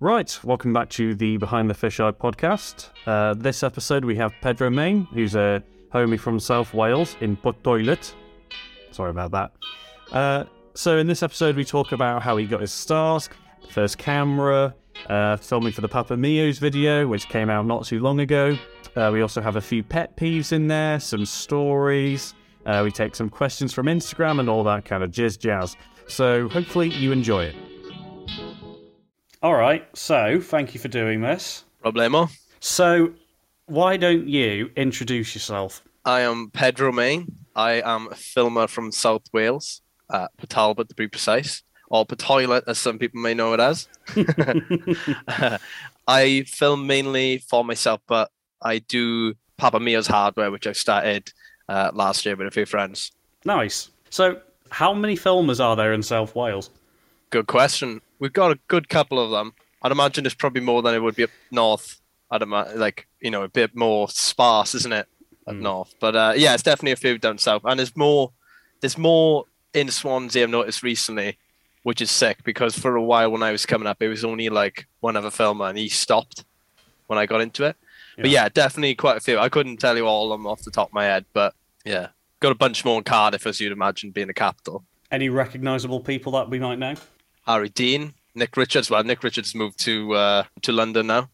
Right, welcome back to the Behind the Fisheye podcast. Uh, this episode we have Pedro Mayn, who's a homie from South Wales in Port Toilet. Sorry about that. Uh, so in this episode we talk about how he got his stars, first camera, uh, filming for the Papa Mio's video, which came out not too long ago. Uh, we also have a few pet peeves in there, some stories. Uh, we take some questions from Instagram and all that kind of jizz jazz. So hopefully you enjoy it. All right, so thank you for doing this. Problemo. So, why don't you introduce yourself? I am Pedro Mayn. I am a filmer from South Wales, uh, to be precise, or Toilet as some people may know it as. I film mainly for myself, but I do Papa Mio's hardware, which I started uh, last year with a few friends. Nice. So, how many filmers are there in South Wales? Good question. We've got a good couple of them. I'd imagine there's probably more than it would be up north. I'd imagine, like, you know, a bit more sparse, isn't it, up Mm. north? But uh, yeah, it's definitely a few down south. And there's more, there's more in Swansea I've noticed recently, which is sick because for a while when I was coming up, it was only like one other filmer and he stopped when I got into it. But Yeah. yeah, definitely quite a few. I couldn't tell you all of them off the top of my head, but yeah, got a bunch more in Cardiff, as you'd imagine, being the capital. Any recognisable people that we might know? Harry Dean, Nick Richards. Well, Nick Richards moved to uh, to London now.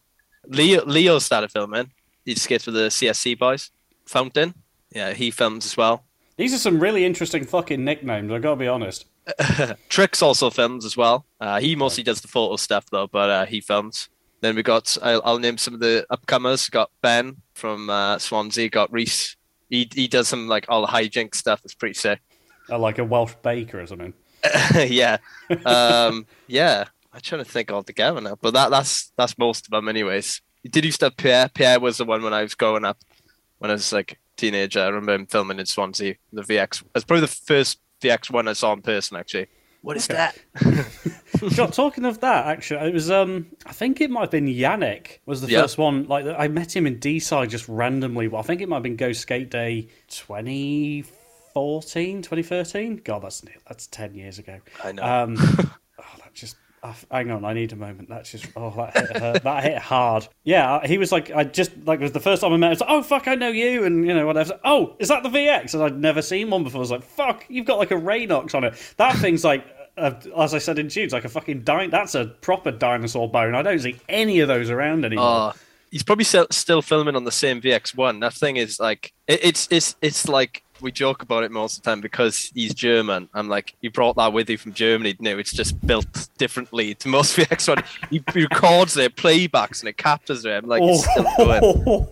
Leo Leo started filming. He skates with the CSC boys. Fountain. Yeah, he films as well. These are some really interesting fucking nicknames, i got to be honest. Trix also films as well. Uh, he mostly does the photo stuff though, but uh, he films. Then we got I'll, I'll name some of the upcomers. Got Ben from uh, Swansea. Got Reese. He he does some like all the hijink stuff. It's pretty sick. Uh, like a Welsh baker or something. yeah, um, yeah. I'm trying to think altogether now, but that that's that's most of them, anyways. Did used to have Pierre? Pierre was the one when I was growing up, when I was like a teenager. I remember him filming in Swansea. The VX. It's probably the first VX one I saw in person. Actually, what is Okay. that? John, talking of that, actually, it was um, I think it might have been Yannick was the Yeah. first one. Like I met him in D side just randomly. Well, I think it might have been Go Skate Day 2014, 2013. God, that's that's ten years ago. I know. Um, oh, that just. uh, Hang on, I need a moment. That's just oh, that hit, hurt. that hit hard. Yeah, he was like, I just like it was the first time I met. him. It's like, oh fuck, I know you, and you know whatever. Oh, is that the VX? And I'd never seen one before. I was like, fuck, you've got like a Raynox on it. That thing's like, uh, as I said in Tunes, like a fucking di- That's a proper dinosaur bone. I don't see any of those around anymore. Oh, he's probably still, still filming on the same VX1. That thing is like it, it's it's it's like we joke about it most of the time because he's German. I'm like, you brought that with you from Germany. No, it's just built differently to most VX1. He, he records their playbacks and it captures them. Like it's still going.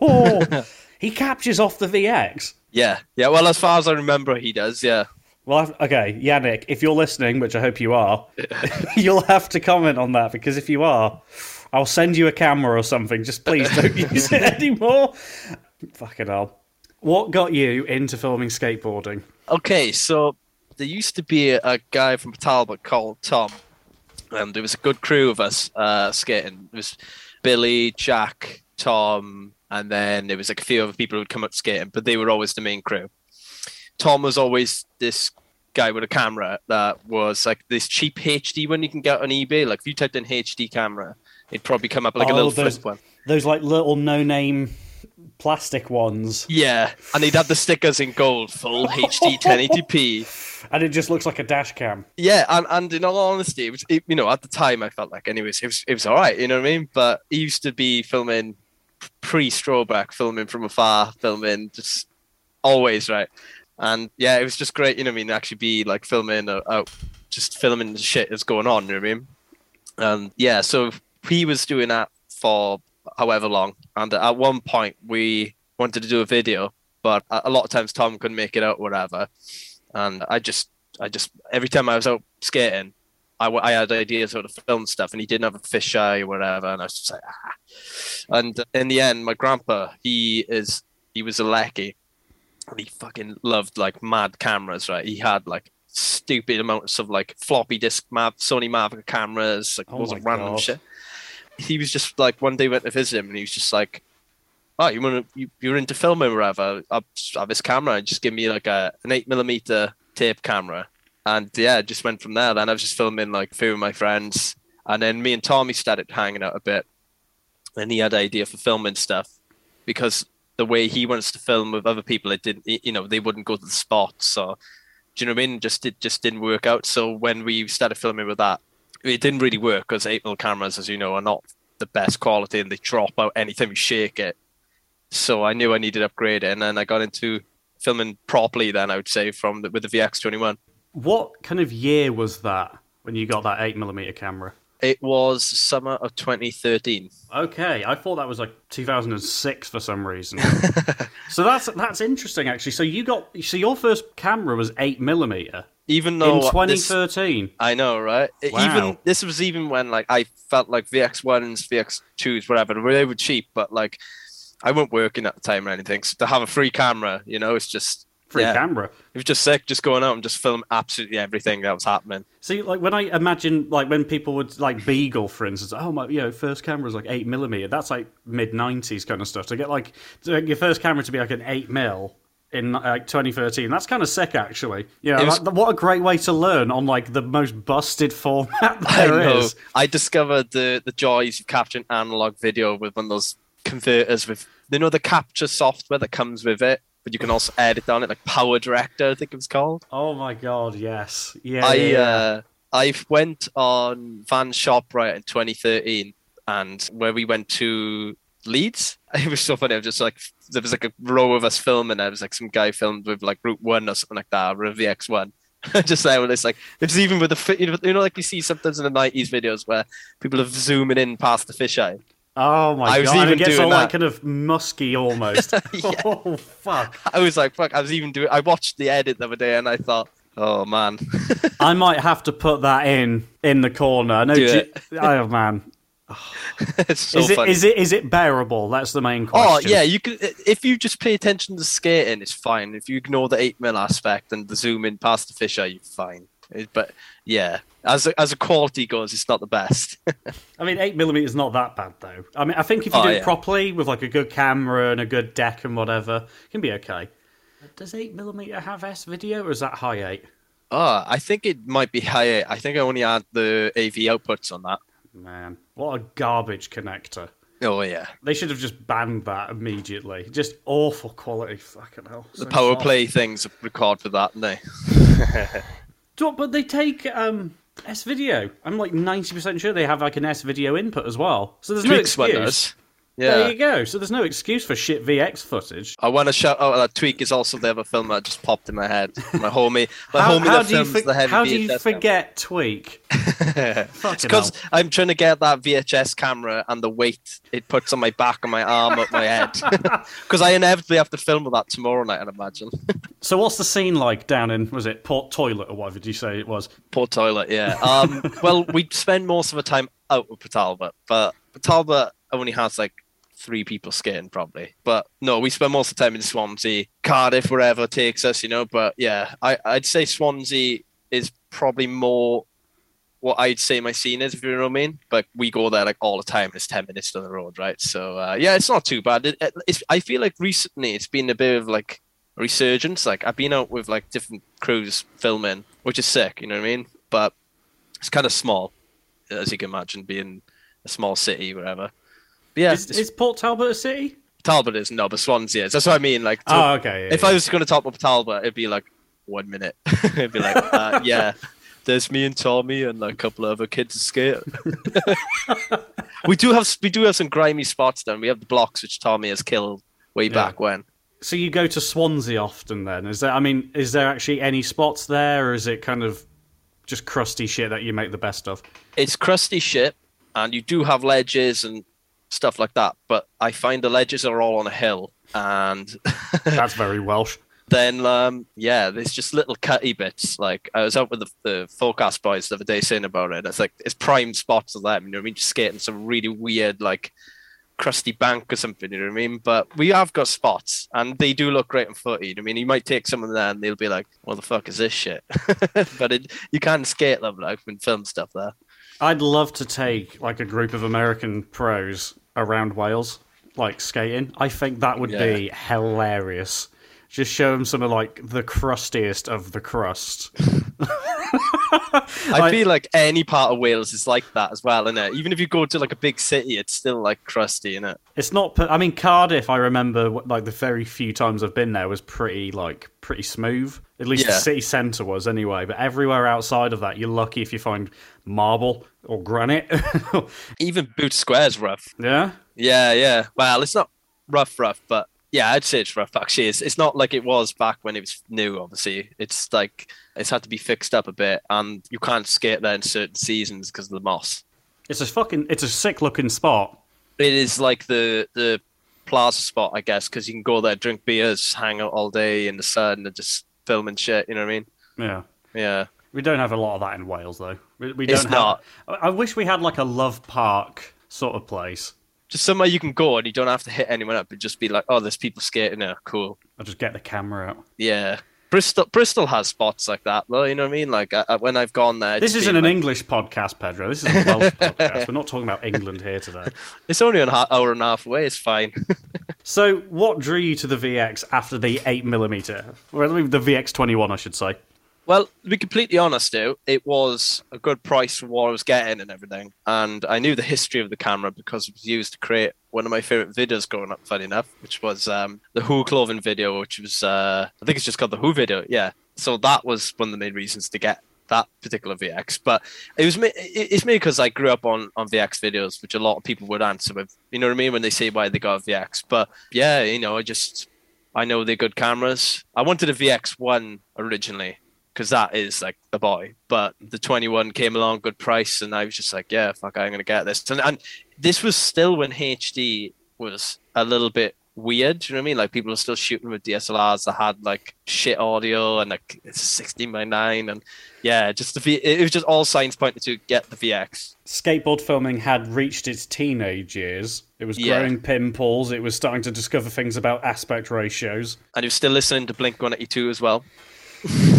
Oh. he captures off the VX. Yeah, yeah. Well, as far as I remember, he does. Yeah. Well, okay, Yannick, if you're listening, which I hope you are, you'll have to comment on that because if you are, I'll send you a camera or something. Just please don't use it anymore. Fucking hell. What got you into filming skateboarding? Okay, so there used to be a, a guy from Talbot called Tom, and there was a good crew of us uh, skating. There was Billy, Jack, Tom, and then there was like a few other people who would come up skating, but they were always the main crew. Tom was always this guy with a camera that was like this cheap HD one you can get on eBay. Like if you typed in HD camera, it'd probably come up like a Oh, little those- flip one. Those like little no-name plastic ones, Yeah, and they'd have the stickers in gold, full HD 1080p. and it just looks like a dash cam. Yeah, and, and in all honesty, it was it, you know at the time I felt like anyways it was it was all right, you know what I mean. But he used to be filming pre Strawback, filming from afar, filming just always right. And yeah, it was just great, you know what I mean. Actually, be like filming uh, out, just filming the shit that's going on, you know what I mean. And yeah, so he was doing that for however long, and at one point we wanted to do a video, but a lot of times Tom couldn't make it out, whatever and I just, I just every time I was out skating, I had ideas how to film stuff, and he didn't have a fisheye or whatever, and I was just like, ah. And in the end, my grandpa, he is, he was a lecky, and he fucking loved like mad cameras, right? He had like stupid amounts of like floppy disk Mav- Sony Mavica cameras, like Oh of random God. shit. He was just like one day went to visit him, and he was just like, oh, you want to, you, you're into filming or whatever, I'll have this camera and just give me like a, an eight millimeter tape camera. And yeah, just went from there. Then I was just filming like a few of my friends. And then me and Tommy started hanging out a bit. And he had an idea for filming stuff because the way he wants to film with other people, it didn't, you know, they wouldn't go to the spots. So, do you know what I mean? Just it just didn't work out. So when we started filming with that, it didn't really work because 8 mm cameras, as you know, are not the best quality and they drop out anytime you shake it. So I knew I needed to upgrade. And then I got into filming properly then, I would say, from the, with the VX21. What kind of year was that when you got that 8mm camera? It was summer of 2013. Okay, I thought that was like 2006 for some reason. so that's that's interesting actually. So you got so your first camera was 8 millimeter Even though in this- 2013. I know, right? Wow. Even this was even when like I felt like VX ones, VX twos, whatever, they were cheap, but like I wasn't working at the time or anything. So to have a free camera, you know, it's just Free yeah, camera. It was just sick, just going out and just film absolutely everything that was happening. See, like when I imagine, like when people would like Beagle, for instance, oh my, you know, first camera was like eight millimeter. That's like mid '90s kind of stuff. To get like to get your first camera to be like an eight mil in like 2013, that's kind of sick, actually. Yeah, was- like, what a great way to learn on like the most busted format I there know. is. I discovered the the joys of capturing analog video with one of those converters with you know the capture software that comes with it, but you can also edit on it, like PowerDirector, I think it was called. Oh my god, yes, yeah. I yeah, yeah. uh, I went on Vans Shop Riot in 2013, and where we went to Leeds. It was so funny. I was just like, there was like a row of us filming. There was like some guy filmed with like Route One or something like that, or a VX1. just there, when it's like, it's even with the you know, like you see sometimes in the 90s videos where people are zooming in past the fisheye. oh my I was god, even it gets doing all like that. kind of musky almost. Oh fuck. I was like, fuck. I was even doing. I watched the edit the other day, and I thought, oh man, I might have to put that in in the corner. I. Do G- oh man, it's so is it funny. is it is it bearable? That's the main oh, question. Oh yeah, you can. If you just pay attention to skating, it's fine. If you ignore the eight mil aspect and the zoom in past the fisheye, you're fine. It- But yeah, as a, as a quality goes, it's not the best. I mean, eight millimeter is not that bad though. I mean, I think if you Oh, do it properly with like a good camera and a good deck and whatever, it can be okay. Does eight millimeter have S video or is that high eight? oh, I think it might be high. eight. I think I only had the AV outputs on that. Man, what a garbage connector. Oh yeah, They should have just banned that immediately. Just awful quality. Fucking hell. the So power soft. play things record for that, don't they? But they take um, S video. I'm like 90% sure they have like an S video input as well. So there's no Tweaks excuse. does. There you go. So there's no excuse for shit VX footage. I want to shout out that Tweak is also the other film that just popped in my head. My homie, my How, homie how that do you, films for- the heavy how do you VHS forget Tweak? Because. I'm trying to get that VHS camera and the weight it puts on my back and my arm up my head. Because I inevitably have to film with that tomorrow night, I'd imagine. So what's the scene like down in was it Port Toilet or whatever did you say it was? Port toilet, yeah. Um, well, we spend most of the time out with Port Talbot, but Port Talbot only has like three people skating probably. But no, we spend most of the time in Swansea, Cardiff, wherever it takes us, you know. But yeah, I, I'd say Swansea is probably more what I'd say my scene is, if you know what I mean. But we go there like all the time. It's ten minutes down the road, right? So uh, yeah, it's not too bad. It, it- it's, I feel like recently it's been a bit of like a resurgence. Like I've been out with like different crews filming, which is sick. You know what I mean? But it's kind of small, as you can imagine, being a small city, whatever. But yeah, Is, is Port Talbot a city? Talbot is no, but Swansea is. That's what I mean. Like, to- Oh, okay. yeah, if yeah. I was going to talk about Talbot, it'd be like one minute. it'd be like, uh, yeah, there's me and Tommy and like, a couple of other kids to skate. we do have we do have some grimy spots. Then we have the blocks which Tommy has killed way Yeah. back when. So you go to Swansea often then? Is there I mean, is there actually any spots there or is it kind of just crusty shit that you make the best of? It's crusty shit, and you do have ledges and stuff like that. But I find the ledges are all on a hill, and That's very Welsh. then um, yeah, there's just little cutty bits. Like I was out with the, the forecast boys the other day saying about it. It's like it's prime spots of them. You know what I mean? Just skating some really weird like crusty bank or something. You know what I mean? But we have got spots, and they do look great on footy. You know what I mean, you might take some of them there, and they'll be like, "What the fuck is this shit?" but it, you can skate them like and film stuff there. I'd love to take like a group of American pros around Wales, like skating. I think that would be hilarious. Just show them some of like the crustiest of the crust. I feel like any part of Wales is like that as well, isn't it? Even if you go to like a big city, it's still like crusty, isn't it? It's not. per- I mean, Cardiff. I remember like the very few times I've been there was pretty like pretty smooth. At least the city centre was anyway. But everywhere outside of that, you're lucky if you find marble or granite. Even Boot Square's rough. yeah. Yeah, yeah. Well, it's not rough, rough, but yeah, I'd say it's rough. Actually, it's it's not like it was back when it was new. Obviously, it's like it's had to be fixed up a bit, and you can't skate there in certain seasons because of the moss. It's a fucking. It's a sick looking spot. It is like the the plaza spot, I guess, because you can go there, drink beers, hang out all day in the sun, and just film and shit. You know what I mean? Yeah. Yeah. We don't have a lot of that in Wales though. We, we don't not. have. I I wish we had like a love park sort of place. Just somewhere you can go and you don't have to hit anyone up and just be like, oh, there's people skating there. Cool. I'll just get the camera out. Yeah. Bristol Bristol has spots like that, though. You know what I mean? Like uh, when I've gone there, This isn't an like- English podcast, Pedro. This is a Welsh podcast. We're not talking about England here today. It's only an hour and a half away. It's fine. So, what drew you to the VX after the 8mm? Well, the VX21, I should say. Well, to be completely honest, though, it was a good price for what I was getting and everything. And I knew the history of the camera because it was used to create one of my favorite videos growing up. Funny enough, which was um, the Who clothing video, which was uh, I think it's just called the Who video. Yeah. So that was one of the main reasons to get that particular VX. But it was me. It's me because I grew up on on VX videos, which a lot of people would answer with. You know what I mean when they say why they got a VX. But yeah, you know, I just I know they're good cameras. I wanted a VX one originally because that is like the boy. But the 21 came along, good price, and I was just like, yeah, fuck, I'm gonna get this. And, and this was still when HD was a little bit weird. Do you know what I mean? Like people are still shooting with DSLRs that had like shit audio and like it's 16 by 9 and yeah, just the v- it was just all signs pointed to get the VX. Skateboard filming had reached its teenage years. It was Yeah. growing pimples. It was starting to discover things about aspect ratios. And he was still listening to Blink 182 as well.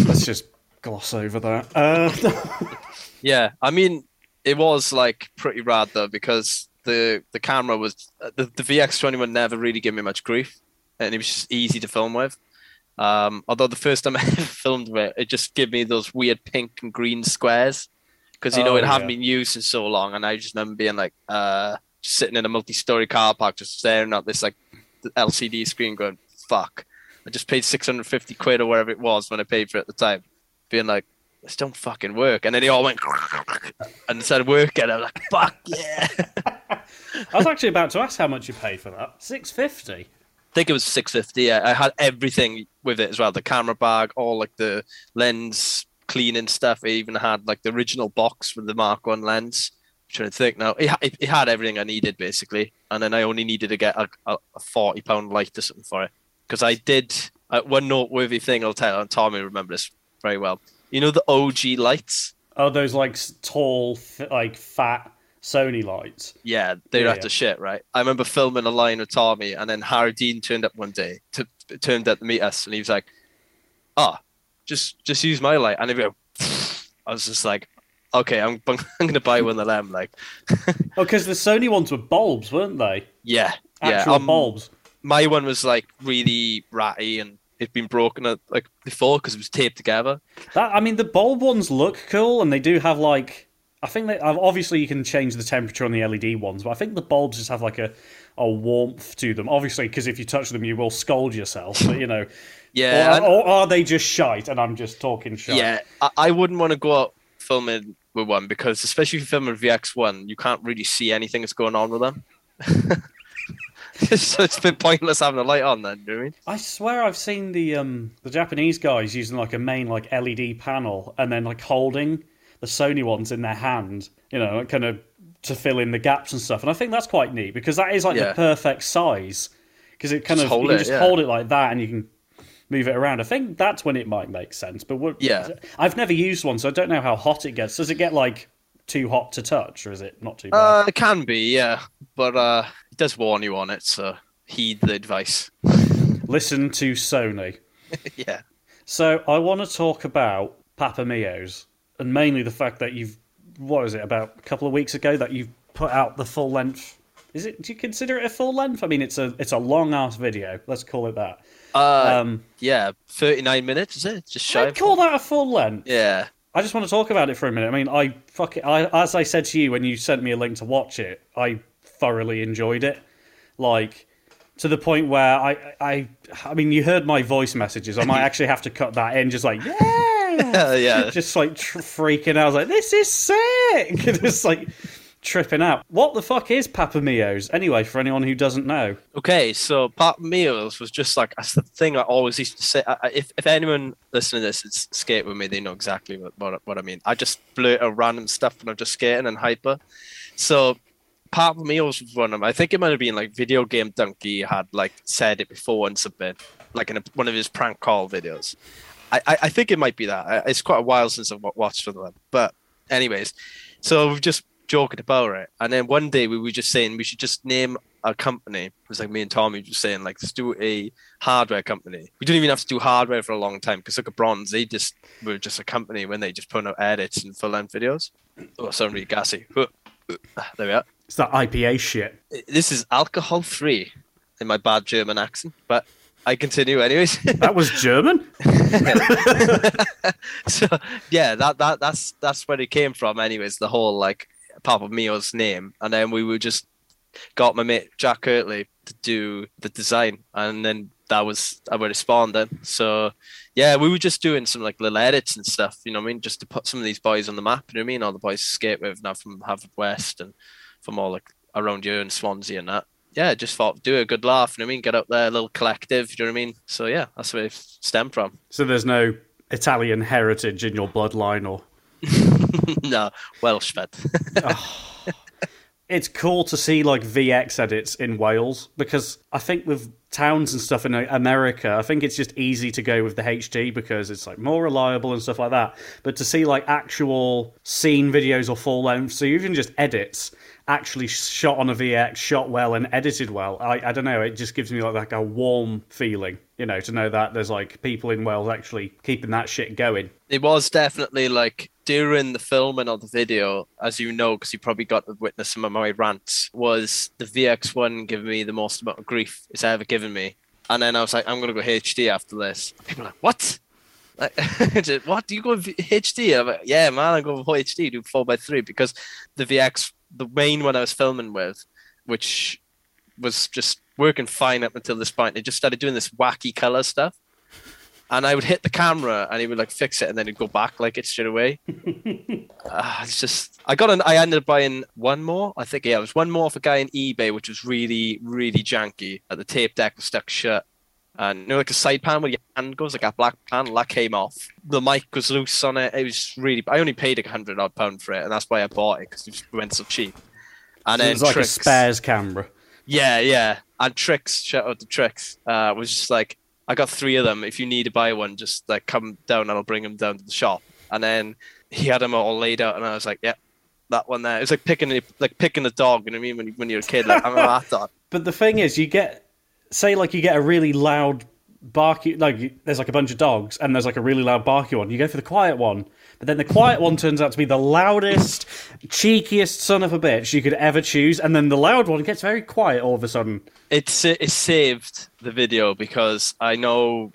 Let's just gloss over that. Uh, Yeah, I mean, it was like pretty rad though because the the camera was uh, the, the VX21 never really gave me much grief, and it was just easy to film with. Um, although the first time I ever filmed with it, it just gave me those weird pink and green squares because you know Oh, it hadn't been used in so long, and I just remember being like, uh, just sitting in a multi-story car park, just staring at this like LCD screen, going, "Fuck." I just paid 650 quid or whatever it was when I paid for it at the time, being like, this don't fucking work. And then they all went and started working. I was like, fuck yeah. I was actually about to ask how much you paid for that. Six fifty. I think it was 650. Yeah. I had everything with it as well. The camera bag, all like the lens cleaning stuff. I even had like the original box with the Mark One lens. I'm trying to think now. It, it, it had everything I needed basically. And then I only needed to get a, a, a 40 pound light or something for it. Because I did uh, one noteworthy thing I'll tell, and Tommy remember this very well. You know the OG lights? Oh, those like tall, like fat Sony lights. Yeah, they're Yeah, after yeah. shit, right? I remember filming a line with Tommy, and then Harry Dean turned up one day, to, turned up to meet us, and he was like, "Ah, just just use my light." And I go, I was just like, "Okay, I'm I'm gonna buy one of them." Like, Oh, because the Sony ones were bulbs, weren't they? yeah, yeah. Um, bulbs. My one was like really ratty, and it'd been broken uh, like before because it was taped together. That I mean, the bulb ones look cool, and they do have like. I think they obviously you can change the temperature on the LED ones, but I think the bulbs just have like a a warmth to them. Obviously, because if you touch them, you will scold yourself. But you know, Yeah, or, or are they just shite? And I'm just talking shite. Yeah, I, I wouldn't want to go out filming with one because, especially if you film with VX1, you can't really see anything that's going on with them. so it's a bit pointless having a light on then, do you know what I mean? I swear I've seen the um the Japanese guys using like a main like LED panel and then like holding the Sony ones in their hand, you know, kind of to fill in the gaps and stuff. And I think that's quite neat because that is like Yeah. the perfect size because it kind Just of you can it, just yeah. hold it like that and you can move it around. I think that's when it might make sense. But what, Yeah. I've never used one, so I don't know how hot it gets. Does it get like too hot to touch, or is it not too bad? Uh, it can be, yeah, but uh, it does warn you on it, so heed the advice. Listen to Sony. yeah. So I want to talk about Papa Mio's, and mainly the fact that you've what is it about a couple of weeks ago that you've put out the full length. Is it? Do you consider it a full length? I mean, it's a it's a long ass video. Let's call it that. Uh, Um, yeah, 39 minutes, is it? Just shy I'd call that a full length. Yeah. I just want to talk about it for a minute. I mean, I fuck it. I, as I said to you when you sent me a link to watch it, I thoroughly enjoyed it. Like to the point where I, I, I mean, you heard my voice messages. I might actually have to cut that in, just like yeah, yeah. just like tr- freaking out. I was like, this is sick. just like tripping out. What the fuck is Papa Mio's anyway? For anyone who doesn't know, Okay, so Papa Meals was just like that's the thing I always used to say. I, if if anyone listening to this is skate with me, they know exactly what, what what I mean. I just blurt out random stuff when I'm just skating and hyper. So Papa Meals was one of them. I think it might have been like Video Game Dunkey had like said it before and something, like in a, one of his prank call videos. I, I, I think it might be that. It's quite a while since I've watched for them. But anyways, so we've just joking about it. And then one day we were just saying we should just name a company. It was like me and Tommy just saying like let's do a hardware company. We didn't even have to do hardware for a long time because look at Bronze, they just were just a company when they just put out edits and full length videos. Oh, sound really gassy. Ah, there we are. it's that IPA shit. This is alcohol free in my bad German accent, but I continue anyways. That was German. so yeah, that that that's that's where it came from. Anyways, the whole like Papa Mio's name, and then we would just got my mate Jack Kirtley to do the design, and then that was I would respond then. So yeah, we were just doing some like little edits and stuff. You know what I mean? Just to put some of these boys on the map. You know what I mean? All the boys skate with now from Haverfordwest and from all like around here in Swansea and that. Yeah, just thought do a good laugh. You know what I mean? Get up there, a little collective. You know what I mean? So yeah, that's where it stemmed from. So there's no Italian heritage in your bloodline, or no, Welsh fed. it's cool to see like VX edits in Wales because I think with towns and stuff in America, I think it's just easy to go with the HD because it's like more reliable and stuff like that. But to see like actual scene videos or full length, so even just edits actually shot on a VX, shot well and edited well, I, I don't know, it just gives me like, like a warm feeling, you know, to know that there's like people in Wales actually keeping that shit going. it was definitely like during the filming of the video, as you know, because you probably got to witness some of my rants, was the VX1 giving me the most amount of grief it's ever given me. And then I was like, I'm going to go HD after this. People are like, what? Like, what? Do you go HD? I'm like, yeah, man, I go for HD, do 4x3 because the VX, the main one I was filming with, which was just working fine up until this point, it just started doing this wacky color stuff and I would hit the camera and he would like fix it and then he'd go back like it straight away. uh, it's just I got an I ended up buying one more. I think yeah, it was one more off a guy on eBay which was really really janky. Uh, the tape deck was stuck shut. And you know, like a side pan where your hand goes, like a black pan, that came off. The mic was loose on it. It was really. I only paid like a hundred odd pound for it, and that's why I bought it because it went so cheap. And it then was like tricks. a spares camera. Yeah, yeah. And Tricks, shout out to Tricks, uh, was just like, I got three of them. If you need to buy one, just like come down and I'll bring them down to the shop. And then he had them all laid out, and I was like, yeah, that one there. It's like picking a, like picking a dog. You know what I mean? When, you- when you're a kid, like I'm that dog. But the thing is, you get say like you get a really loud barky like there's like a bunch of dogs and there's like a really loud barky one. You go for the quiet one, but then the quiet one turns out to be the loudest, cheekiest son of a bitch you could ever choose, and then the loud one gets very quiet all of a sudden. It's uh, it saved the video because I know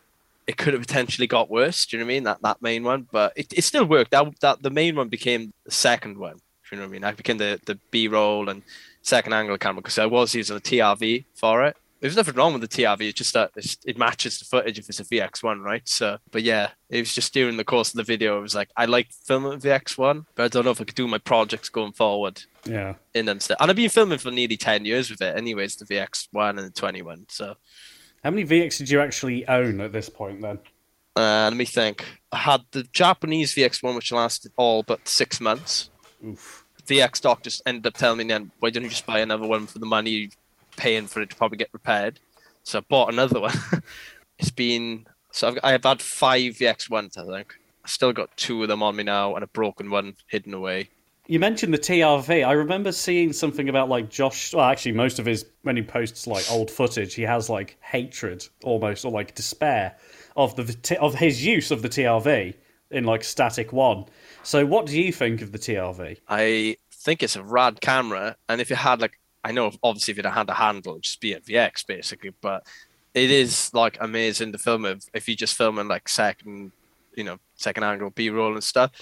it could have potentially got worse. Do you know what I mean? That that main one, but it, it still worked. That that the main one became the second one. Do you know what I mean? I became the the B roll and second angle camera because I was using a TRV for it. There's nothing wrong with the TRV. It's just that it's, it matches the footage if it's a VX1, right? So, but yeah, it was just during the course of the video. It was like I like filming VX1, but I don't know if I could do my projects going forward Yeah. in them stuff. And I've been filming for nearly ten years with it, anyways. The VX1 and the 21. So. How many VX did you actually own at this point then? Uh, let me think. I had the Japanese VX1, which lasted all but six months. Oof. VX doc just ended up telling me then, why don't you just buy another one for the money paying for it to probably get repaired? So I bought another one. it's been so I've, I've had five VX1s, I think. I still got two of them on me now, and a broken one hidden away. You mentioned the TRV. I remember seeing something about like Josh. Well, actually, most of his when he posts like old footage, he has like hatred almost or like despair of the of his use of the TRV in like Static One. So, what do you think of the TRV? I think it's a rad camera, and if you had like, I know obviously if it had a handle, it'd just be a VX basically, but it is like amazing to film with if you just filming like second, you know, second angle B roll and stuff.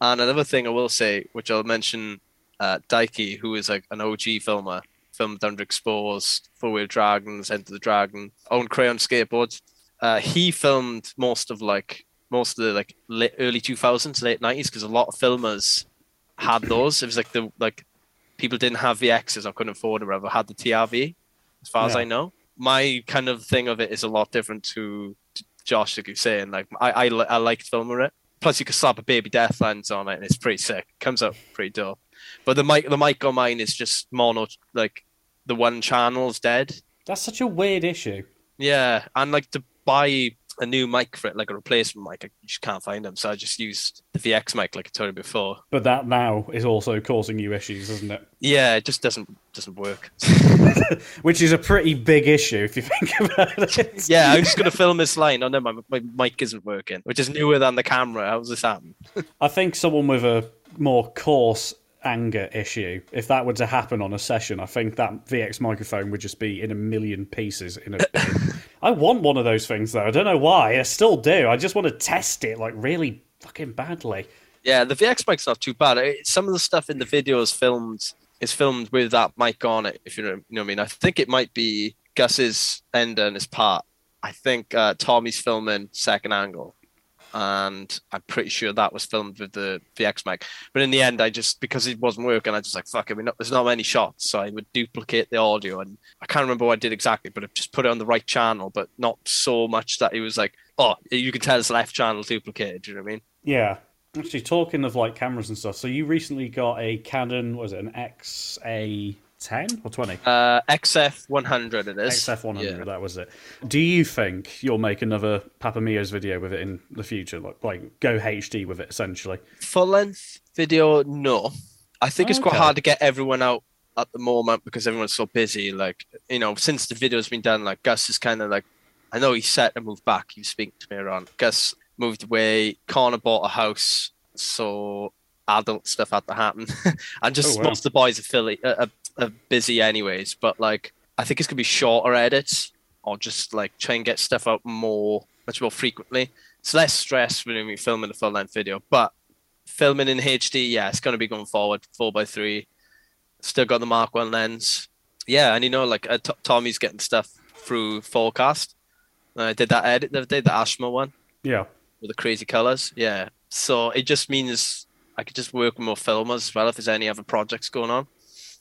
And another thing I will say, which I'll mention, uh, Daiki, who is like an OG filmer, filmed Under Exposed, Four Wheel Dragons, Enter the Dragon, own Crayon Skateboards. Uh, he filmed most of like most of the like late, early 2000s, late 90s, because a lot of filmers had those. It was like the like people didn't have VXs or couldn't afford or whatever, had the TRV, as far as I know. My kind of thing of it is a lot different to, Josh, like you're saying. Like I I, I liked filming it. Plus, you could slap a baby death lens on it, and it's pretty sick. Comes out pretty dope. But the mic, the mic on mine is just mono. Like the one channel's dead. That's such a weird issue. Yeah, and like to buy a new mic for it, like a replacement mic, I just can't find them. So I just used the VX mic, like I told you before. But that now is also causing you issues, isn't it? Yeah, it just doesn't doesn't work. Which is a pretty big issue if you think about it. yeah, I'm just gonna film this line. Oh no, my, my mic isn't working, which is newer than the camera. How's this happen? I think someone with a more coarse anger issue, if that were to happen on a session, I think that VX microphone would just be in a million pieces in a. I want one of those things though. I don't know why. I still do. I just want to test it like really fucking badly. Yeah, the VX mic's not too bad. Some of the stuff in the video is filmed is filmed with that mic on it. If you know, you know what I mean. I think it might be Gus's end and his part. I think uh, Tommy's filming second angle, and I'm pretty sure that was filmed with the VX mic. But in the end, I just because it wasn't working, I just like fuck. it. I mean, there's not many shots, so I would duplicate the audio, and I can't remember what I did exactly, but I just put it on the right channel, but not so much that it was like, oh, you can tell it's left channel duplicated. Do you know what I mean? Yeah. Actually, talking of like cameras and stuff, so you recently got a Canon, was it an XA10 or 20? Uh, XF 100 it is. XF100, Yeah. that was it. Do you think you'll make another Papa Mio's video with it in the future? Like, like go HD with it, essentially? Full length video, no. I think it's quite hard to get everyone out at the moment because everyone's so busy. Like, you know, since the video's been done, like Gus is kind of like, I know he's set to move back. Was speaking to me around. Gus moved away. Connor bought a house, so adult stuff had to happen. and just Oh, wow. most of the boys are, Philly, uh, are, busy anyways. But like, I think it's gonna be shorter edits or just like try and get stuff out more, much more frequently. It's less stress when we're filming a full length video, but filming in HD, yeah, it's to be going forward four by three. Still got the Mark One lens, yeah, and you know, like uh, T- Tommy's getting stuff through Forecast. Uh, I did that edit the other day, the Ashma one Yeah. with the crazy colors, yeah. So it just means I could just work with more filmers as well if there's any other projects going on,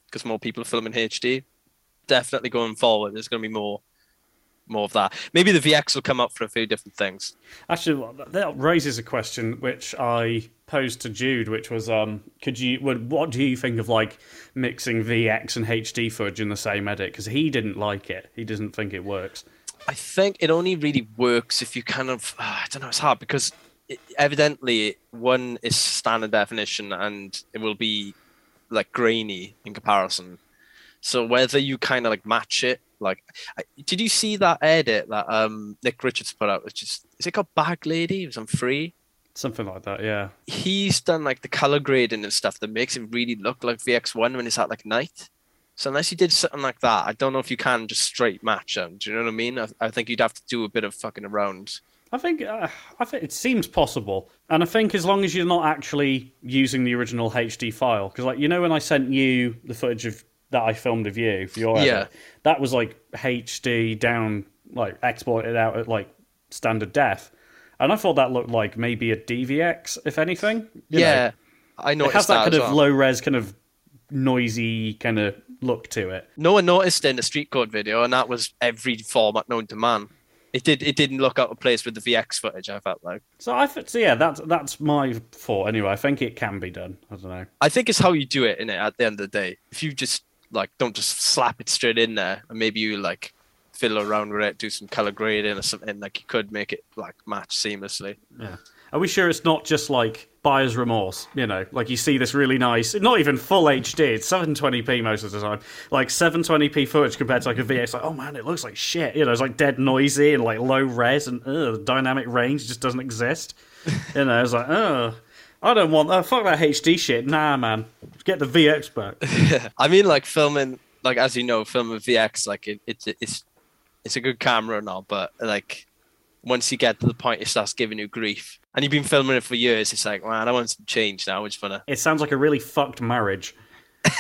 because more people are filming HD. Definitely going forward, there's going to be more, more of that. Maybe the VX will come up for a few different things. Actually, that raises a question which I posed to Jude, which was, um, could you, what, do you think of like mixing VX and HD footage in the same edit? Because he didn't like it. He doesn't think it works. I think it only really works if you kind of I don't know. It's hard because it, evidently one is standard definition and it will be like grainy in comparison. So whether you kind of like match it, like, I, did you see that edit that um Nick Richards put out? Which is is it called Bag Lady? It was on free. Something like that, yeah. He's done like the color grading and stuff that makes it really look like VX1 when it's at like night. So unless you did something like that, I don't know if you can just straight match them. Do you know what I mean? I, I think you'd have to do a bit of fucking around. I think uh, I think it seems possible, and I think as long as you're not actually using the original HD file, because like you know when I sent you the footage of that I filmed of you for your Yeah. edit, that was like HD down, like exported out at like standard def, and I thought that looked like maybe a DVX, if anything. you know. yeah, I noticed. it has that that, kind of well. low res, kind of noisy kind of look to it. No one noticed in the street code video, and that was every format known to man. It did. It didn't look out of place with the VX footage. I felt like. So I th- so yeah, that's that's my thought anyway. I think it can be done. I don't know. I think it's how you do it in it. At the end of the day, if you just like don't just slap it straight in there, and maybe you like fiddle around with it, do some color grading or something, like you could make it like match seamlessly. Yeah. Are we sure it's not just like buyer's remorse? You know, like you see this really nice, not even full HD, it's 720p most of the time. Like 720p footage compared to like a VX, like, oh man, it looks like shit. You know, it's like dead noisy and like low res and uh, the dynamic range just doesn't exist. you know, it's like, oh, I don't want that. Fuck that HD shit. Nah, man. Get the VX back. I mean, like filming, like as you know, filming VX, like it, it's it's it's a good camera and all, but like once you get to the point it starts giving you grief, and you've been filming it for years, it's like, man, I want some change now. I just wanna. It sounds like a really fucked marriage.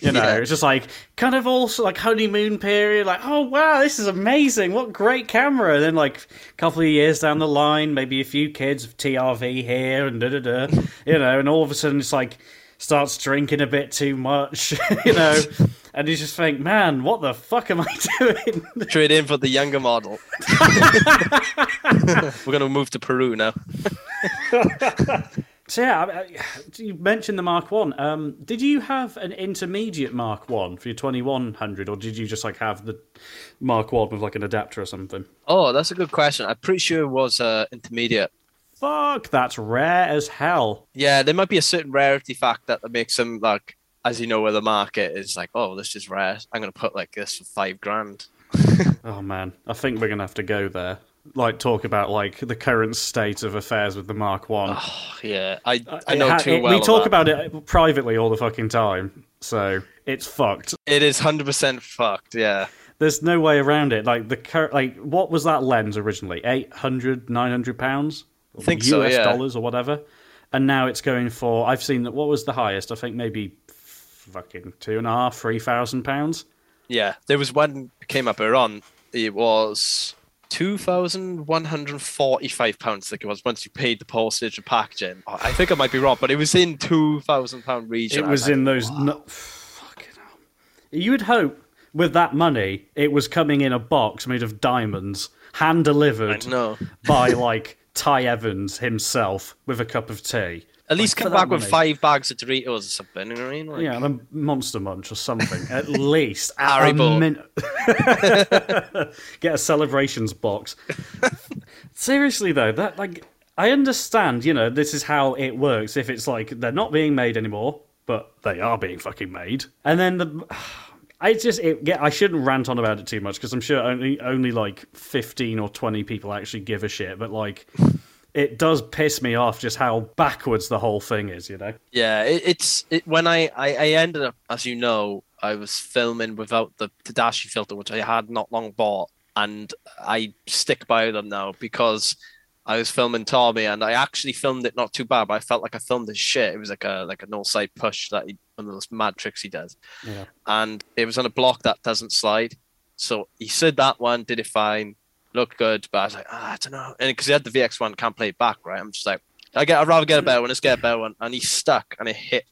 You know, Yeah. it's just like kind of also like honeymoon period, like, oh wow, this is amazing, what great camera. And then like a couple of years down the line, maybe a few kids of TRV here and da da da, you know, and all of a sudden it's like starts drinking a bit too much, you know, and you just think, man, what the fuck am I doing? Trade in for the younger model. We're gonna move to Peru now. So yeah, you mentioned the Mark One. Um, did you have an intermediate Mark One for your twenty one hundred, or did you just like have the Mark One with like an adapter or something? Oh, that's a good question. I'm pretty sure it was uh, intermediate. Fuck, that's rare as hell. Yeah, there might be a certain rarity fact that makes them like, as you know, where the market is like, oh, this is rare. I'm gonna put like this for five grand. Oh man, I think we're gonna have to go there. Like talk about like the current state of affairs with the Mark One. Oh, yeah, I uh, I It know ha- too it- well. we talk about it privately all the fucking time, so it's fucked. it is hundred percent fucked. Yeah, There's no way around it. Like the cur- like what was that lens originally? 800, 900 pounds? I think so, US yeah. dollars or whatever. And now it's going for I've seen that what was the highest? I think maybe fucking two and a half, three thousand pounds. yeah. There was one came up earlier on. It was two thousand one hundred forty-five pounds. I think it was once you paid the postage and packaging. Oh, I think I might be wrong, but it was in two thousand pound region. It I was like, in those nu- fucking hell. You would hope with that money it was coming in a box made of diamonds, hand delivered No, by like Ty Evans himself with a cup of tea. at least Like, come back with money. five bags of Doritos or something. You know what I mean? Like, Yeah, and a Monster Munch or something, at least. At a min- Get a celebrations box. Seriously though, that like I understand, you know, this is how it works. If it's like they're not being made anymore, but they are being fucking made, and then the. I just it, yeah, I shouldn't rant on about it too much because I'm sure only only like 15 or 20 people actually give a shit, but like it does piss me off just how backwards the whole thing is, you know. Yeah, it, it's it, when I, I I ended up, as you know, I was filming without the Tadashi filter, which I had not long bought, and I stick by them now because I was filming Tommy, and I actually filmed it not too bad, but I felt like I filmed this shit. It was like a like an all side push that he, one of those mad tricks he does, Yeah. and it was on a block that doesn't slide. So he said that one did it fine, looked good, but I was like, ah, I don't know, and because he had the VX one, can't play it back, right? I'm just like, I get, I'd rather get a better one. Let's get a better one, and he stuck, and it hit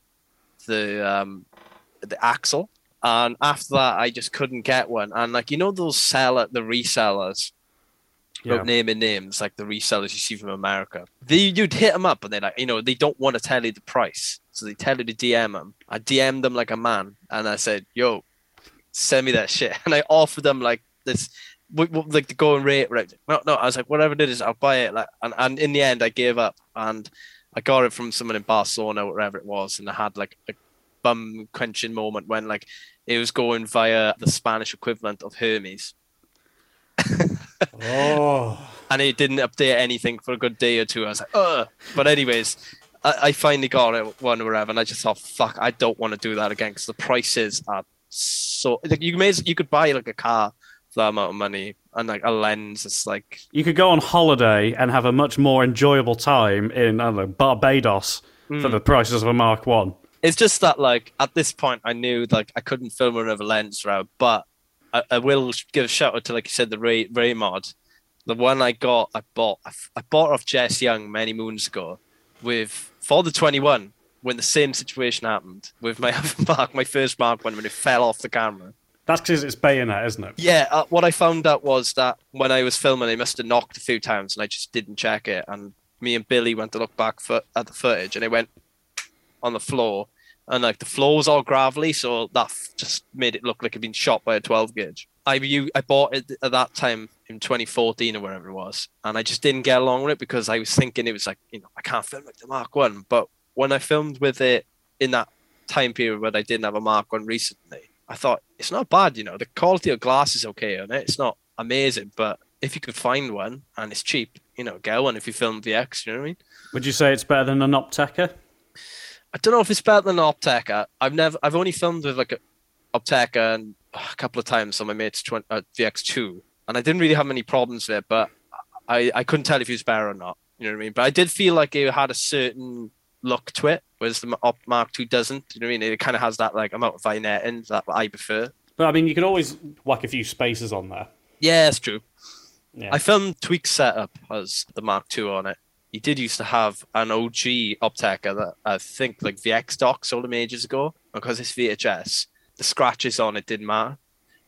the um the axle, and after that, I just couldn't get one. And like you know those seller, the resellers, Yeah. naming names, like the resellers you see from America, they you'd hit them up, and they're like, you know, they don't want to tell you the price, so they tell you to DM them. I DM'd them like a man, and I said, "Yo, send me that shit," and I offered them like this. Like the going rate, right? No, no. I was like, whatever it is, I'll buy it. Like, and, and in the end, I gave up, and I got it from someone in Barcelona, wherever it was, and I had like a bum quenching moment when like it was going via the Spanish equivalent of Hermes, Oh. and it didn't update anything for a good day or two. I was like, ugh. But anyways, I, I finally got it one or whatever, and I just thought, fuck, I don't want to do that again because the prices are so. Like, you may you could buy like a car for that amount of money, and like a lens, it's like You could go on holiday and have a much more enjoyable time in I don't know Barbados for the mm. prices of a Mark One. it's just that like at this point I knew like I couldn't film another lens route, but I, I will give a shout out to like you said the Ray Ray mod, the one I got I bought I, I bought off Jess Young many moons ago with for the twenty one when the same situation happened with my other mark my first mark one when it fell off the camera. That's because it's bayonet, isn't it? Yeah, uh, what I found out was that when I was filming, I must have knocked a few times, and I just didn't check it. And me and Billy went to look back for, at the footage, and it went on the floor, and like the floor was all gravelly, so that just made it look like it'd been shot by a 12 gauge. I you I bought it at that time in 2014 or wherever it was, and I just didn't get along with it because I was thinking it was like you know I can't film like the Mark One, but when I filmed with it in that time period when I didn't have a Mark One recently, I thought it's not bad. You know, the quality of glass is okay on it. It's not amazing, but if you could find one and it's cheap, you know, get one if you film VX. You know what I mean? Would you say it's better than an Opteca? I don't know if it's better than an Opteca. I've never, I've only filmed with like a Opteca and a couple of times on my mate's 20, uh, VX2, and I didn't really have many problems with it, but I, I couldn't tell if it was better or not. You know what I mean? But I did feel like it had a certain look to it, whereas the Op Mark II doesn't. You know what I mean? It kind of has that like amount of vignetting that I prefer. But I mean, you can always whack a few spaces on there. Yeah, it's true. Yeah. I filmed Tweak setup as the Mark II on it. He did used to have an OG Opteka that I think like VX Doc sold him ages ago. Because it's VHS, the scratches on it didn't matter.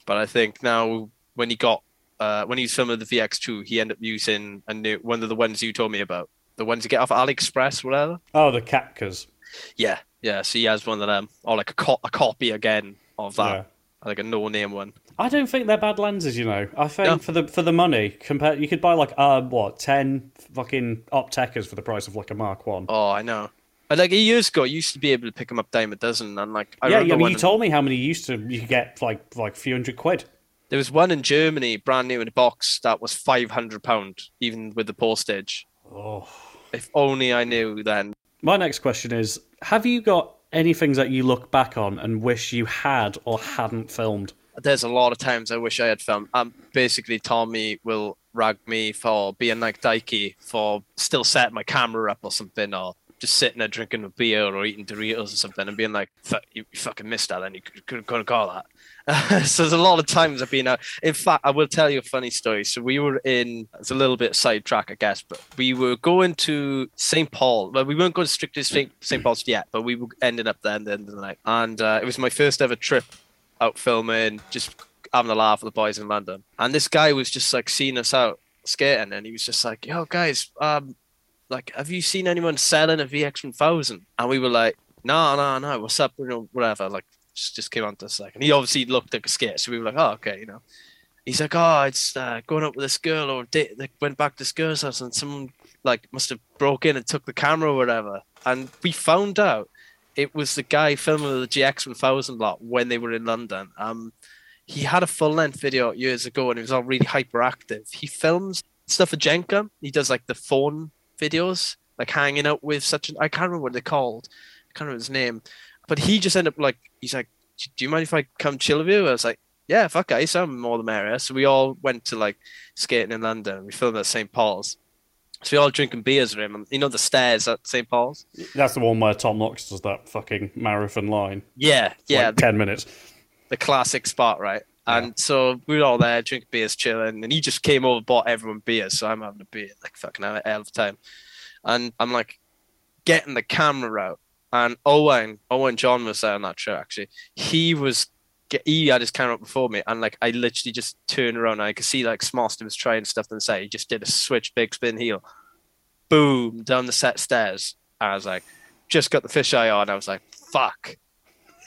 But I think now when he got uh, when he was filming the VX2, he ended up using a new one of the ones you told me about. The ones you get off AliExpress, whatever. Oh, the Kapkas. Yeah, yeah. So he has one of them, or like a, co- a copy again of that, Yeah. like a no-name one. I don't think they're bad lenses, you know. I think No. for the for the money, compare you could buy like uh what ten fucking Optekas for the price of like a Mark One. Oh, I know. But like years ago, you used to be able to pick them up dime a dozen, and like I yeah, yeah. I mean, you told me how many you used to you could get like like a few hundred quid. there was one in Germany, brand new in a box, that was five hundred pound, even with the postage. Oh. If only I knew then. My next question is: Have you got any things that you look back on and wish you had or hadn't filmed? There's a lot of times I wish I had filmed. Um, basically, Tommy will rag me for being like Dikey for still setting my camera up or something, or just sitting there drinking a beer or eating Doritos or something, and being like, "Fuck, "You, fucking missed that, and you could, could, couldn't call that." so there's a lot of times I've been out. In fact, I will tell you a funny story. So we were in. It's a little bit sidetrack, I guess, but we were going to St. Paul. Well, we weren't going strictly to St. Paul's yet, but we ending up there at the end of the night, and uh, it was my first ever trip out filming, just having a laugh with the boys in London. And this guy was just like seeing us out skating, and he was just like, "Yo, guys, um, like, have you seen anyone selling a VX one thousand? And we were like, "No, no, no. What's up? You know, whatever." Like, just just came on to us like, and he obviously looked like a skater, so we were like, "Oh, okay," you know. He's like, "Oh, it's uh, going up with this girl, or they went back to this girl's house, and someone like must have broke in and took the camera or whatever." And we found out it was the guy filming the GX 1000 lot when they were in London. Um, he had a full length video years ago and he was all really hyperactive. He films stuff for Jenkem. He does like the phone videos, like hanging out with such an I can't remember what they're called. I can't remember his name. But he just ended up like he's like, Do you mind if I come chill with you? I was like, Yeah, fuck guys, I'm more the merrier. So we all went to like skating in London. We filmed at St. Paul's. So we all drinking beers with him. And you know the stairs at St. Paul's? That's the one where Tom Knox does that fucking marathon line. Yeah, yeah. like ten minutes. the classic spot, right? And so we were all there drinking beers, chilling, and he just came over, bought everyone beers. So I'm having a beer, like fucking hell hell of a time. And I'm like getting the camera out, and Owen, Owen John was there on that trip actually. He was get- he had his camera up before me, and like I literally just turned around, and I could see like Smoston was trying stuff the set. He just did a switch, big spin heel, boom down the set stairs. I was like, just got the fisheye on. I was like, fuck.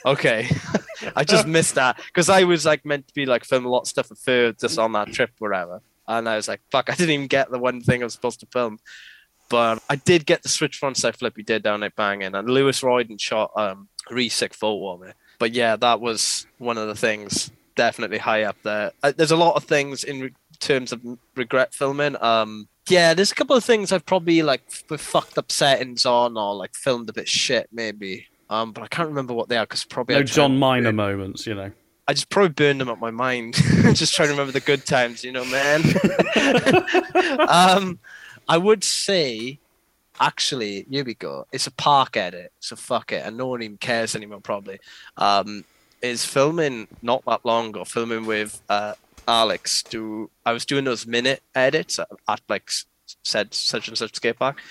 Okay, I just missed that because I was like meant to be like filming a lot of stuff Fur just on that trip, whatever. And I was like, fuck, I didn't even get the one thing I was supposed to film. But I did get the switch front side flip he did down at banging, and Lewis Royden shot um, a really sick photo of. But yeah, that was one of the things definitely high up there. Uh, there's a lot of things in re- terms of regret filming. Um, yeah, there's a couple of things I've probably like f- fucked up settings on or like filmed a bit shit maybe. Um, but I can't remember what they are because probably No John Minor moments, you know. I just probably burned them up my mind. just trying to remember the good times, you know, man. um, I would say, actually, go. It's a park edit, so fuck it, and no one even cares anymore. Probably, um, is filming not that long ago. Filming with uh, Alex. Do I was doing those minute edits at, at like said such and such skate park.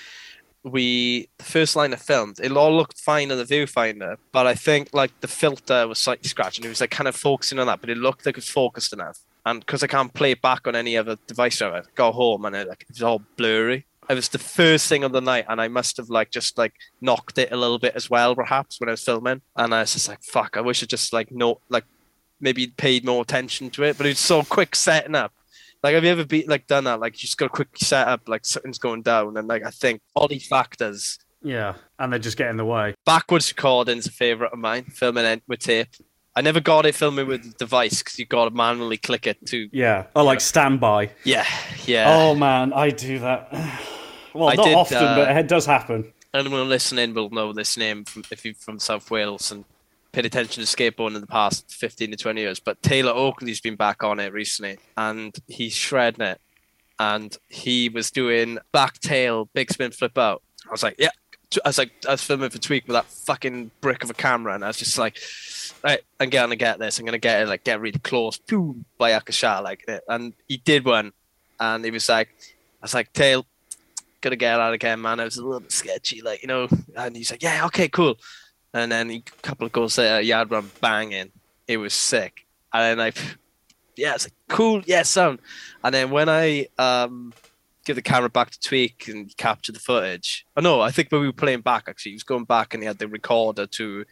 We the first line of filmed, it all looked fine on the viewfinder, but I think like the filter was slightly scratched, and it was like kind of focusing on that, but it looked like it was focused enough. And because I can't play it back on any other device, I go home and it, like it was all blurry. It was the first thing of the night, and I must have like just like knocked it a little bit as well, perhaps when I was filming. And I was just like, "Fuck! I wish I just like no like maybe paid more attention to it." But it's so quick setting up. Like, have you ever be like done that? Like, you just got a quick set up, like something's going down, and like I think all these factors. Yeah, and they just get in the way. Backwards recording's a favorite of mine. Filming it with tape. I never got it filming with the device because you got to manually click it to. Yeah. Oh, like standby. Yeah, yeah. Oh man, I do that. Well, I not did, often, uh, but it does happen. anyone listening will know this name from, if you're from South Wales and paid attention to skateboarding in the past 15 to 20 years. But Taylor Oakley's been back on it recently and he's shredding it. and he was doing back tail, big spin flip out. I was like, yeah. I was like, I was filming for Tweak with that fucking brick of a camera, and I was just like, right, I'm gonna get this. I'm gonna get it, like, get really close, boom, by a shot like it. And he did one, and he was like, I was like, tail, gonna get out again, man. It was a little bit sketchy, like, you know. And he's like, yeah, okay, cool. And then a couple of goals later, yard run banging. It was sick. And then I, yeah, it's like, cool, yeah, sound. And then when I um give the camera back to Tweak and capture the footage. Oh no, I think when we were playing back actually, he was going back and he had the recorder to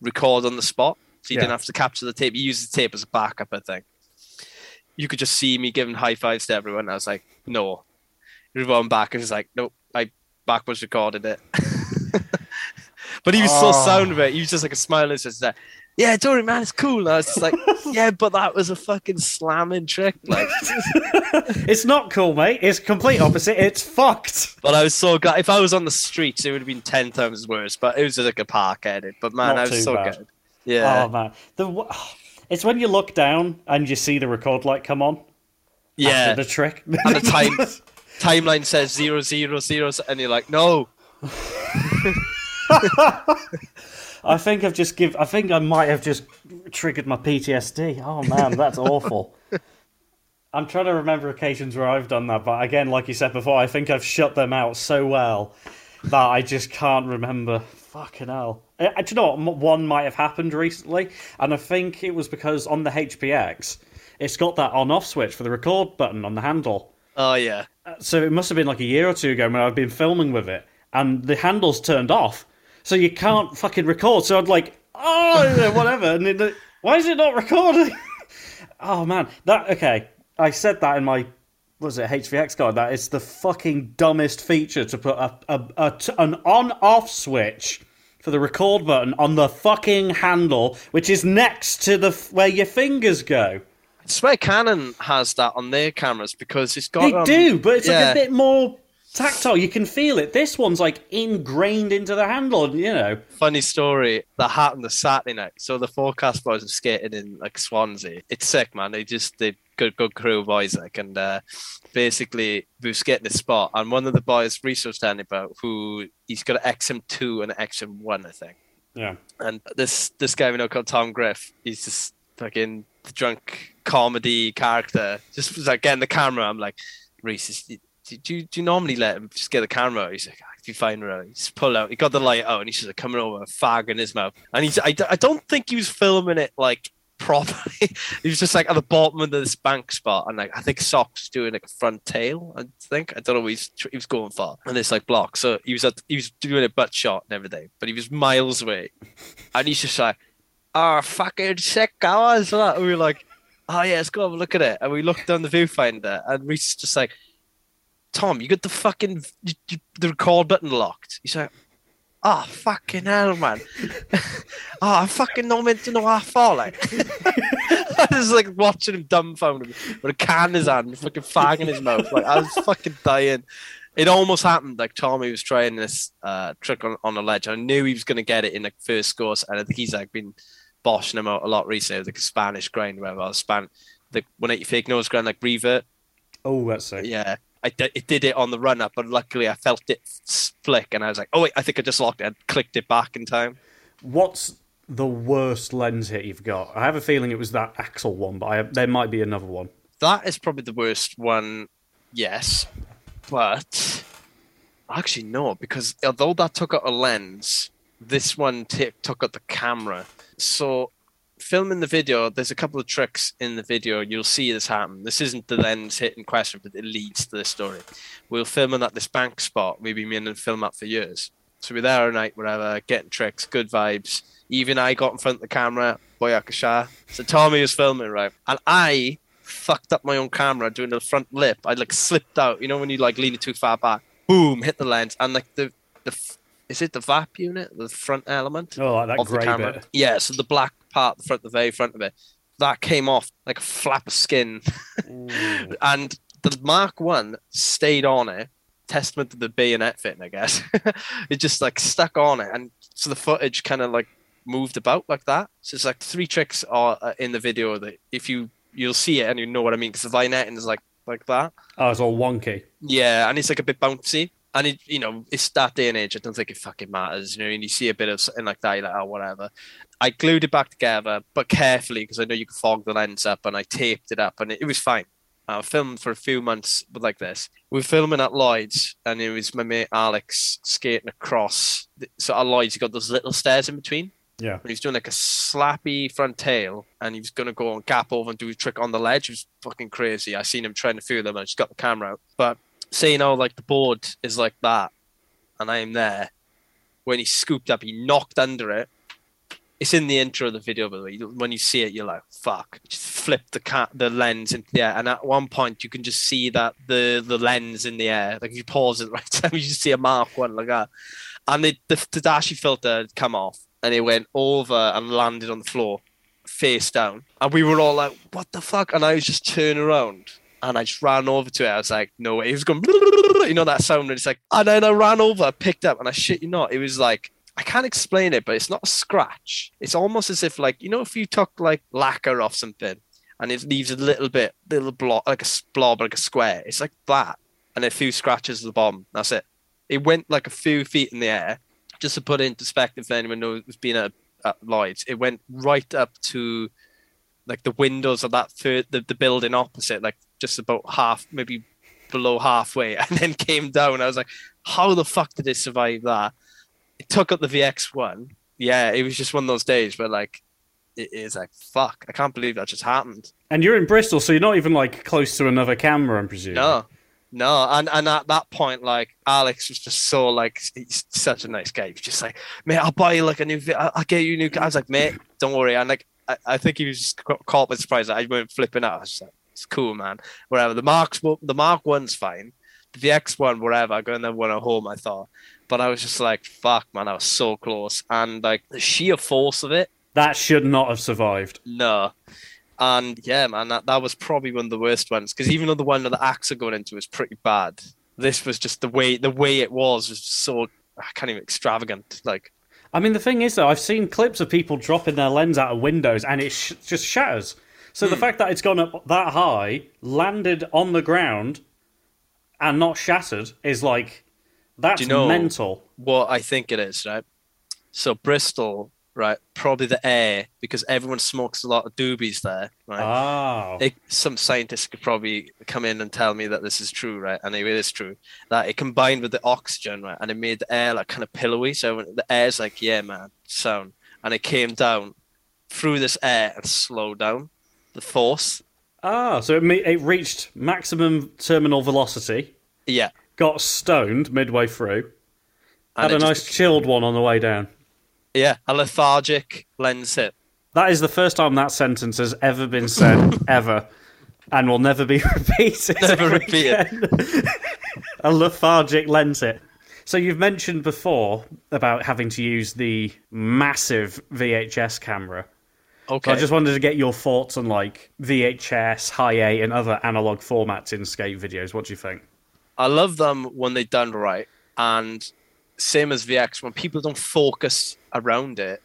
record on the spot. So you Yeah. didn't have to capture the tape. You used the tape as a backup, I think. You could just see me giving high fives to everyone. I was like, no. Rewind back and he's like, nope, I backwards recorded it. but he was so Oh. sound of it. He was just like a smile and just like, yeah, don't worry, man, it's cool. And I was just like, yeah, but that was a fucking slamming trick. Like, It's not cool, mate. It's complete opposite. It's fucked. But I was so glad. If I was on the streets, it would have been ten times worse. But it was just like a park edit. But man, Not I was so bad. good. Yeah, Oh man, the w- it's when you look down and you see the record light come on. yeah. the trick. And the time timeline says zero zero zero, and you're like, no. I think I've just give. I think I might have just triggered my PTSD. Oh man, that's awful. I'm trying to remember occasions where I've done that, but again, like you said before, I think I've shut them out so well that I just can't remember. Fucking hell. Uh, Do you know what? One might have happened recently, and I think it was because on the HPX, it's got that on-off switch for the record button on the handle. Oh yeah, so it must have been like a year or two ago when I'd been filming with it, and the handle's turned off, so you can't fucking record. So I'd like, oh, whatever, and it, why is it not recording? oh man, that okay. I said that in my was it HVX guide that it's the fucking dumbest feature to put a, a, a t- an on-off switch for the record button on the fucking handle, which is next to the where your fingers go. I swear Canon has that on their cameras because it's got. They um, do, but it's like a bit more tactile. You can feel it. This one's like ingrained into the handle, you know. Funny story that happened the Saturday night. So the forecast boys have skating in like Swansea. It's sick, man. They just they good good crew of boys like and uh basically we were skating a spot and one of the boys research telling me about who he's got an XM2 and an XM1, I think. Yeah. And this this guy we know called Tom Griff, he's just fucking the drunk comedy character. Just was like getting the camera. I'm like, Reese, do, do, you, do you normally let him just get the camera? He's like, "Ah, if you find her, out." he's pull out. He got the light out, and he's just like coming over, a fag in his mouth. And he's, I, I don't think he was filming it like properly. he was just like at the bottom of this bank spot, and like I think Socks doing like a front tail. I think I don't know he's he was going for, and it's like block. So he was at he was doing a butt shot and everything, but he was miles away, and he's just like, "Oh fucking sick hours!" We were like, "Oh yeah, let's go have a look at it." And we looked down the viewfinder, and Reese is just like, "Tom, you got the fucking the record button locked." He's like. Oh fucking hell, man! oh, I fucking not meant to know how far. Like, I was like watching him dumbfounded with a can in his hand, and fucking fag in his mouth. Like I was fucking dying. It almost happened. Like Tommy was trying this uh, trick on, on a ledge. I knew he was going to get it in the first course, and I think he's like been boshing him out a lot recently, like a Spanish grind, whatever. Or Span, the one eighty fake nose grind, like revert. Oh, that's it. Yeah, I did, it did it on the run up, but luckily I felt it flick, and I was like, oh wait, I think I just locked it. and clicked it back in time. What's the worst lens hit you've got? I have a feeling it was that axle one, but I, there might be another one. that is probably the worst one, yes. But actually, no, because although that took out a lens, this one t- took out the camera. So, filming the video, there's a couple of tricks in the video. You'll see this happen. This isn't the lens hit in question, but it leads to the story. We are filming at this bank spot. We've been meaning to film that for years. So we're there all night, whatever, getting tricks, good vibes. Even I got in front of the camera, Boyakasha. So Tommy was filming, right? And I fucked up my own camera doing the front lip. I like slipped out. You know when you like lean it too far back? Boom, hit the lens. And like the the is it the VAP unit, the front element Oh, like that of the grey camera? bit. Yeah, so the black part, the front, the very front of it, that came off like a flap of skin. and the Mark One stayed on it. Testament to the bayonet fitting, I guess. it just like stuck on it, and so the footage kind of like moved about like that. So it's like three tricks are uh, in the video that if you you'll see it and you know what I mean because the vignetting is like like that. Oh, it's all wonky. Yeah, and it's like a bit bouncy. And it, you know, it's that day and age. I don't think it fucking matters. You know, and you see a bit of something like that, you're like, oh, whatever. I glued it back together, but carefully because I know you can fog the lens up, and I taped it up, and it, it was fine. I filmed for a few months like this. We were filming at Lloyd's, and it was my mate Alex skating across. So at Lloyd's, you got those little stairs in between. Yeah. And he was doing like a slappy front tail, and he was gonna go and gap over and do a trick on the ledge. It was fucking crazy. I seen him trying to feel them, and I just got the camera out. But saying how like the board is like that, and I am there. When he scooped up, he knocked under it. It's in the intro of the video, by the way. When you see it, you're like, "Fuck!" Just flip the cat, the lens into the air, and at one point you can just see that the the lens in the air. Like if you pause it right time, you just see a mark one like that, and the the, the Dashi filter had come off, and it went over and landed on the floor, face down, and we were all like, "What the fuck?" And I was just turning around and I just ran over to it. I was like, no way. It was going, you know, that sound. And it's like, and then I ran over, picked up, and I shit you not, it was like, I can't explain it, but it's not a scratch. It's almost as if, like, you know, if you took like lacquer off something and it leaves a little bit, little blob, like a blob, like a square. It's like that, and a few scratches at the bottom. That's it. It went like a few feet in the air. Just to put it in perspective, for anyone who has been at, at Lloyd's, it went right up to like the windows of that third, the, the building opposite, like just about half, maybe below halfway, and then came down. I was like, how the fuck did it survive that? It took up the VX1. Yeah, it was just one of those days where like it is like fuck. I can't believe that just happened. And you're in Bristol, so you're not even like close to another camera, I'm presuming. No, no, and and at that point, like Alex was just so like he's such a nice guy. He was just like, mate, I'll buy you like a new. I'll, I'll get you a new. I was like, mate, don't worry. And like, I, I think he was just caught by surprise. That I went flipping out. I was just like, it's cool, man. Whatever. The marks, the Mark one's fine. The X one, whatever. I got another one at home. I thought, but I was just like, fuck, man. I was so close, and like the sheer force of it. That should not have survived. No. And yeah, man, that, that was probably one of the worst ones because even though the one that the axe are going into was pretty bad, this was just the way the way it was was so I can't even extravagant. Like I mean, the thing is, though, I've seen clips of people dropping their lens out of windows and it sh- just shatters. So Hmm. the fact that it's gone up that high, landed on the ground, and not shattered is like that's you know- mental. what I think it is, right? So Bristol, right? Probably the air because everyone smokes a lot of doobies there, right? Oh, it, some scientists could probably come in and tell me that this is true, right? And it is true that it combined with the oxygen, right? And it made the air like kind of pillowy. So the air's like, yeah, man, sound. And it came down through this air and slowed down the force. ah, so it, it reached maximum terminal velocity, Yeah. got stoned midway through, And had a nice just- chilled one on the way down. yeah, a lethargic lens hit. That is the first time that sentence has ever been said, ever, and will never be repeated. Never ever repeated. a lethargic lens hit. So you've mentioned before about having to use the massive VHS camera. Okay. So I just wanted to get your thoughts on like VHS, Hi8, and other analog formats in skate videos. What do you think? I love them when they're done right. And same as VX, when people don't focus around it,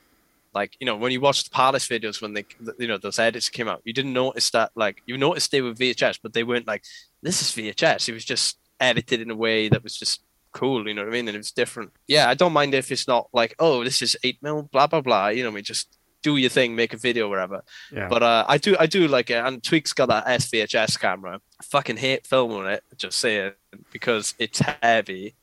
like, you know, when you watch the Palace videos, when they, you know, those edits came out, you didn't notice that, like, you noticed they were VHS, but they weren't like, this is VHS. It was just edited in a way that was just cool, you know what I mean? And it was different. Yeah, I don't mind if it's not like, oh, this is 8 mil, blah, blah, blah. You know, what I mean, just do your thing, make a video, whatever. Yeah. But uh, I do, I do like it. And Tweak's got that SVHS camera. I fucking hate filming it. Just saying because it's heavy,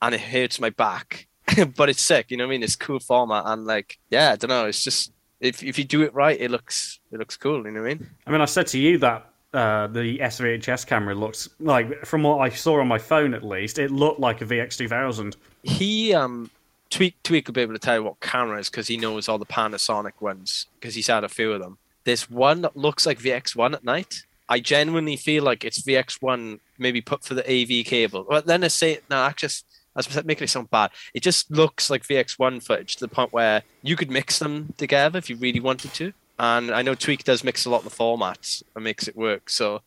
and it hurts my back. but it's sick. You know what I mean? It's cool format, and like, yeah, I don't know. It's just if if you do it right, it looks it looks cool. You know what I mean? I mean, I said to you that uh, the SVHS camera looks like, from what I saw on my phone at least, it looked like a VX2000. He um. Tweak Tweak will be able to tell you what camera is because he knows all the Panasonic ones because he's had a few of them. This one that looks like VX1 at night. I genuinely feel like it's VX1 maybe put for the AV cable. But then I say, no, I was making it sound bad. It just looks like VX1 footage to the point where you could mix them together if you really wanted to. And I know Tweak does mix a lot of the formats and makes it work. So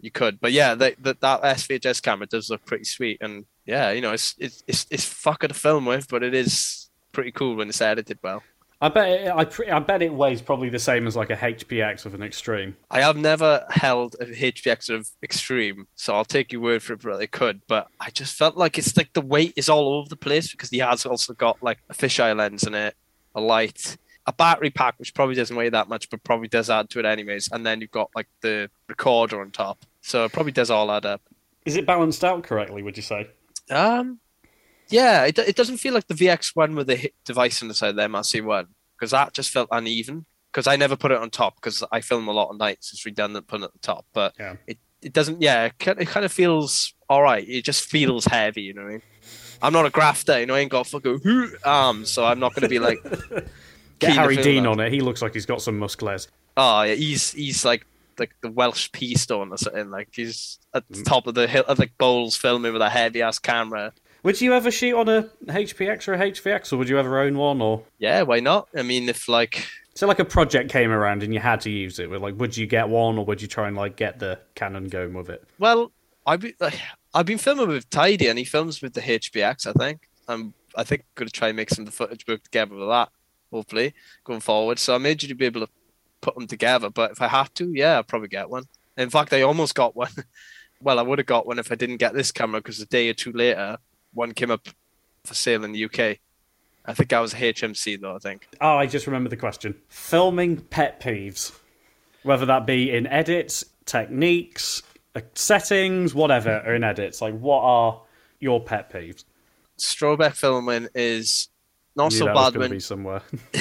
you could. But yeah, that SVHS camera does look pretty sweet. And yeah, you know, it's it's it's, it's fucker to film with, but it is pretty cool when it's edited well. I bet it, I, pre- I bet it weighs probably the same as like a HPX of an extreme. I have never held a HPX of extreme, so I'll take your word for it, but I could. But I just felt like it's like the weight is all over the place because he has also got like a fisheye lens in it, a light, a battery pack, which probably doesn't weigh that much, but probably does add to it anyways. And then you've got like the recorder on top, so it probably does all add up. Is it balanced out correctly? Would you say? Um, yeah, it, it doesn't feel like the VX one with the hit device on the side of the MRC one because that just felt uneven. Because I never put it on top because I film a lot of nights. It's redundant putting it at the top, but Yeah. it, it doesn't. Yeah, it, kind- of feels all right. It just feels heavy. You know what I mean? I'm not a grafter. You know, I ain't got fucking arms, so I'm not going to be like. Get Harry Dean on it. He looks like he's got some muscles. Oh yeah, he's he's like like the Welsh pea stone or something. Like he's at the mm. top of the hill of like bowls filming with a heavy ass camera. Would you ever shoot on a HPX or a HVX, or would you ever own one? Or Yeah, why not? I mean, if like so, like a project came around and you had to use it. Like, would you get one, or would you try and like get the Canon going with it? Well, I've been like, I've been filming with Tidy, and he films with the HBX. I think I'm I think going to try and make some of the footage work together with that. Hopefully, going forward. So I made you to be able to put them together. But if I have to, yeah, I'll probably get one. In fact, I almost got one. well, I would have got one if I didn't get this camera because a day or two later, one came up for sale in the UK. I think I was a HMC though. I think. Oh, I just remember the question. Filming pet peeves, whether that be in edits, techniques, uh, settings, whatever, or in edits. Like, what are your pet peeves? Strobeck filming is not so bad when somewhere.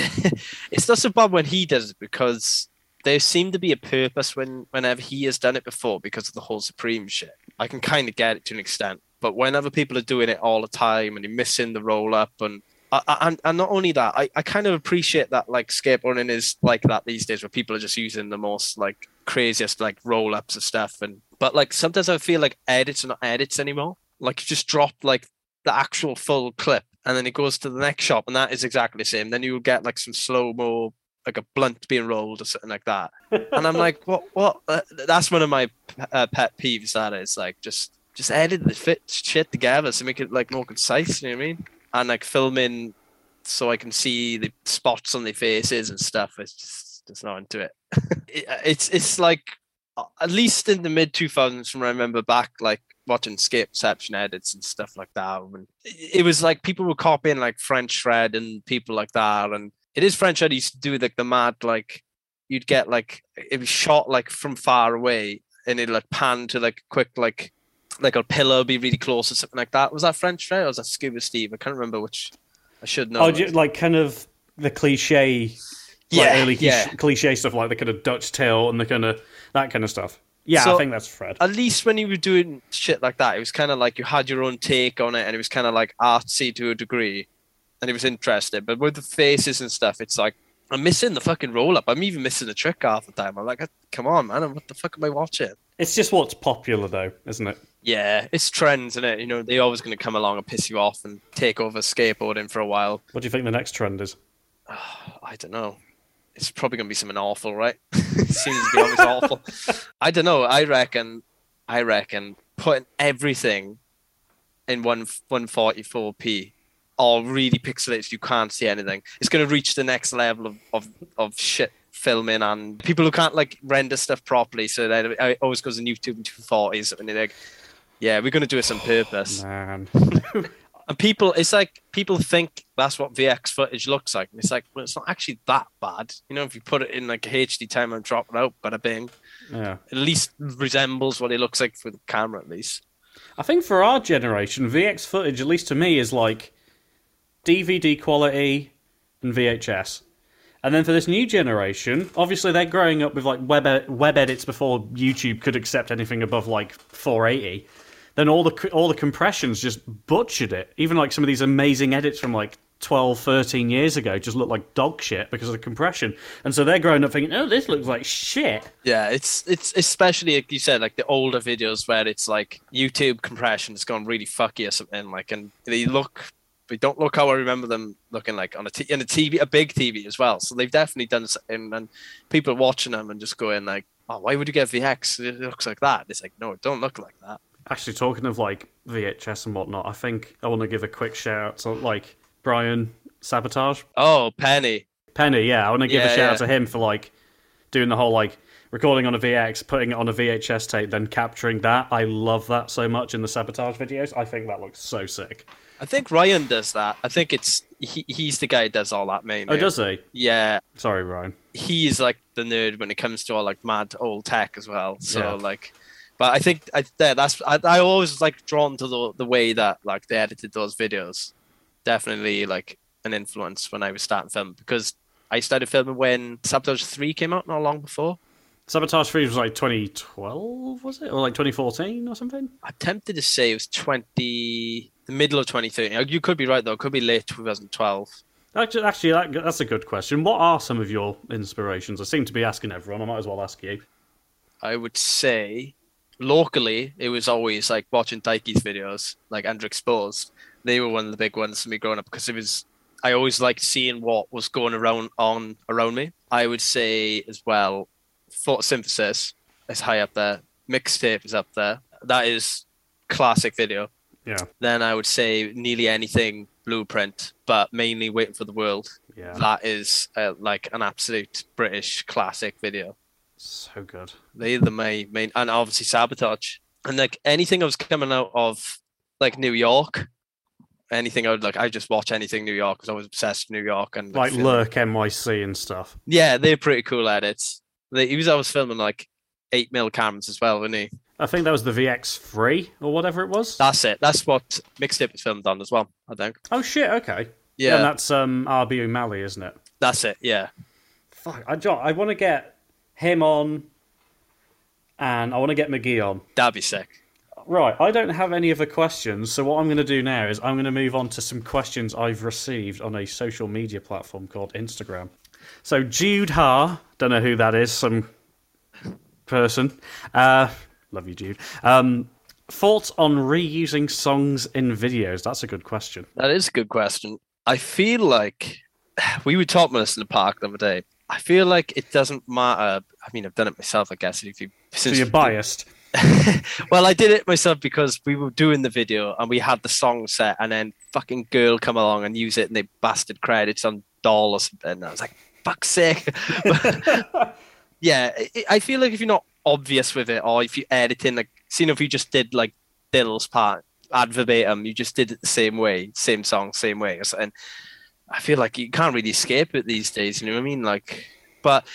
it's not so bad when he does it because there seemed to be a purpose when whenever he has done it before because of the whole Supreme shit. I can kind of get it to an extent, but whenever people are doing it all the time and you're missing the roll up and and, and not only that, I, I kind of appreciate that like skateboarding is like that these days where people are just using the most like craziest like roll ups and stuff and but like sometimes I feel like edits are not edits anymore. Like you just drop like the actual full clip and then it goes to the next shop, and that is exactly the same. Then you'll get like some slow mo, like a blunt being rolled or something like that. and I'm like, what? What? Uh, that's one of my uh, pet peeves. That is like just just edit the fit shit together to make it like more concise. You know what I mean? And like filming so I can see the spots on their faces and stuff. It's just just not into it. it it's it's like uh, at least in the mid 2000s from I remember back like watching Scapeception edits and stuff like that. When it it was like people were copying like French Fred and people like that. And it is French Fred used to do like the mad like you'd get like it was shot like from far away and it'd like pan to like quick like like a pillar be really close or something like that. Was that French Fred or was that Scuba Steve? I can't remember which I should know. Oh, you- like kind of the cliche, like Yeah, early yeah. cliche, cliche stuff, like the kind of Dutch tilt and the kind of that kind of stuff. Yeah, I So- think that's Fred. at least when you were doing shit like that, it was kind of like you had your own take on it, and it was kind of like artsy to a degree, and it was interesting. But with the faces and stuff, it's like I'm missing the fucking roll up. I'm even missing the trick half the time. I'm like, come on, man, what the fuck am I watching? It's just what's popular, though, isn't it? Yeah, it's trends, isn't it? You know, they're always going to come along and piss you off and take over skateboarding for a while. What do you think the next trend is? I don't know. It's probably going to be something awful, right? it seems to be always awful. I don't know. I reckon. I reckon putting everything in one 144p, all really pixelated, you can't see anything. It's going to reach the next level of, of, of shit filming and people who can't like render stuff properly. So that it always goes on YouTube in 240s and they're like, yeah, we're going to do this on purpose. Man, And people, it's like people think that's what VX footage looks like. And it's like, well, it's not actually that bad. You know, if you put it in like a HD time and drop it out, bada bing, yeah. at least resembles what it looks like for the camera, at least. I think for our generation, VX footage, at least to me, is like DVD quality and VHS. And then for this new generation, obviously they're growing up with like web web edits before YouTube could accept anything above like 480. Then all the all the compressions just butchered it. Even like some of these amazing edits from like 12, 13 years ago just look like dog shit because of the compression. And so they're growing up thinking, "Oh, this looks like shit." Yeah, it's it's especially like you said, like the older videos where it's like YouTube compression has gone really fucky or something, like, and they look, they don't look how I remember them looking like on a t- in a TV, a big TV as well. So they've definitely done something, and people watching them and just going like, "Oh, why would you get VX? It looks like that." It's like, no, it don't look like that. Actually, talking of like VHS and whatnot, I think I want to give a quick shout out to like Brian Sabotage. Oh, Penny. Penny, yeah, I want to give a Yeah, shout out to him for like doing the whole like recording on a VX, putting it on a VHS tape, then capturing that. I love that so much in the sabotage videos. I think that looks so sick. I think Ryan does that. I think it's he, he's the guy who does all that mainly. Oh, does he? Yeah, Sorry, Ryan. he's like the nerd when it comes to all like mad old tech as well. So Yeah. like, but I think I, yeah, that's I, I always like drawn to the the way that like they edited those videos. Definitely like an influence when I was starting film because I started filming when Sabotage Three came out not long before. Sabotage 3 was like 2012, was it? Or like 2014 or something? I'm tempted to say it was twenty the middle of 2013. You could be right though. It could be late 2012. Actually, actually that, that's a good question. What are some of your inspirations? I seem to be asking everyone. I might as well ask you. I would say locally, it was always like watching Daiki's videos, like Underexposed. They were one of the big ones for me growing up because it was. I always liked seeing what was going around on around me. I would say as well, photosynthesis is high up there. Mixtape is up there. That is classic video. Yeah. Then I would say nearly anything blueprint, but mainly waiting for the world. Yeah. That is uh, like an absolute British classic video. So good. They're the main, main, and obviously sabotage. And like anything that was coming out of like New York, anything I would like, I just watch anything New York because I was obsessed with New York and Like film. Lurk NYC and stuff. Yeah, they're pretty cool edits. They, he was always filming like eight mil cameras as well, wasn't he? I think that was the VX3 or whatever it was. That's it. That's what mixtape was filmed on as well. I think. Oh shit, okay. Yeah, and that's um RB Umali, isn't it? that's it. Yeah, Fuck, I, I want to get him on, and I want to get McGee on. that'd be sick. Right, I don't have any other questions, so what I'm going to do now is I'm going to move on to some questions I've received on a social media platform called Instagram. So Jude Ha, don't know who that is, some person. Uh, love you, Jude. Um, thoughts on reusing songs in videos? That's a good question. That is a good question. I feel like we were talking this in the park the other day. I feel like it doesn't matter. I mean, I've done it myself, I guess. If you, so you're biased. well, I did it myself because we were doing the video and we had the song set, and then fucking girl come along and use it, and they bastard credits on doll or something. And I was like, fuck's sake. yeah, I- I feel like if you're not obvious with it, or if you edit in like, see, if you just did like Dill's part ad verbatim, you just did it the same way, same song, same way, or something. I feel like you can't really escape it these days. You know what I mean? Like, but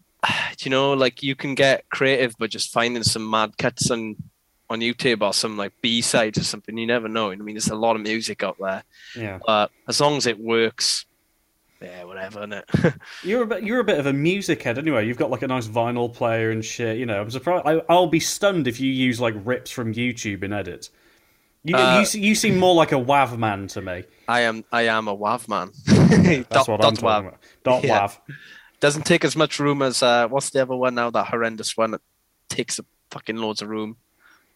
you know, like you can get creative by just finding some mad cuts on on YouTube or some like B sides or something. You never know. I mean, there's a lot of music out there, Yeah. but as long as it works, yeah, whatever. Innit? You're a bit, you're a bit of a music head anyway. You've got like a nice vinyl player and shit. You know, I'm surprised. I, I'll be stunned if you use like rips from YouTube in edits. You, Uh, you, you seem more like a WAV man to me. I am I am a WAV man. That's dot, what I'm talking WAV. about. Dot Yeah. WAV. Doesn't take as much room as uh, what's the other one now? That horrendous one that takes a fucking loads of room.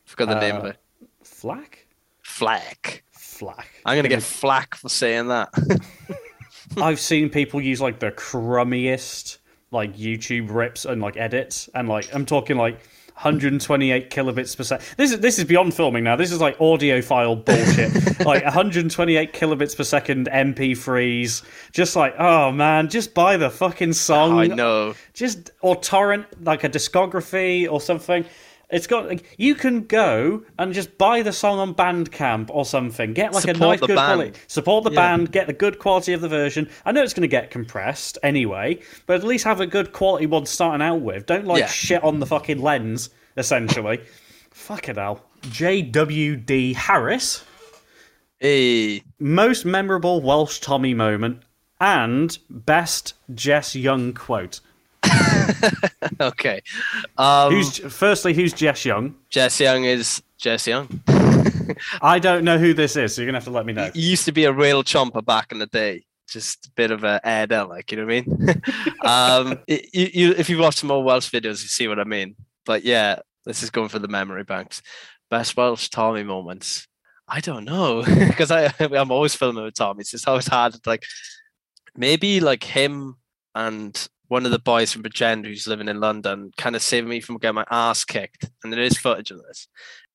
Forgot the name of Uh, it. FLAC? FLAC. FLAC. I'm gonna get flack for saying that. I've seen people use like the crummiest like YouTube rips and like edits, and like I'm talking like 128 kilobits per second. This is this is beyond filming now. This is like audio file bullshit. like 128 kilobits per second MP3s. Just like, oh man, just buy the fucking song. I know. Just or torrent like a discography or something. It's got like, you can go and just buy the song on Bandcamp or something. Get like a nice good band. quality. Support the Yeah. band. Get the good quality of the version. I know it's going to get compressed anyway, but at least have a good quality one starting out with. Don't like Yeah. shit on the fucking lens. Essentially, fuck it hell. J.W.D. Harris, Hey, most memorable Welsh Tommy moment and best Jess Young quote. okay. Um, Who's firstly? Who's Jess Young? Jess Young is Jess Young. I don't know who this is, so you're gonna have to let me know. He used to be a real chomper back in the day. Just a bit of a aider, like you know what I mean. um, y- you, you, if you watch some old Welsh videos, you see what I mean. But yeah, this is going for the memory banks. Best Welsh Tommy moments. I don't know because I I'm always filming with Tommy. It's just always hard. Like maybe like him and one of the boys from Pretend who's living in London kind of saved me from getting my ass kicked. And there is footage of this.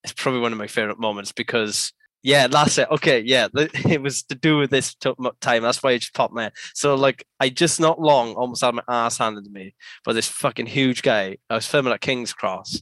It's probably one of my favorite moments because Yeah, that's it. Okay, yeah, it was to do with this time. That's why it just popped my head. So, like, I just not long almost had my ass handed to me by this fucking huge guy. I was filming at King's Cross.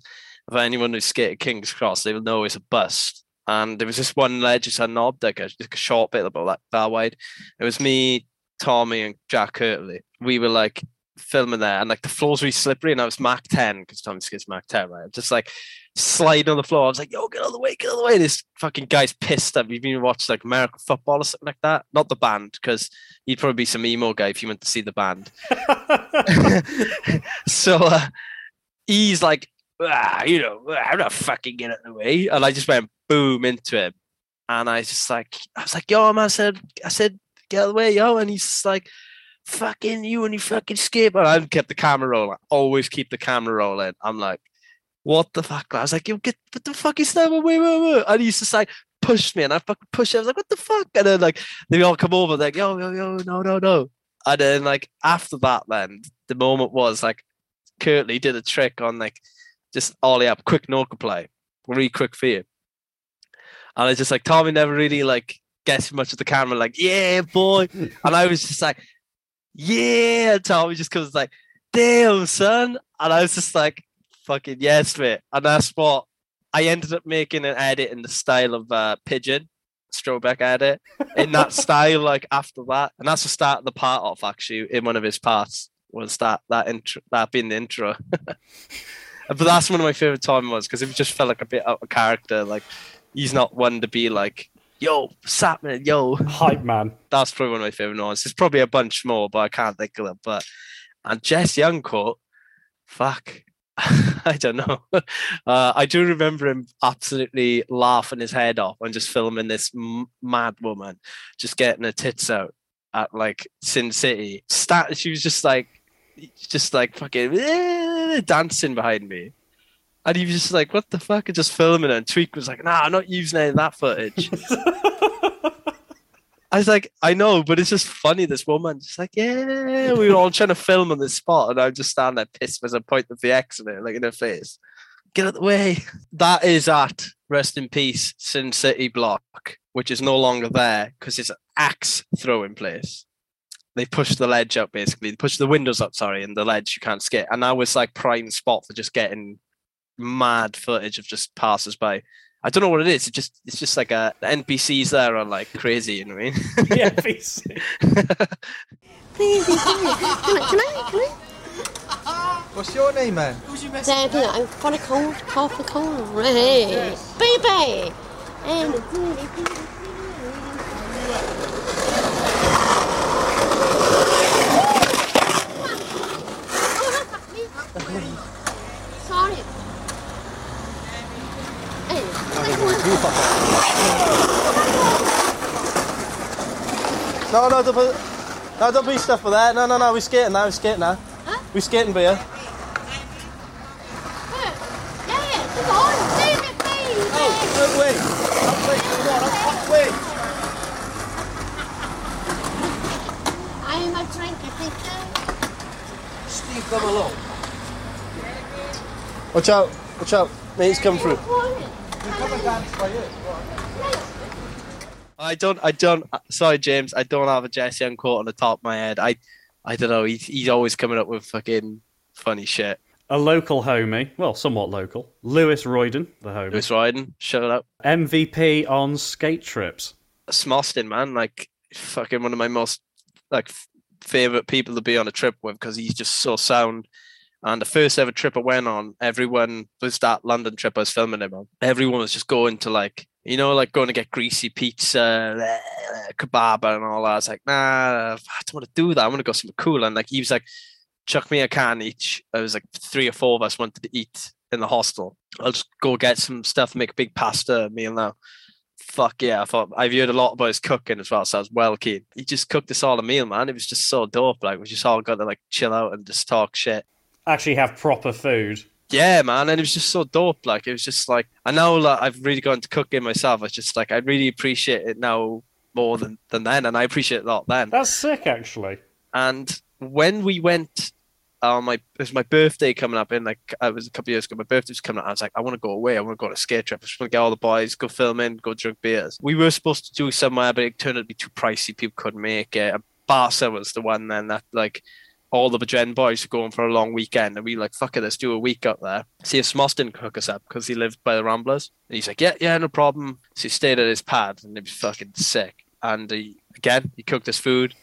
If anyone who's skated King's Cross, they will know it's a bust. And there was this one ledge, it's a knob, like a, like a short bit about that, that wide. It was me, Tommy, and Jack Kirtley. We were like filming there, and like the floor's really slippery, and I was Mac 10 because Tommy skates Mac 10, right? I'm Just like sliding on the floor. I was like, yo, get out of the way, get out of the way. This fucking guy's pissed that we've been watching like American football or something like that. Not the band, because he'd probably be some emo guy if you went to see the band. so uh, he's like, ah, you know, I'm not fucking getting out of the way. And I just went boom into him. And I just like, I was like, yo, man, I said, I said, get out of the way, yo. And he's like, fucking you and you fucking skip. And I kept the camera rolling. I always keep the camera rolling. I'm like, what the fuck? I was like, yo, get what the fuck is that? Wait, wait, wait. And he used to like push me and I fucking push him. I was like, what the fuck? And then like they all come over, like, yo, yo, yo, no, no, no. And then like after that, then the moment was like Kirtley did a trick on like just ollie up, quick no play, really quick for you. And I just like Tommy never really like gets much of the camera, like, yeah, boy. and I was just like, yeah. And Tommy just comes like, damn, son. And I was just like, fucking yes, mate. And that's what I ended up making an edit in the style of uh, Pigeon, Strobeck edit, in that style, like after that. And that's the start of the part off, actually, in one of his parts, was that that intro, that being the intro. but that's one of my favorite time was because it just felt like a bit out of character. Like he's not one to be like, yo, Sapman, yo. Hype man. That's probably one of my favorite ones. There's probably a bunch more, but I can't think of them. But and Jess Youngcourt, fuck. I don't know. Uh, I do remember him absolutely laughing his head off and just filming this m- mad woman just getting her tits out at like Sin City. Stat- she was just like, just like fucking eh, dancing behind me. And he was just like, what the fuck? And just filming it. And Tweak was like, nah, I'm not using any of that footage. I was like, I know, but it's just funny. This woman, just like, yeah, we were all trying to film on this spot, and I'm just standing there pissed as I point the X in it, like in her face. Get out the way. That is at rest in peace Sin City block, which is no longer there because it's an axe throwing place. They pushed the ledge up basically. They pushed the windows up, sorry, and the ledge you can't skate. And that was like prime spot for just getting mad footage of just passers by. I don't know what it is. It just it's just like a the NPCs there are like crazy. You know what I mean? yeah, NPC. Please, can I, can I, can I? What's your name, man? Dad, I've got a cold, cough, a cold. Hey, baby. And No, no, don't put, no, don't put your stuff for there. No, no, no, we're skating now, we're skating now. Huh? We're skating, beer. Yeah, yeah, come on, leave it, please. No, wait. Wait, wait. I'm a drinker, thank you. Steve, come along. Watch out, watch out. Mate's come through. I don't. I don't. Sorry, James. I don't have a Jesse quote on the top of my head. I, I don't know. He's he's always coming up with fucking funny shit. A local homie, well, somewhat local, Lewis Royden, the homie, Lewis Ryden, shout up. MVP on skate trips. Smoston, man, like fucking one of my most like f- favorite people to be on a trip with because he's just so sound. And the first ever trip I went on, everyone was that London trip I was filming him on. Everyone was just going to like, you know, like going to get greasy pizza, kebab, and all that. I was like, nah, I don't want to do that. I want to go somewhere cool. And like, he was like, chuck me a can each. I was like, three or four of us wanted to eat in the hostel. I'll just go get some stuff, make a big pasta meal now. Fuck yeah! I thought I've heard a lot about his cooking as well, so I was well keen. He just cooked us all a meal, man. It was just so dope. Like we just all got to like chill out and just talk shit. Actually, have proper food. Yeah, man, and it was just so dope. Like it was just like I know like, I've really gone to cooking myself. It's just like I really appreciate it now more than than then, and I appreciate it a lot then. That's sick, actually. And when we went oh my, it was my birthday coming up in like uh, it was a couple of years ago. My birthday was coming up. I was like, I want to go away. I want to go on a skate trip. I just want to get all the boys, go filming, go drink beers. We were supposed to do somewhere, but it turned out to be too pricey. People couldn't make it. Barca was the one then that like all the Gen boys were going for a long weekend, and we like, fuck it, let's do a week up there. See if Smoss didn't hook us up because he lived by the Ramblas. And he's like, yeah, yeah, no problem. So he stayed at his pad, and it was fucking sick. And he, again, he cooked us food.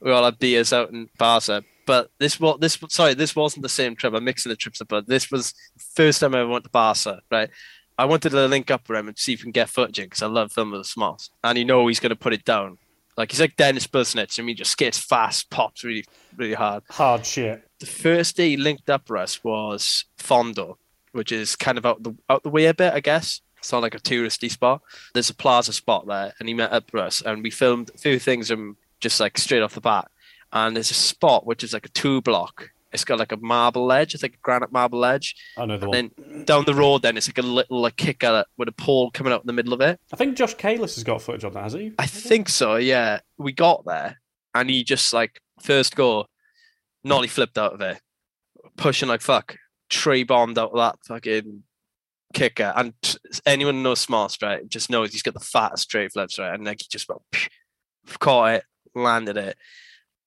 We all had beers out in Barca. But this was this sorry, this wasn't the same trip. I'm mixing the trips up, but this was first time I ever went to Barca, right? I wanted to link up with him and see if we can get footage because I love filming with Smoss. And you know he's going to put it down. Like he's like Dennis Busenitz. I mean, just skates fast, pops really, really hard. Hard shit. The first day he linked up with us was Fondo, which is kind of out the out the way a bit, I guess. It's not like a touristy spot. There's a plaza spot there, and he met up with us, and we filmed a few things and just like straight off the bat. And there's a spot which is like a two block. It's got like a marble ledge. It's like a granite marble ledge. I know the And one. then down the road, then it's like a little like kicker with a pole coming out in the middle of it. I think Josh Kalis has got footage on that, has he? I think so. Yeah, we got there, and he just like first go, nollie flipped out of it, pushing like fuck, tree bombed out of that fucking kicker. And anyone who knows Smoss, right, just knows he's got the fattest straight flips, right, and like he just went, caught it, landed it.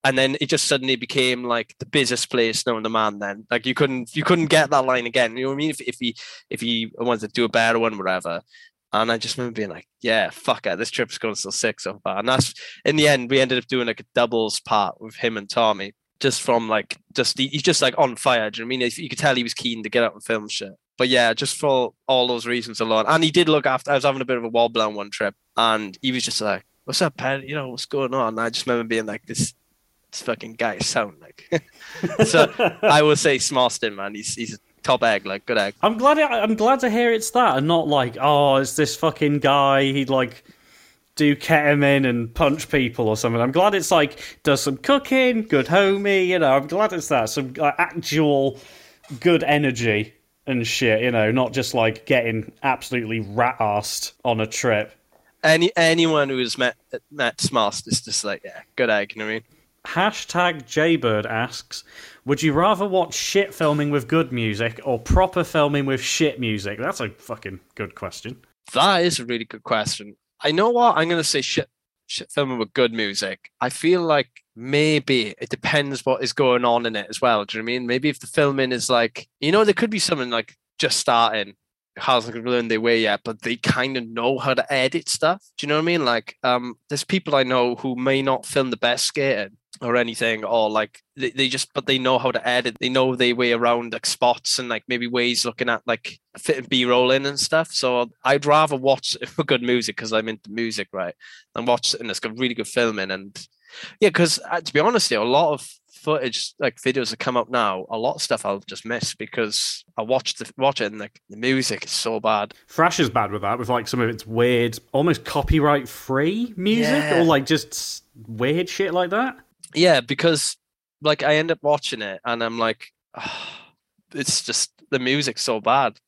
And then it just suddenly became like the busiest place known to man. Then, like you couldn't, you couldn't get that line again. You know what I mean? If if he if he wanted to do a better one, whatever, and I just remember being like, yeah, fuck it. This trip's going so sick so far. And that's in the end, we ended up doing like a doubles part with him and Tommy. Just from like, just he- he's just like on fire. Do you know I mean? You could tell he was keen to get out and film shit. But yeah, just for all those reasons alone. And he did look after, I was having a bit of a wobble on one trip. And he was just like, what's up, Pat? You know, what's going on? And I just remember being like, this fucking guy sound like. so I will say Smarston, man. He's, he's a top egg, like good egg. I'm glad. It, I'm glad to hear it's that, and not like, oh, it's this fucking guy. He'd like do ketamine and punch people or something. I'm glad it's like does some cooking, good homie. You know, I'm glad it's that some like, actual good energy and shit. You know, not just like getting absolutely rat assed on a trip. Any anyone who has met met Smast is just like, yeah, good egg, you know what I mean? Hashtag Jaybird asks, would you rather watch shit filming with good music or proper filming with shit music? That's a fucking good question. That is a really good question. I know what I'm gonna say shit shit filming with good music. I feel like maybe it depends what is going on in it as well. Do you know what I mean? Maybe if the filming is like you know, there could be someone like just starting hasn't learned their way yet, but they kind of know how to edit stuff. Do you know what I mean? Like, um, there's people I know who may not film the best skating or anything, or like they, they just, but they know how to edit. They know their way around like spots and like maybe ways looking at like fitting B roll in and stuff. So I'd rather watch for good music because I'm into music, right? And watch and it's got really good filming and yeah, because uh, to be honest, yeah, a lot of footage, like videos that come up now, a lot of stuff I'll just miss because I watched the watch it and like the music is so bad. Thrash is bad with that, with like some of its weird, almost copyright free music, Yeah. or like just weird shit like that. Yeah, because like I end up watching it and I'm like, "Ah, it's just the music's so bad.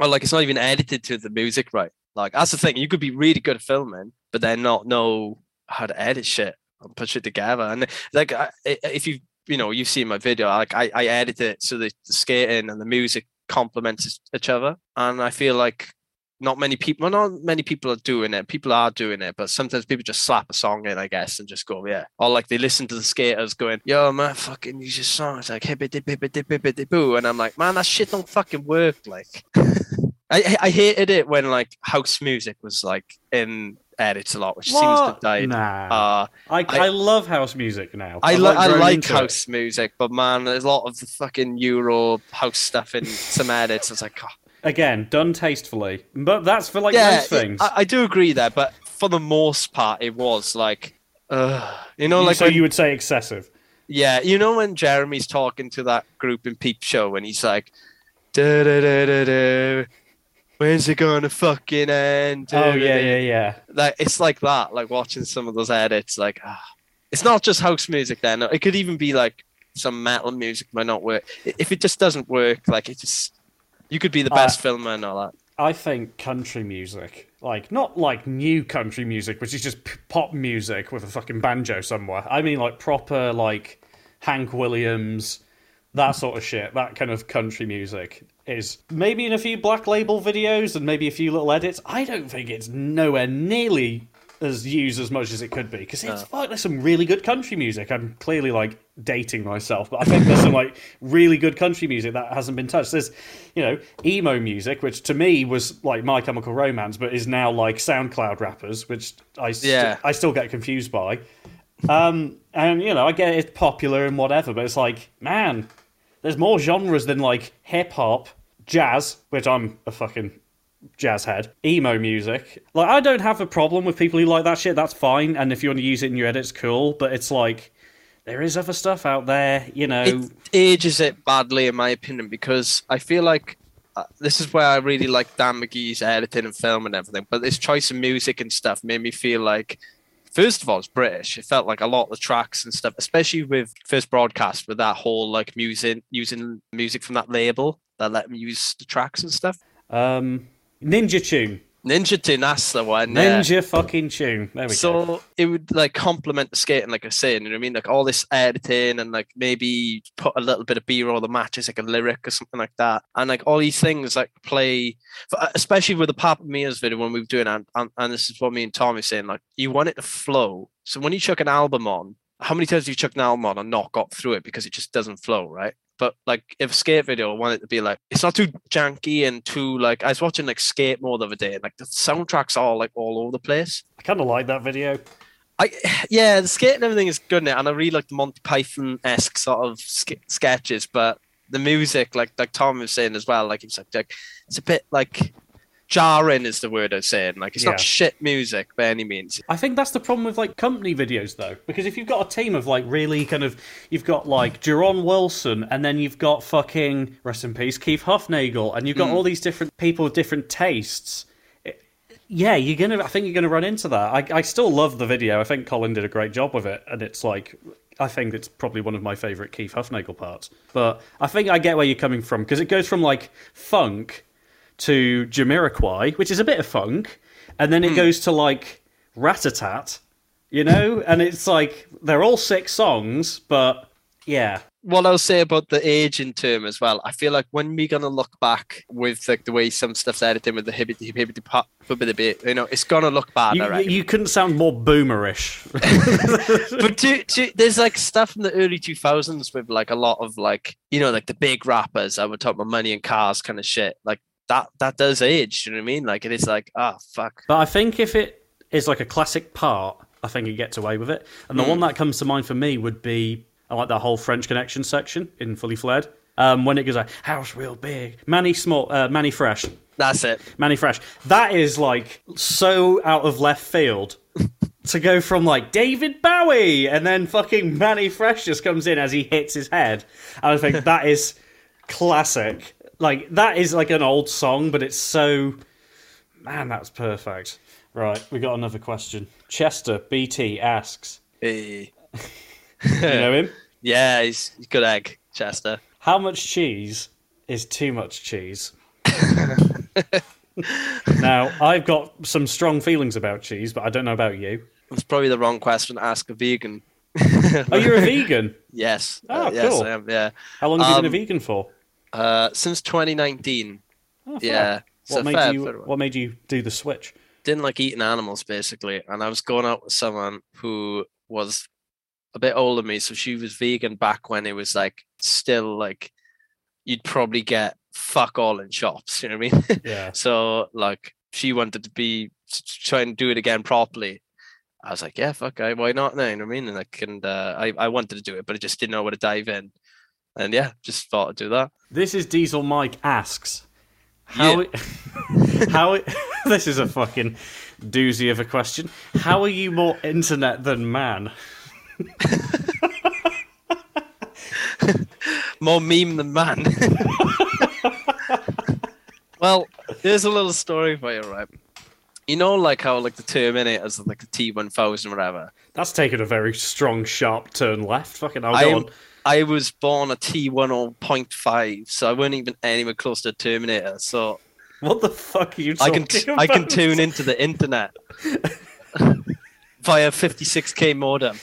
Or like it's not even edited to the music right. Like that's the thing. You could be really good at filming, but then not know how to edit shit and put shit together. And like I- if you you know you've seen my video, like I, I edit it so the, the skating and the music complements each other. And I feel like not many people, well, not many people are doing it. People are doing it, but sometimes people just slap a song in, I guess, and just go, yeah. Or like they listen to the skaters going, yo, man, fucking use your song. It's like, hippity bippity bippity boo. And I'm like, man, that shit don't fucking work. Like, I, I hated it when like house music was like in edits a lot, which seems to have What? died. Nah, Uh, I, I, I- love house music now. I, I've, I like into it. house music, but man, there's a lot of the fucking Euro house stuff in some edits. It's like, oh, again, done tastefully, but that's for like yeah, most things. I, I do agree there, but for the most part, it was like, uh, you know, like so when- you would say excessive. yeah, you know when Jeremy's talking to that group in Peep Show and he's like, da da da da da, when's it gonna fucking end? Oh yeah, yeah, yeah. Like it's like that, like watching some of those edits, like ah. it's not just house music. Then it could even be like some metal music might not work. If it just doesn't work, like it just, you could be the best Uh, filmer and all that. I think country music, like not like new country music, which is just p- pop music with a fucking banjo somewhere. I mean like proper like Hank Williams, that sort of shit, that kind of country music is maybe in a few black label videos and maybe a few little edits. I don't think it's nowhere nearly as used as much as it could be because it's fuck, there's some really good country music. I'm clearly like dating myself, but I think there's some like really good country music that hasn't been touched. There's, you know, emo music, which to me was like My Chemical Romance, but is now like SoundCloud rappers, which I st- Yeah. I still get confused by. Um, and you know, I get it's popular and whatever, but it's like, man, there's more genres than like hip hop, jazz, which I'm a fucking jazz head, emo music. Like, I don't have a problem with people who like that shit. That's fine, and if you want to use it in your edits, cool. But it's like there is other stuff out there, you know. it ages it badly in my opinion because I feel like uh, this is where I really like Dan Magee's editing and film and everything. But this choice of music and stuff made me feel like, first of all, it's British. It felt like a lot of the tracks and stuff, especially with first broadcast, with that whole like music using music from that label that let me use the tracks and stuff. Um, Ninja Tune, Ninja Tune, that's the one. yeah. Ninja fucking Tune. There we go. So it would like complement the skating, like I was saying, you know what I mean? Like all this editing and like maybe put a little bit of B roll the matches like a lyric or something like that. And like all these things like play, uh, especially with the Papa Mios video when we were doing it. And, and, and this is what me and Tommy saying, like you want it to flow. So when you chuck an album on, how many times have you chucked an album on and not got through it because it just doesn't flow, right? But like if a skate video, I want it to be like it's not too janky and too like I was watching like skate mode the other day and like the soundtracks are like all over the place. I kind of like that video. I yeah, the skate and everything is good in it, and I really like the Monty Python esque sort of sk- sketches. But the music, like like Tom was saying as well, like it's like, like it's a bit like jarring is the word I'm saying. Like it's Yeah. not shit music by any means. I think that's the problem with like company videos though, because if you've got a team of like really kind of, you've got like Jerron Wilson, and then you've got fucking rest in peace Keith Hufnagel, and you've got mm. all these different people with different tastes. it- yeah, you're gonna. I think you're gonna run into that. I, I still love the video. I think Colin did a great job with it, and it's like. I think it's probably one of my favourite Keith Hufnagel parts. But I think I get where you're coming from because it goes from like funk to Jamiroquai, which is a bit of funk, and then it hmm. goes to like Ratatat, you know, and it's like they're all six songs, but yeah, What I'll say about the aging term as well, I feel like when we're gonna look back with like the way some stuff's edited with the hibbity hibbity pop, hibbity, you know, it's gonna look bad. you, I you couldn't sound more boomerish. but do, do, there's like stuff in the early 2000s with like a lot of like you know like the big rappers I would talk about money and cars kind of shit like that that does age you know what I mean like it is like ah fuck But I think if it is like a classic part, I think it gets away with it. And the one that comes to mind for me would be I like that whole French Connection section in Fully Flared. Um, when it goes like house real big, Manny Small, uh, Mannie Fresh, that's it Mannie Fresh. That is like so out of left field to go from like David Bowie and then fucking Mannie Fresh just comes in as he hits his head. And I think that is classic. Like that is like an old song, but it's so man, that's perfect. Right, we got another question. Chester BT asks, Hey. you know him? yeah he's, he's good egg Chester How much cheese is too much cheese? now, I've got some strong feelings about cheese, but I don't know about you. it's probably the wrong question to ask a vegan Oh, you're a vegan. yes Oh, Uh, yes cool. I am yeah How long have you been a Um, vegan for? Uh since 2019 Oh, yeah so What made fair- you? fair- What made you do the switch? didn't like eating animals basically and i was going out with someone who was a bit older than me so she was vegan back when it was like still like you'd probably get fuck all in shops you know what i mean? Yeah. so like she wanted to be trying to do it again properly. I was like yeah fuck I, why not now? You know what i mean? And like and uh, I, I wanted to do it but i just didn't know where to dive in and yeah just thought i'd do that This is Diesel Mike asks how it, how it, this is a fucking doozy of a question. How are you more internet than man? more meme than man. well, there's a little story for you, right? You know, like how like the Terminators, like the T one thousand, whatever. That's taken a very strong, sharp turn left. Fucking, I'll I go on. I was born a T one or point five, so I weren't even anywhere close to a Terminator. So What the fuck are you I talking can about? I can tune into the internet via 56k modem.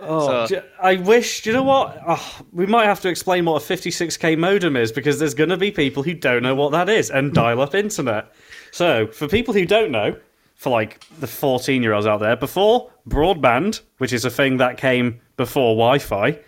Oh, So- do- I wish. Do you know what? Oh, we might have to explain what a 56k modem is because there's going to be people who don't know what that is and dial-up internet. So, for people who don't know, for like the 14-year-olds out there, before broadband, which is a thing that came before Wi-Fi,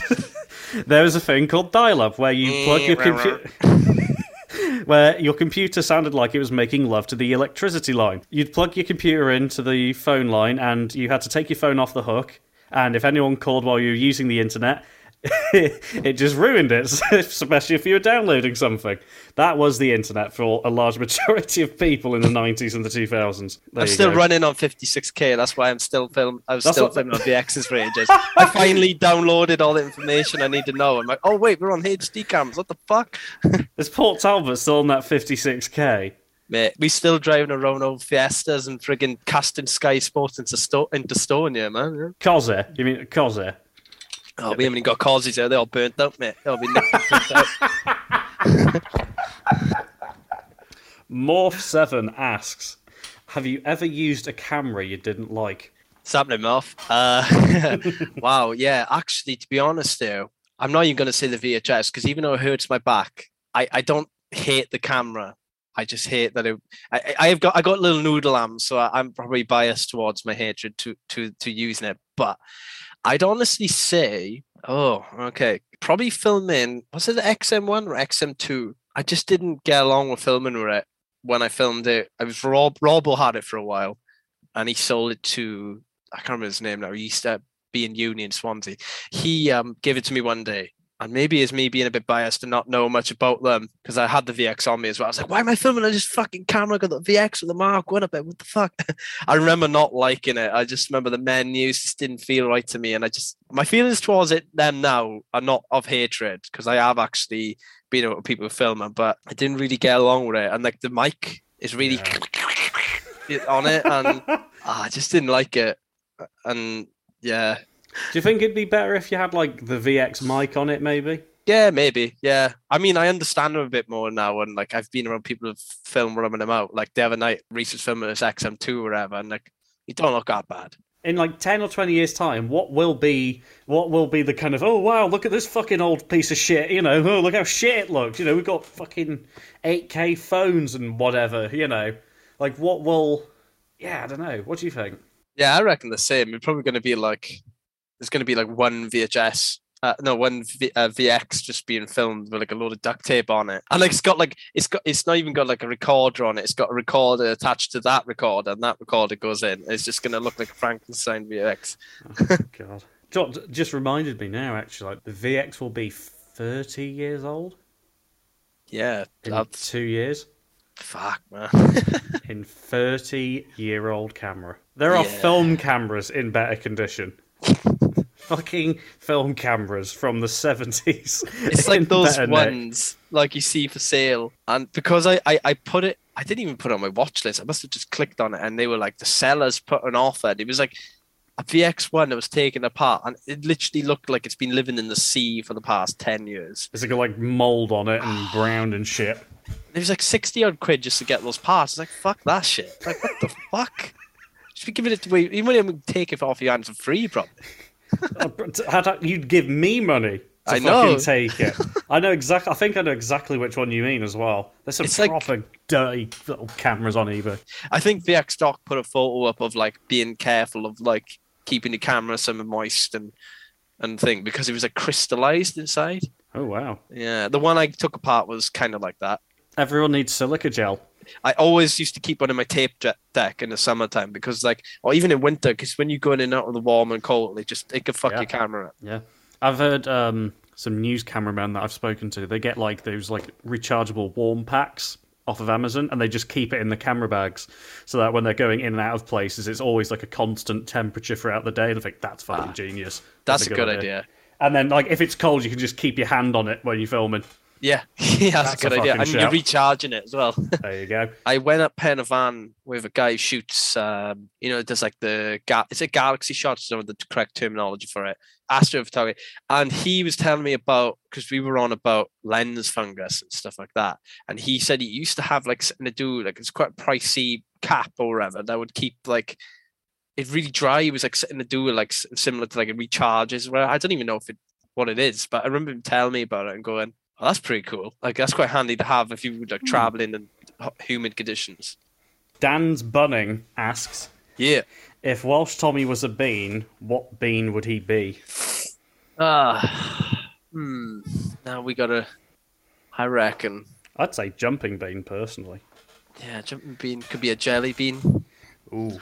there was a thing called dial-up where you plug mm, your computer. where your computer sounded like it was making love to the electricity line. You'd plug your computer into the phone line and you had to take your phone off the hook. And if anyone called while you were using the internet, it just ruined it, especially if you were downloading something. That was the internet for a large majority of people in the 90s and the 2000s. There I'm still go. running on 56k. That's why I'm still film. I was That's still what- filming on VX's for ages. I finally downloaded all the information I need to know. I'm like, oh wait, we're on HD cams. What the fuck, Is Port Talbot still on that 56k? mate? We still driving around old Fiestas and frigging casting Sky Sports into sto- into stone, yeah, man. Cozzer? You mean Cozzer? Oh, we haven't even got causes there. They're all burnt out, mate. They'll be nicked and burnt out. Morph7 asks Have you ever used a camera you didn't like? It's happening, Muff. Uh, wow, yeah. Actually, to be honest, though, I'm not even going to say the VHS because even though it hurts my back, I, I don't hate the camera. I just hate that it. I, I- I've got I got little noodle arms, so I, I'm probably biased towards my hatred to to to using it. But I'd honestly say, oh, okay, probably filming. Was it the XM1 or XM2? I just didn't get along with filming with it when I filmed it. I was Rob. Robbo had it for a while, and he sold it to I can't remember his name now. He used to be in uni in Swansea. He um, gave it to me one day. And maybe it's me being a bit biased and not know much about them because I had the VX on me as well. I was like, why am I filming on this fucking camera? I got the VX with the Mark. What about what the fuck? I remember not liking it. I just remember the menus just didn't feel right to me. And I just, my feelings towards it, them now are not of hatred because I have actually been with people filming, but I didn't really get along with it. And like the mic is really on it. And ah, I just didn't like it. And yeah, Do you think it'd be better if you had like the VX mic on it, maybe? Yeah, maybe. Yeah. I mean, I understand them a bit more now. And like, I've been around people who've filmed rubbing them out. Like the other night, Reese was filming this XM2 or whatever. And like, you don't look that bad. In like ten or twenty years' time, what will be what will be the kind of oh wow, look at this fucking old piece of shit, you know, oh look how shit it looks, you know, we've got fucking eight K phones and whatever, you know. Like what will yeah, I don't know. What do you think? Yeah, I reckon the same. It's probably going to be like, there's going to be like one VHS. Uh, no, one v- uh, VX just being filmed with like a load of duct tape on it, and like it's got like it's got it's not even got like a recorder on it. It's got a recorder attached to that recorder, and that recorder goes in. It's just going to look like a Frankenstein VX. God. Jo- Just reminded me now actually, like the VX will be thirty years old Yeah, in that's two years. fuck, man. in 30 year old camera. There are Yeah. film cameras in better condition. Fucking film cameras from the 70s. It's like those ones like you see for sale. And because I, I, I put it, I didn't even put it on my watch list. I must have just clicked on it and they were like, the sellers put an offer. And it was like a VX1 that was taken apart and it literally looked like it's been living in the sea for the past 10 years. It's got like mold on it and brown and shit. It was like 60 odd quid just to get those parts. It's like, fuck that shit. Like, what the fuck? Should be giving it away. You even take it off your hands for free, probably. Oh, I- You'd give me money to I fucking know. take it. I know exactly. I think I know exactly which one you mean as well. There's some It's like- proper dirty little cameras on eBay. I think VX Stock put a photo up of like being careful of like keeping the camera semi moist and and thing because it was like crystallized inside. Oh wow! Yeah, the one I took apart was kind of like that. Everyone needs silica gel. I always used to keep one in my tape deck in the summertime because like, or even in winter, because when you go in and out of the warm and cold, it just it could fuck Yeah. your camera. up. Yeah, I've heard um, some news cameramen that I've spoken to. They get like those like rechargeable warm packs off of Amazon, and they just keep it in the camera bags so that when they're going in and out of places, it's always like a constant temperature throughout the day. And I think that's fucking genius. Ah, That's, a good, idea. And then like if it's cold, you can just keep your hand on it when you're filming. Yeah, yeah, that's, That's a a good idea. fucking And you're recharging it as well. There you go. I went up Pen y Fan with a guy who shoots, um, you know, does like the ga- it's a galaxy shots, or the correct terminology for it, astrophotography. And he was telling me about because we were on about lens fungus and stuff like that. And he said he used to have like something to do, like it's quite a pricey cap or whatever that would keep like it really dry. It was like sitting the do like similar to like it recharges. Where I don't even know if it what it is, but I remember him telling me about it and going, "Oh, that's pretty cool. Like that's quite handy to have if you were like traveling in humid conditions." Dan's Bunning asks Yeah. if Welsh Tommy was a bean, what bean would he be? Ah. hmm. Now we gotta. I reckon. I'd say jumping bean personally. Yeah, jumping bean could be a jelly bean. Ooh,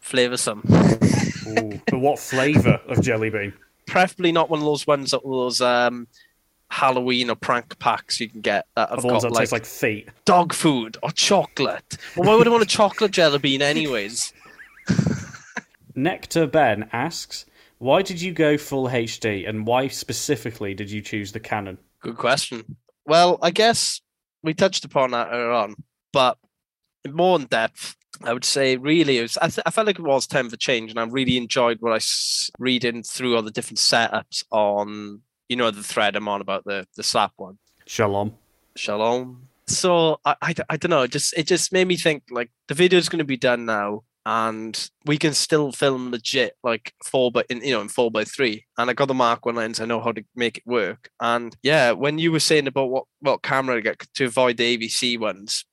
Flavor some. ooh. but what flavour of jelly bean? Preferably not one of those ones that those um Halloween or prank packs you can get that have got that like, like feet. dog food or chocolate. Well, why would I want a chocolate jelly bean anyways? Nectar Ben asks, why did you go full HD and why specifically did you choose the Canon? Good question. Well, I guess we touched upon that earlier on, but more in depth, I would say really it was. I, th- I felt like it was time for change, and I really enjoyed what I s- reading through all the different setups on, you know, the thread I'm on about the the slap one. Shalom. Shalom. So I, I, I don't know. It just it just made me think like the video is going to be done now, and we can still film legit like four by in you know in four by three. And I got the Mark One lens. I know how to make it work. And yeah, when you were saying about what what camera to get to avoid the ABC ones,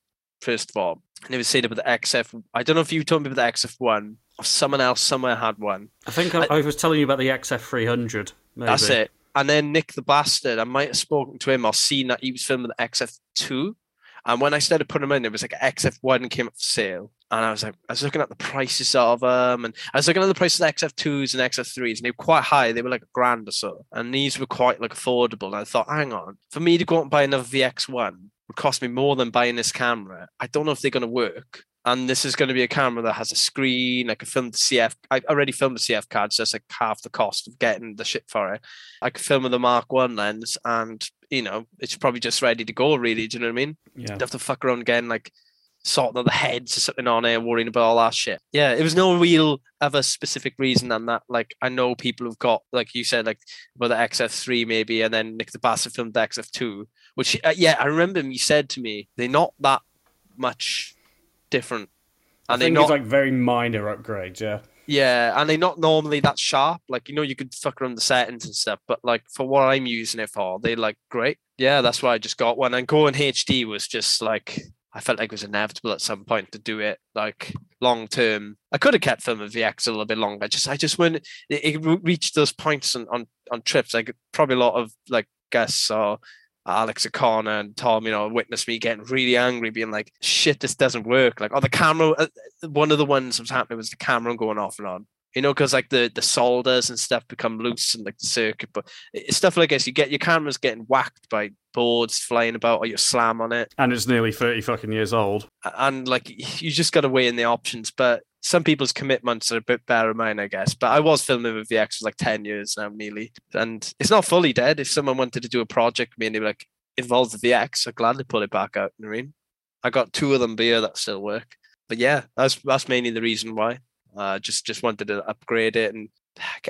first of all, and they were saying about the XF. I don't know if you told me about the XF one or someone else somewhere had one. I think I, I was telling you about the XF300. Maybe. That's it. And then Nick the Bastard, I might have spoken to him or seen that he was filming the XF2. And when I started putting them in, it was like XF1 came up for sale. And I was like, I was looking at the prices of them, and I was looking at the prices of XF2s and XF3s, and they were quite high. They were like a grand or so. And these were quite like affordable. And I thought, hang on, for me to go out and buy another VX1 would cost me more than buying this camera. I don't know if they're going to work. And this is going to be a camera that has a screen. I can film the CF. I already filmed the CF card, so it's like half the cost of getting the shit for it. I could film with the Mark One lens, and you know, it's probably just ready to go. Really, do you know what I mean? Yeah. Don't have to fuck around again, like sorting out the heads or something on it, worrying about all that shit. Yeah, it was no real other specific reason than that. Like I know people have got, like you said, like about the XF3 maybe, and then Nick the Bastard filmed the XF2, which uh, yeah, I remember him. You said to me they're not that much different, I and they're think not it's like very minor upgrades, yeah. yeah, and they're not normally that sharp. Like you know, you could fuck around the settings and stuff, but like for what I'm using it for, they like great. Yeah, that's why I just got one. And going HD was just like I felt like it was inevitable at some point to do it like long term. I could have kept filming VX a little bit longer. I just I just when it, it reached those points on, on on trips, like probably a lot of like guests or Alex O'Connor and Tom, you know, witnessed me getting really angry, being like, "Shit, this doesn't work." Like, oh, the camera. uh, One of the ones that was happening was the camera going off and on. You know, because like the the solders and stuff become loose and like the circuit, but it's stuff like this. You get your cameras getting whacked by boards flying about, or you slam on it, And it's nearly 30 fucking years old. and like you just got to weigh in the options. But some people's commitments are a bit better than mine, I guess. But I was filming with VX for like ten years now, nearly, and it's not fully dead. If someone wanted to do a project with me and they were like involved the VX, I'd gladly pull it back out. Mean? I got two of them beer that still work. But yeah, that's that's mainly the reason why. Uh, just just wanted to upgrade it and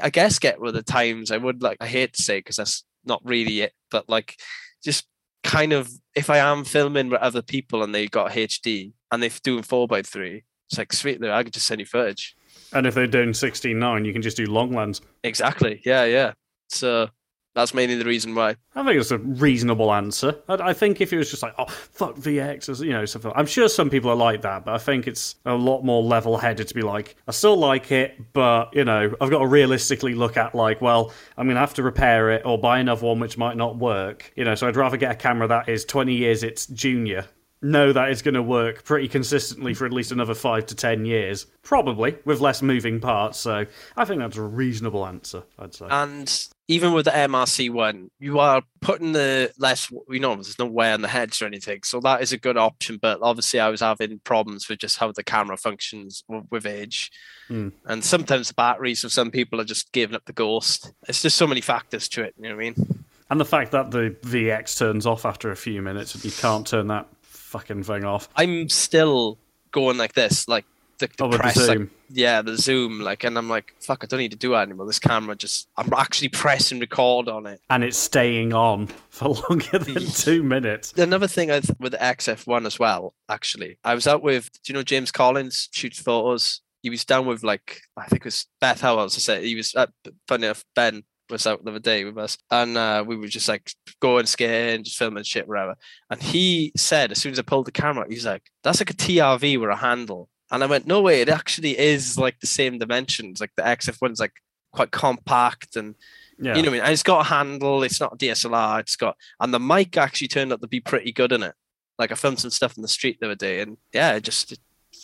I guess get with the times. I would like I hate to say because that's not really it, but like just kind of if I am filming with other people and they got HD and they're doing four by three, it's like sweet. I could just send you footage. And if they're doing 16.9, you can just do long lens. Exactly. Yeah, yeah. So that's mainly the reason why. I think it's a reasonable answer. I, I think if it was just like, oh, fuck VX, or, you know, something. I'm sure some people are like that, but I think it's a lot more level headed to be like, I still like it, but, you know, I've got to realistically look at, like, well, I'm going to have to repair it or buy another one which might not work. You know, so I'd rather get a camera that is 20 years its junior. Know that it's going to work pretty consistently for at least another five to ten years. Probably, with less moving parts. So I think that's a reasonable answer, I'd say. And even with the MRC one, you are putting the less, you know, there's no wear on the heads or anything. So that is a good option. But obviously, I was having problems with just how the camera functions with age. Hmm. And sometimes the batteries of some people are just giving up the ghost. It's just so many factors to it. You know what I mean? And the fact that the VX turns off after a few minutes and you can't turn that fucking thing off. I'm still going like this, like the, the Oh, with the like, yeah, the zoom, like, and I'm like, fuck, I don't need to do that anymore. This camera just, I'm actually pressing record on it. And it's staying on for longer than two minutes. Another thing I th- with the XF1 as well, actually, I was out with, do you know James Collins shoots photos? he was down with like I think it was Beth Howells. I said he was uh, funny enough. Ben was out the other day with us, and uh, we were just like going skiing, just filming shit, whatever. And he said as soon as I pulled the camera, he's like, "That's like a TRV with a handle." And I went, "No way! It actually is like the same dimensions. Like the XF one's like quite compact and." Yeah. You know what I mean? And it's got a handle. It's not a DSLR. It's got, and the mic actually turned out to be pretty good in it. Like I filmed some stuff in the street the other day, and yeah, it just. It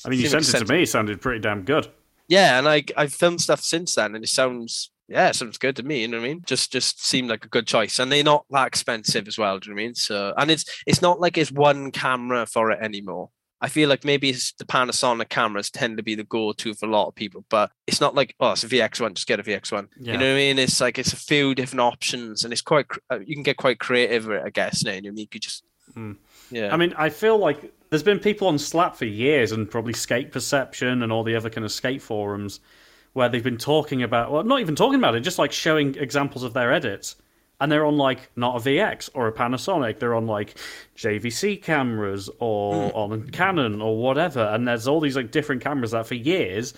I mean, you sent like it to me. It sounded pretty damn good. Yeah, and I I filmed stuff since then, and it sounds yeah, it sounds good to me. You know what I mean? Just just seemed like a good choice, and they're not that expensive as well. Do you know what I mean? So, and it's it's not like it's one camera for it anymore. I feel like maybe it's the Panasonic cameras tend to be the go-to for a lot of people, but it's not like oh, it's a VX1, just get a VX1. Yeah. You know what I mean? It's like it's a few different options, and it's quite uh, you can get quite creative with it, I guess. You know what I mean? You could just Hmm. yeah. I mean, I feel like there's been people on Slap for years, and probably Skate Perception and all the other kind of skate forums, where they've been talking about, well, not even talking about it, just like showing examples of their edits. And they're on like not a VX or a Panasonic. They're on like JVC cameras or hmm. on Canon or whatever. And there's all these like different cameras that for years,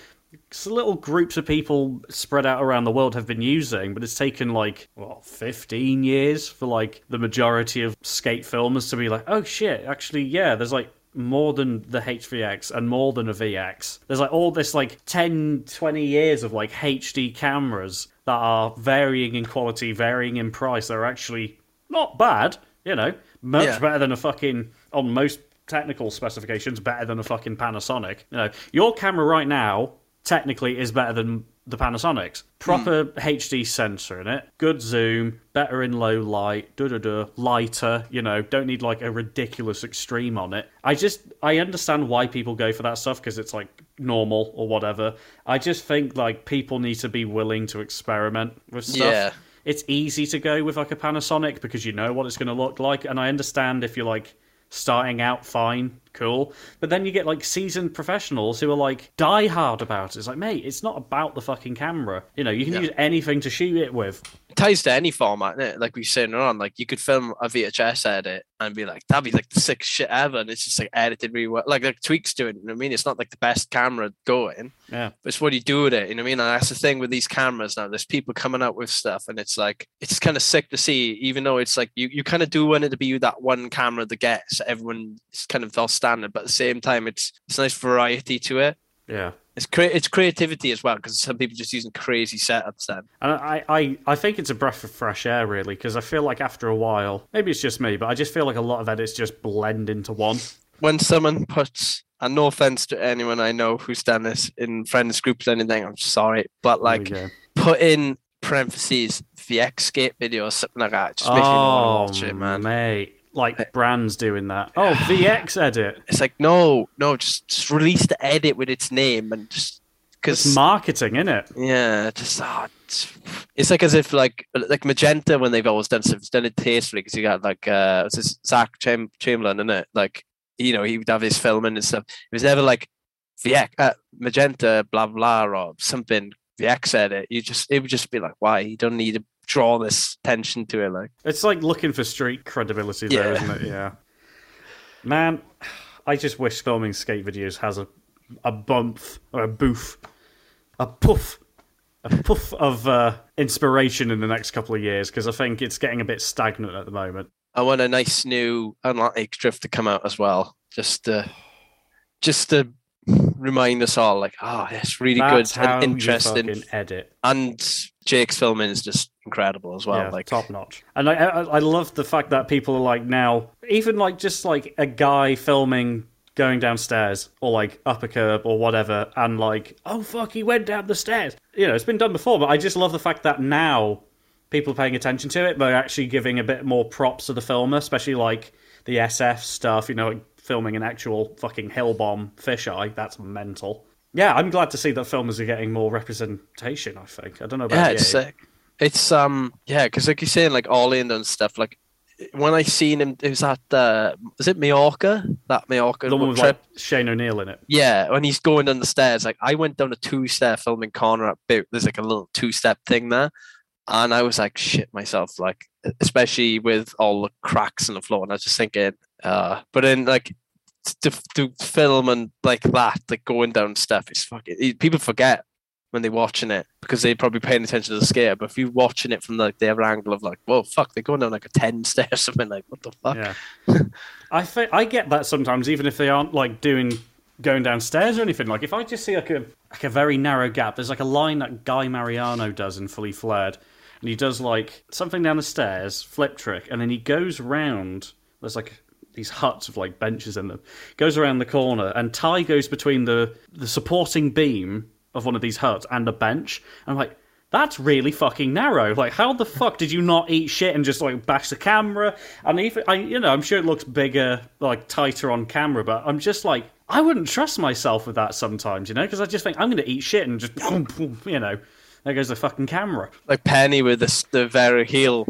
little groups of people spread out around the world have been using. But it's taken like what 15 years for like the majority of skate filmers to be like, oh shit, actually, yeah, there's like more than the HVX and more than a VX. There's like all this like 10, 20 years of like HD cameras that are varying in quality, varying in price. They're actually not bad, you know, much Yeah. better than a fucking, on most technical specifications, better than a fucking Panasonic. You know, your camera right now technically is better than the Panasonic's. Proper hmm. HD sensor in it, good zoom, better in low light, da da da, lighter. You know, don't need like a ridiculous extreme on it. I just I understand why people go for that stuff because it's like normal or whatever. I just think like people need to be willing to experiment with stuff Yeah. it's easy to go with like a Panasonic because you know what it's going to look like, and I understand if you're like starting out fine, cool, but then you get like seasoned professionals who are like die hard about it. It's like, mate, it's not about the fucking camera. You know, you can Yeah. use anything to shoot it with. it ties to any format, innit? like we were saying on. Like you could film a VHS edit and be like, that'd be like the sick shit ever, and it's just like edited really well, like like tweaks to it. You know what I mean? It's not like the best camera going, Yeah, but it's what you do with it. You know what I mean? And that's the thing with these cameras now. There's people coming out with stuff, and it's like it's kind of sick to see, even though it's like you you kind of do want it to be that one camera that gets everyone kind of all standard, but at the same time, it's it's nice variety to it. yeah. It's crea- it's creativity as well because some people just using crazy setups then. And I, I, I think it's a breath of fresh air, really, because I feel like after a while, maybe it's just me, but I just feel like a lot of edits just blend into one. when someone puts and no offense to anyone I know who's done this in friends groups or anything, I'm sorry, but like put in parentheses VX skate video or something like that. Just makes me oh, want to watch it, man. mate. Like brands doing that. Oh, VX edit. It's like no, no, just, just release the edit with its name and just because marketing, isn't it? yeah, just oh, it's, it's like as if like like Magenta when they've always done stuff, done it tastefully because you got like uh, this Zach Cham- Chamberlain in it, like you know he would have his filming and stuff. It was never like VX uh, Magenta blah blah or something. VX edit, you just it would just be like, why you don't need to draw this attention to it, like It's like looking for street credibility there, Yeah. not it? Yeah. Man, I just wish filming skate videos has a a bump or a boof, a puff, a puff of uh, inspiration in the next couple of years because I think it's getting a bit stagnant at the moment. I want a nice new Atlantic drift to come out as well, just to just to remind us all, like, oh, it's really That's good and interesting. edit. and Jake's filming is just incredible as well. yeah, like, top notch. And I, I, I love the fact that people are like now, even like just like a guy filming going downstairs or like up a curb or whatever, and like, oh fuck, he went down the stairs. You know, it's been done before, but I just love the fact that now people are paying attention to it. They're actually giving a bit more props to the filmer, especially like the SF stuff. You know, like filming an actual fucking hill bomb fisheye. That's mental. Yeah, I'm glad to see that filmers are getting more representation. I think I don't know about yeah, you. it's sick. It's um, yeah, because like you're saying, like all in and stuff. Like when I seen him, it was at uh, is it Mallorca? That Mallorca the one with trip. like Shane O'Neill in it. Yeah, when he's going down the stairs, like I went down a two step filming corner at Boot. There's like a little two step thing there. And I was like, shit myself, like, especially with all the cracks in the floor. And I was just thinking, uh, but then like to, to film and like that, like going down stuff, is fucking. People forget when they're watching it because they're probably paying attention to the scare. But if you're watching it from like the other angle of like, whoa, fuck, they're going down like a ten stair or something like, what the fuck? Yeah. I I get that sometimes, even if they aren't like doing going downstairs or anything. Like if I just see like a like a very narrow gap, there's like a line that Guy Mariano does in Fully Flared, and he does like something down the stairs, flip trick, and then he goes round. There's like these huts with like benches in them. Goes around the corner, and Ty goes between the the supporting beam of one of these huts and a bench. I'm like. That's really fucking narrow. Like, how the fuck did you not eat shit and just like bash the camera? And even, I, you know, I'm sure it looks bigger, like tighter on camera, but I'm just like, I wouldn't trust myself with that sometimes, you know, because I just think I'm going to eat shit and just, boom, boom, you know, there goes the fucking camera. Like Penny with the the varial heel.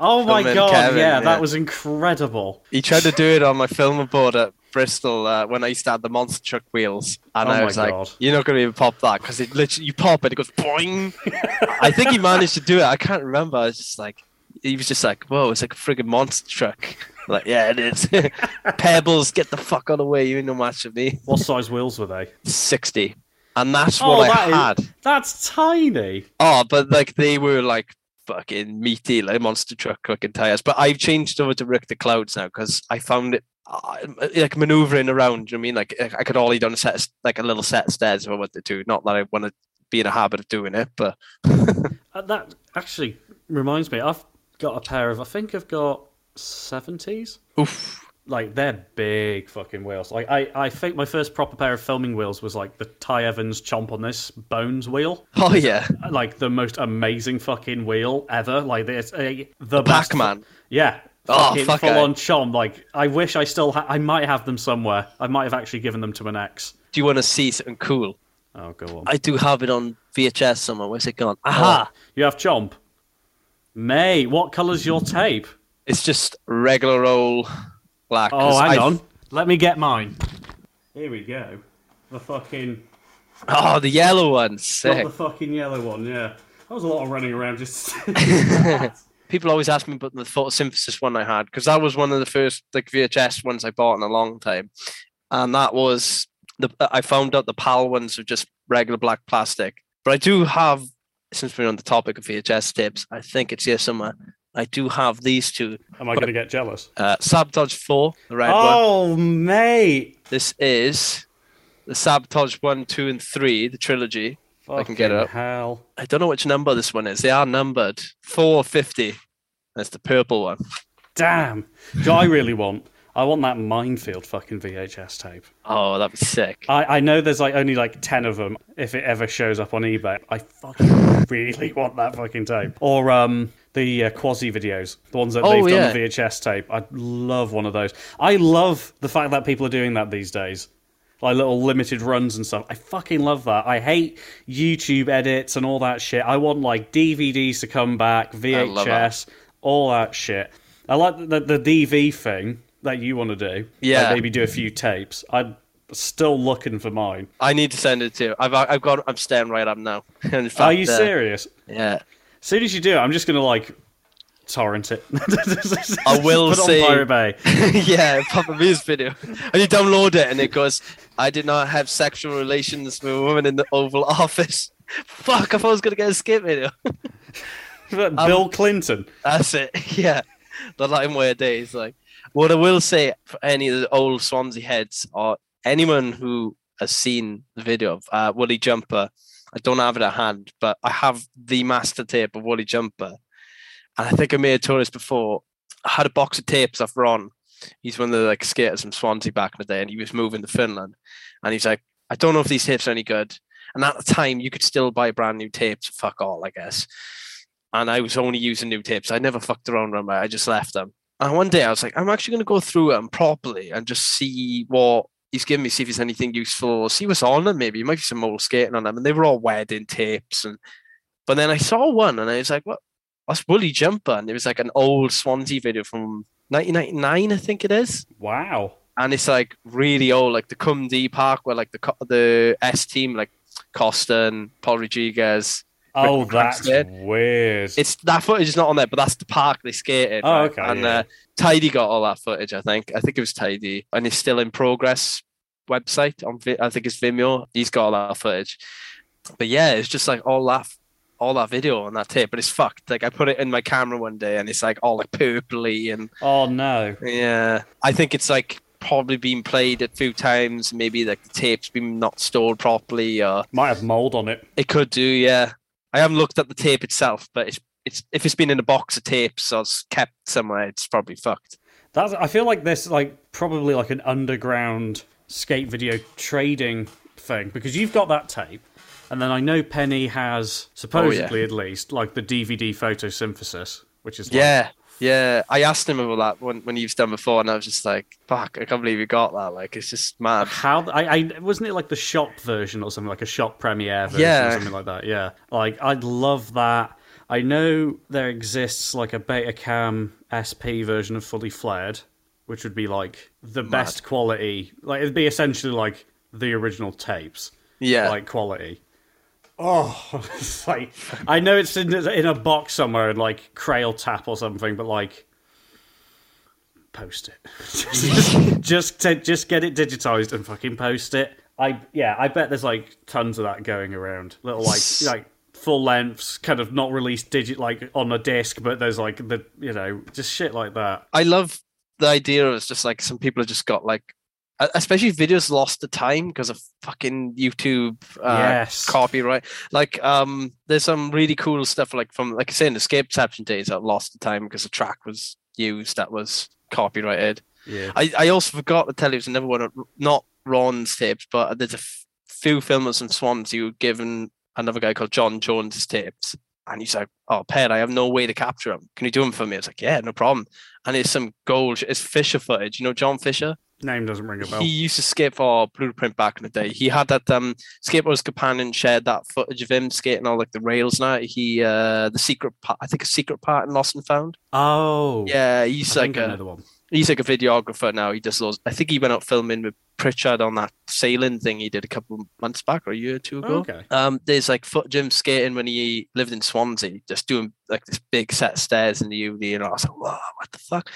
Oh my um, god, Kevin, yeah, yeah. that was incredible. He tried to do it on my film board at Bristol uh, when I used to have the monster truck wheels, and Oh I was like, God. "You're not going to even pop that because it literally you pop it, it goes boing." I think he managed to do it. I can't remember. I was just like, he was just like, "Whoa, it's like a friggin' monster truck." like, yeah, it is. Pebbles, get the fuck out of the way. You ain't no match for me. What size wheels were they? Sixty, and that's Oh, what I that is- had. That's tiny. Oh, but like they were like fucking meaty, like monster truck fucking tires. But I've changed over to Ricta Clouds now because I found it uh, like maneuvering around. You know what I mean, like I could ollie down a set, of, like a little set of stairs if I wanted to. Not that I want to be in a habit of doing it, but Uh, that actually reminds me, I've got a pair of, I think I've got 70s. oof. Like, they're big fucking wheels. Like, I, I think my first proper pair of filming wheels was like the Ty Evans Chomp on this Bones wheel. Oh yeah, Like, the most amazing fucking wheel ever. Like, it's a, the best- Pac-Man. Yeah. Oh, Fucking fuck, full I- on chom. Like, I wish I still ha- I might have them somewhere. I might have actually given them to an ex. Do you want to see something cool? Oh, go on. I do have it on VHS somewhere. Where's it gone? Oh, Aha! Oh, you have chomp. May, what colour's your tape? It's just regular old black. Oh, hang I've- on. Let me get mine. Here we go. The fucking. Oh, the yellow one. Not Sick. the fucking yellow one, yeah. That was a lot of running around just. people always ask me about the photosynthesis one I had because that was one of the first like VHS ones I bought in a long time, and that was the I found out the PAL ones are just regular black plastic. But I do have, since we're on the topic of VHS tapes, I think it's here somewhere. I do have these two. Am I going to get jealous? Uh, Sabotage Four, the red one. Oh, mate. This is the Sabotage One, Two, and Three, the trilogy. I can get it Fucking up. Hell. I don't know which number this one is. They are numbered. Four fifty. That's the purple one. Damn. Do I really want? I want that minefield fucking VHS tape. Oh, that'd be sick. I, I know there's like only like 10 of them if it ever shows up on eBay. I fucking really want that fucking tape. Or um the uh, quasi videos, the ones that Oh, they've done yeah. the VHS tape. I'd love one of those. I love the fact that people are doing that these days. Like little limited runs and stuff. I fucking love that. I hate YouTube edits and all that shit. I want like DVDs to come back, VHS, all that shit. I like the, the DV thing that you want to do. Like, Yeah. maybe do a few tapes. I'm still looking for mine. I need to send it to you. I've I've got I'm staring right up now. Fact, Are you uh, serious? Yeah. As soon as you do I'm just gonna like torrent it. I will Put say- on Pirate Bay. yeah, Papa Mios video. And you download it and it goes, I did not have sexual relations with a woman in the Oval Office. Fuck, I thought I was gonna get a skip video. Um, Bill Clinton. That's it. Yeah. The LimeWire days. Like what I will say for any of the old Swansea heads or anyone who has seen the video of uh, Woolly Jumper, I don't have it at hand, but I have the master tape of Woolly Jumper. And I think I may have told this before. I had a box of tapes off Ron. He's one of the like skaters from Swansea back in the day, and he was moving to Finland. And he's like, I don't know if these tapes are any good. And at the time, you could still buy brand new tapes. Fuck all, I guess and I was only using new tapes. I never fucked around with them. I just left them. And one day I was like, I'm actually going to go through them properly and just see what he's given me, see if there's anything useful, see what's on them. Maybe it might be some old skating on them. And they were all wedding tapes. And but then I saw one and I was like, what? That's Woolly Jumper. And it was like an old Swansea video from 1999, I think it is. Wow. And it's like really old, like the Cumdee Park where like the the S team, like Costa and Paul Rodriguez, Oh, that's Cranston. weird. it's that footage is not on there, but that's the park they skated. Oh, right? okay, And yeah. uh, Tidy got all that footage. I think. I think it was Tidy, and it's still in progress website on. I think it's Vimeo. He's got all that footage. But yeah, it's just like all that, all that video on that tape. But it's fucked. Like I put it in my camera one day, and it's like all like purpley and Oh no. yeah. I think it's like probably been played a few times. Maybe like the tape's been not stored properly, or Might have mold on it. it could do. Yeah, I haven't looked at the tape itself, but it's it's if it's been in a box of tapes or it's kept somewhere, it's probably fucked. That's. I feel like there's like probably like an underground skate video trading thing because you've got that tape, and then I know Penny has oh, supposedly at least like the DVD photosynthesis, which is like, Yeah, yeah. I asked him about that when when you've done before, and I was just like, "Fuck, I can't believe you got that." Like, it's just mad. How I, I wasn't it like the shop version or something like a shop premiere version Yeah. or something like that. Yeah, like I'd love that. I know there exists like a Betacam SP version of Fully Flared, which would be like the best quality. Like it'd be essentially like the original tapes, Yeah, like quality. Oh, it's like I know it's in, in a box somewhere in like Crail Tap or something, but like post it. just just, to, just get it digitized and fucking post it. I yeah, I bet there's like tons of that going around. Little like like full lengths, kind of not released digit like on a disc, but there's like the you know just shit like that. I love the idea of it's just like some people have just got like, especially videos lost to time because of fucking YouTube uh, Yes. copyright. Like, um, there's some really cool stuff like from like I say in the Skate Perception days that lost the time because the track was used that was copyrighted. Yeah. I, I also forgot to tell you, it was another one, of- not Ron's tapes, but there's a f- few filmers from Swansea who given another guy called John Jones tapes. And he's like, oh, Ped, I have no way to capture them. Can you do them for me? I was like, yeah, no problem. And it's some gold, it's Fisher footage. You know John Fisher? Name doesn't ring a bell. He used to skate for Blueprint back in the day. He had that um skateboarders companion shared that footage of him skating on like the rails now. He uh the secret part I think a secret part in Lost and Found. Oh, Yeah, he's like I know a, the one. He's like a videographer now. He does loads. I think he went out filming with Pritchard on that sailing thing he did a couple of months back or a year or two ago. Okay. Um, there's like footage of him skating when he lived in Swansea, just doing like this big set of stairs in the uni, and I was like, "Whoa, what the fuck?"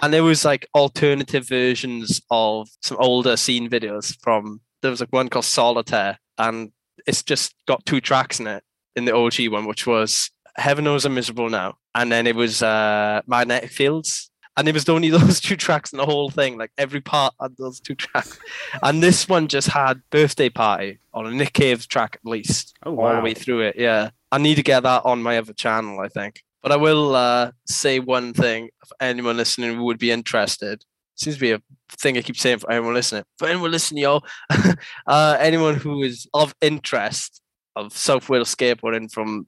And there was like alternative versions of some older scene videos from. There was like one called Solitaire, and it's just got two tracks in it in the OG one, which was Heaven Knows I'm Miserable Now, and then it was uh, Magnetic Fields. And it was only those two tracks in the whole thing. Like every part had those two tracks. And this one just had Birthday Party on a Nick Cave track at least Oh all the way through it. Yeah, I need to get that on my other channel. I think, but I will uh, say one thing for anyone listening who would be interested. Seems to be a thing I keep saying for anyone listening. For anyone listening, y'all, uh, anyone who is of interest of South Wales skateboarding from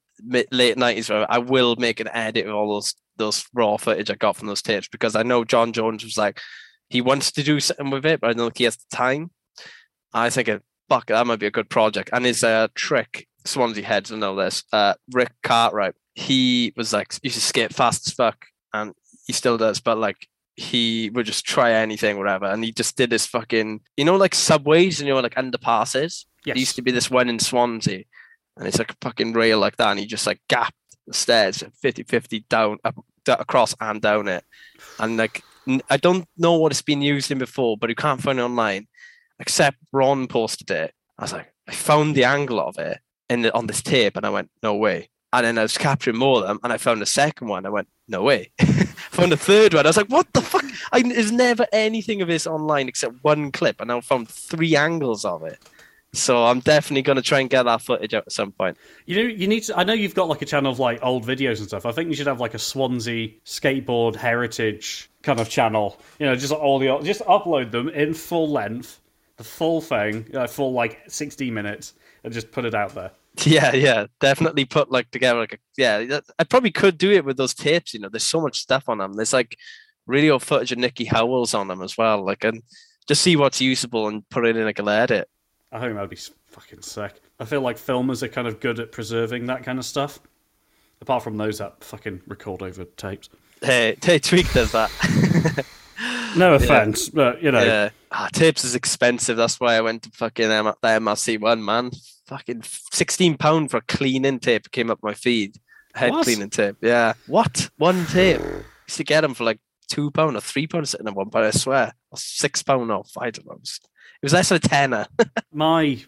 late nineties, I will make an edit of all those those raw footage I got from those tapes because I know John Jones was like he wants to do something with it, but I don't think he has the time. I think it, fuck that might be a good project. And his uh, trick, Swansea heads will know this. Uh, Rick Cartwright, he was like used to skate fast as fuck, and he still does, but like he would just try anything, whatever. And he just did this fucking, you know, like subways and you know, like underpasses. Yes. There used to be this one in Swansea, and it's like a fucking rail like that, and he just like gapped the stairs 50 50 down, uh, up, across and down it. And like, I don't know what it's been used in before, but you can't find it online, except Ron posted it. I was like, I found the angle of it in the, on this tape, and I went, no way. And then I was capturing more of them, and I found a second one. I went, no way. found a third one. I was like, what the fuck? I, there's never anything of this online except one clip, and I found three angles of it. So I'm definitely going to try and get that footage out at some point. You know, you need to. I know you've got like a channel of like old videos and stuff. I think you should have like a Swansea skateboard heritage kind of channel. You know, just all the just upload them in full length, the full thing, uh, full like sixty minutes, and just put it out there. Yeah, yeah, definitely put like together like a, yeah. that- I probably could do it with those tapes. You know, there's so much stuff on them. There's like really old footage of Nicky Howells on them as well. Like, and just see what's usable and put it in like a edit. I think that'd be fucking sick. I feel like filmers are kind of good at preserving that kind of stuff. Apart from those that fucking record over tapes. Hey, hey, Tweak does that. No offense, but you know, yeah, ah, tapes is expensive. That's why I went to fucking M- the MRC one, man. Fucking sixteen pound for a cleaning tape came up my feed. Head What? cleaning tape. Yeah. What? One tape. Used to get them for like two pound or three pound sitting at one point. I swear, or six pound off. I don't know. It was, it was less than a tenner. My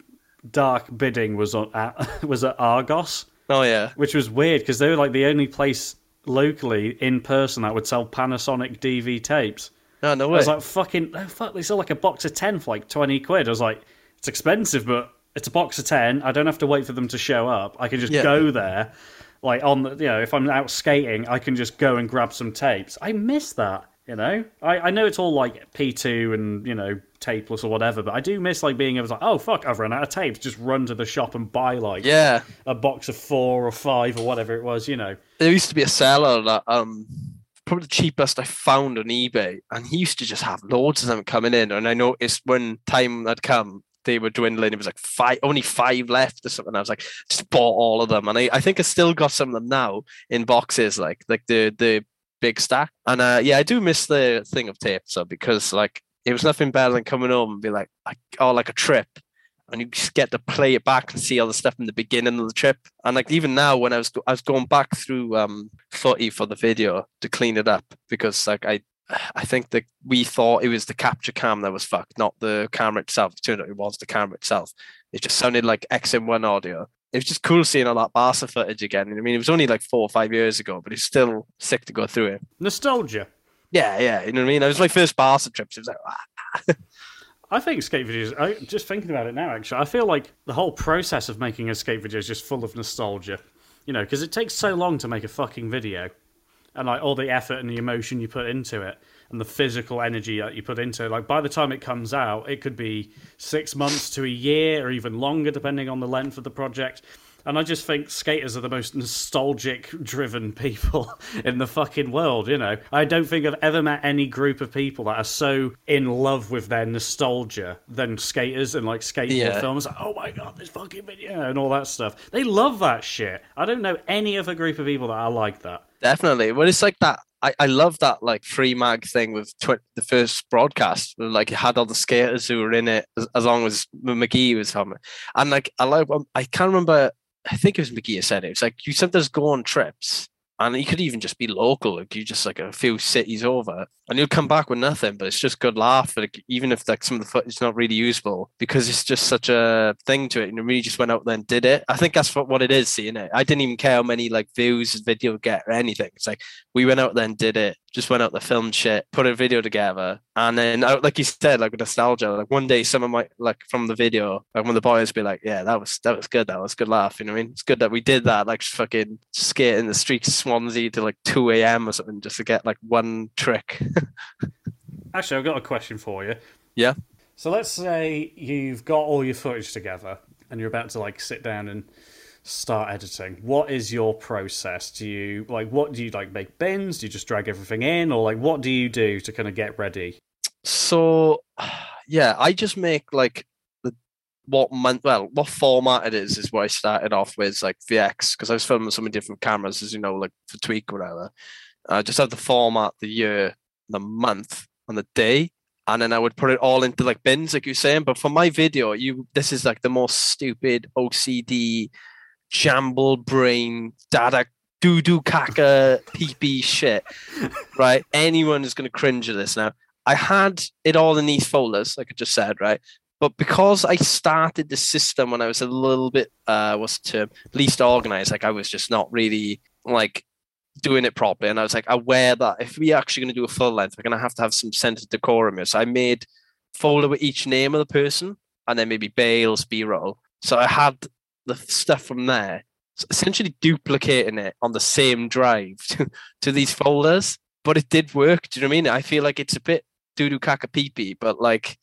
dark bidding was on at, was at Argos, oh yeah, which was weird because they were like the only place locally in person that would sell Panasonic DV tapes. Oh, no, no way. I was like, fucking, oh, fuck, they sell like a box of 10 for like 20 quid. I was like, it's expensive, but it's a box of 10. I don't have to wait for them to show up. I can just Yeah. go there. Like, on the, you know, if I'm out skating, I can just go and grab some tapes. I miss that, you know? I, I know it's all like P2 and, you know, tapeless or whatever, but I do miss like being able to, like, oh, fuck, I've run out of tapes. Just run to the shop and buy like yeah, a box of four or five or whatever it was, you know. there used to be a seller that um probably the cheapest I found on eBay, and he used to just have loads of them coming in. And I noticed when time had come, they were dwindling. It was like five, only five left or something. I was like, just bought all of them, and I, I think I still got some of them now in boxes, like like the the big stack. And uh, yeah, I do miss the thing of tape, so because like it was nothing better than coming home and be like, like oh, like a trip. And you just get to play it back and see all the stuff in the beginning of the trip. And like even now, when I was I was going back through um footy for the video to clean it up because like I I think that we thought it was the capture cam that was fucked, not the camera itself. It turned out it was the camera itself. It just sounded like X XM1 audio. It was just cool seeing all that Barca footage again. I mean, it was only like four or five years ago, but it's still sick to go through it. Nostalgia. Yeah, yeah, you know what I mean. It was my first Barca trip. So it was like, ah. I think skate videos. I, just thinking about it now, actually, I feel like the whole process of making a skate video is just full of nostalgia. You know, because it takes so long to make a fucking video, and like all the effort and the emotion you put into it, and the physical energy that you put into it. Like by the time it comes out, it could be six months to a year, or even longer, depending on the length of the project. And I just think skaters are the most nostalgic driven people in the fucking world, you know. I don't think I've ever met any group of people that are so in love with their nostalgia than skaters and like skateboard Yeah. films. Like, oh my god, this fucking video and all that stuff. They love that shit. I don't know any other group of people that are like that. Definitely. Well, it's like that. I, I love that like free mag thing with tw- the first broadcast. Like it had all the skaters who were in it as, as long as Magee was on it. And like I like um, I can't remember. I think it was Magee who said it. It's like you sometimes go on trips. And you could even just be local, like you just like a few cities over, and you'll come back with nothing. But it's just good laugh, like even if like some of the footage is not really usable, because it's just such a thing to it. And we just went out there and did it. I think that's what, what it is, seeing it. I didn't even care how many like views the video get or anything. It's like we went out there and did it. Just went out there, filmed shit, put a video together, and then uh, like you said, like with nostalgia, like one day someone might like from the video, like one of the boys be like, "Yeah, that was that was good. That was good laugh." You know what I mean? It's good that we did that. Like fucking skate in the streets of Swansea to like two a.m. or something just to get like one trick. Actually, I've got a question for you. yeah. So let's say you've got all your footage together and you're about to like sit down and start editing. What is your process? Do you like what do you like make bins? Do you just drag everything in or like what do you do to kind of get ready? So, yeah, I just make like the what month, well, what format it is is what I started off with, like VX, because I was filming so many different cameras, as you know, like for Tweak or whatever. I just have the format, the year, the month, and the day, and then I would put it all into like bins, like you're saying. But for my video, you this is like the most stupid OCD, jumble brain, dada doo doo caca pee pee shit, right? Anyone is going to cringe at this now. I had it all in these folders, like I just said, right? But because I started the system when I was a little bit, uh, what's the term, least organized, like I was just not really like doing it properly. And I was like aware that if we're actually going to do a full length, we're going to have to have some sense of decorum here. So I made folder with each name of the person and then maybe Bales, B roll. So I had the stuff from there, so essentially duplicating it on the same drive to, to these folders. But it did work. Do you know what I mean? I feel like it's a bit doo doo caca pee pee, but like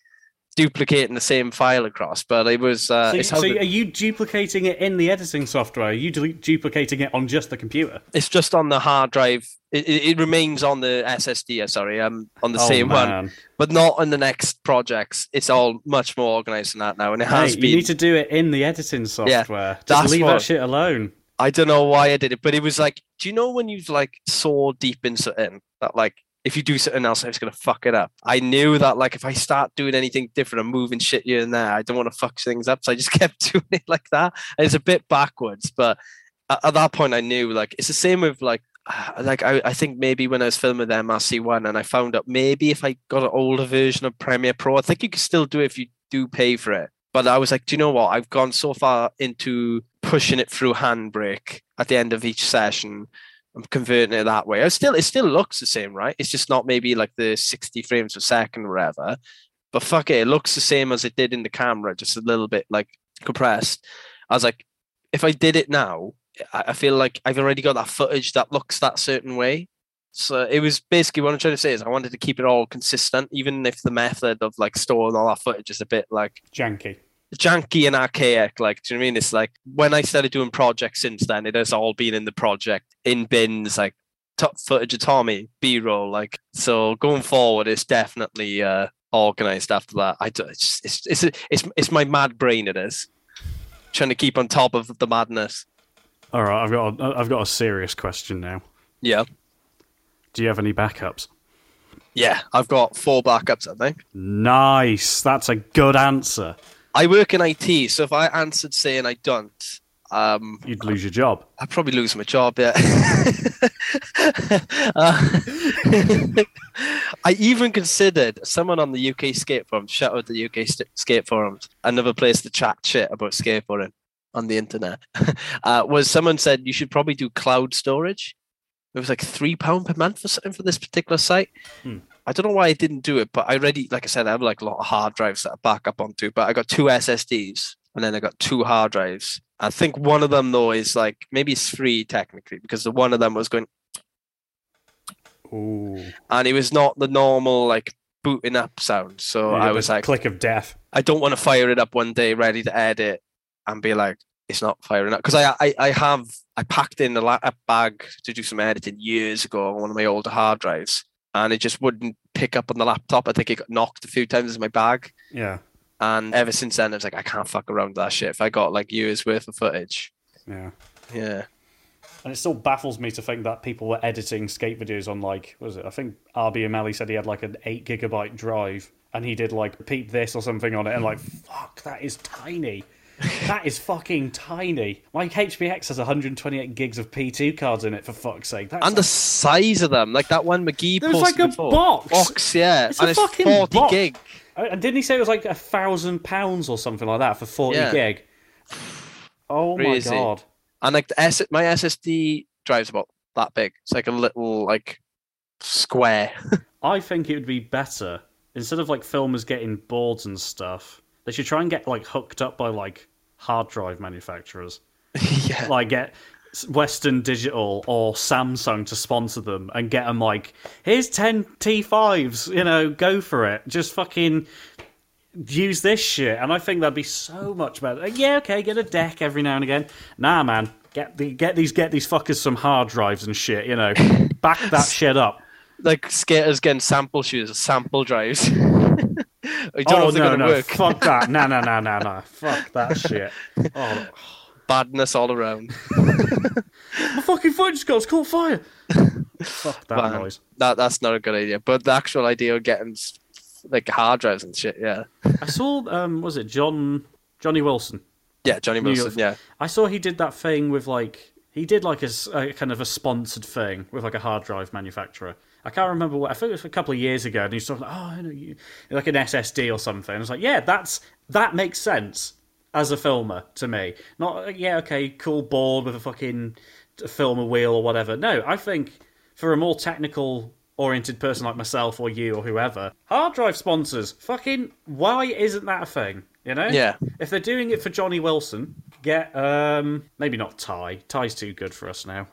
duplicating the same file across. But it was. Uh, So, it's, so are you duplicating it in the editing software? Are you du- duplicating it on just the computer? it's just on the hard drive. It, it, it remains on the SSD. uh, Sorry, um, on the Oh, same one, but not on the next projects. It's all much more organized than that now, and it Hey, has you need to do it in the editing software. Yeah, Just leave what- that shit alone. I don't know why I did it, but it was like, do you know when you've like so deep in something that like if you do something else, it's gonna fuck it up. I knew that like if I start doing anything different and moving shit here and there, I don't want to fuck things up. So I just kept doing it like that. It's a bit backwards, but at, at that point I knew like it's the same with like like I, I think maybe when I was filming the MRC one and I found out maybe if I got an older version of Premiere Pro, I think you could still do it if you do pay for it. But I was like, do you know what? I've gone so far into pushing it through Handbrake at the end of each session. I'm converting it that way. It still it still looks the same, right? It's just not maybe like the 60 frames per second or whatever. But fuck it, it looks the same as it did in the camera, just a little bit like compressed. I was like, if I did it now, I I feel like I've already got that footage that looks that certain way. So it was basically what I'm trying to say is I wanted to keep it all consistent, even if the method of like storing all that footage is a bit like Janky. Janky and archaic. Like, do you know what I mean? It's like when I started doing projects since then, it has all been in the project in bins, like top footage of Tommy, B roll. Like, so going forward, it's definitely uh, organized after that. I do, it's, it's it's it's it's my mad brain. It is trying to keep on top of the madness. All right, I've got a, I've got a serious question now. Yeah, Do you have any backups? yeah. I've got four backups. I think Nice. That's a good answer. I work in IT, so if I answered saying I don't, um, You'd lose your job. I'd probably lose my job. Yeah. Uh, I even considered someone on the UK skate forum. Shout out the UK skate forums. Another place to chat shit about skateboarding on the internet. uh, was someone said you should probably do cloud storage. It was like three pound per month or something for this particular site. Hmm. I don't know why I didn't do it, but I already, like I said, I have like a lot of hard drives that I back up onto. But I got two SSDs and then I got two hard drives. I think one of them though is like maybe it's three technically because the one of them was going Ooh. and it was not the normal like booting up sound. So I was like, click of death. I don't want to fire it up one day ready to edit and be like, it's not firing up because I, I I have I packed in a, la- a bag to do some editing years ago on one of my older hard drives and it just wouldn't pick up on the laptop. I think it got knocked a few times in my bag. Yeah. And ever since then, I was like, I can't fuck around with that shit. If I got like years worth of footage, Yeah. yeah, And it still baffles me to think that people were editing skate videos on like, what was it? I think RB Umali said he had like an eight gigabyte drive and he did like peep this or something on it and like, fuck, that is tiny. That is fucking tiny. My HPX has 128 gigs of P2 cards in it for fuck's sake. That's and the size of them, like that one Magee There's like a before. box. box, yeah, It's and a it's fucking forty box. gig. Uh, and didn't he say it was like a thousand pounds or something like that for 40 Yeah. gig? Oh Crazy. my god. and like the S- my SSD drive's about that big. It's like a little like square. I think it would be better instead of like filmers getting boards and stuff. They should try and get like hooked up by like hard drive manufacturers. yeah, Like get Western Digital or Samsung to sponsor them and get them like, here's ten T5s. You know, go for it. Just fucking use this shit. And I think that'd be so much better. Like, yeah, okay, get a deck every now and again. Nah, man, get the get these get these fuckers some hard drives and shit. You know, back that shit up. like skaters getting sample shoes, sample drives. I don't know oh if they're no, no, work. fuck that, no, no, no, no, no, fuck that shit. Oh, Badness all around. my fucking phone just got caught fire. fuck that Man, noise. That that's not a good idea. But the actual idea of getting like hard drives and shit, yeah, I saw, um, was it John Johnny Wilson? yeah, Johnny Wilson, yeah, I saw he did that thing with like he did like a, a kind of a sponsored thing with like a hard drive manufacturer. I can't remember what. I think it was a couple of years ago, and he's talking like, oh, I know you like an SSD or something. I was like, yeah, that's that makes sense as a filmer to me. Not yeah, okay, cool board with a fucking filmer wheel or whatever. No, I think for a more technical oriented person like myself or you or whoever, hard drive sponsors. Fucking why isn't that a thing? You know? Yeah. If they're doing it for Johnny Wilson, get um maybe not Ty. Ty's too good for us now.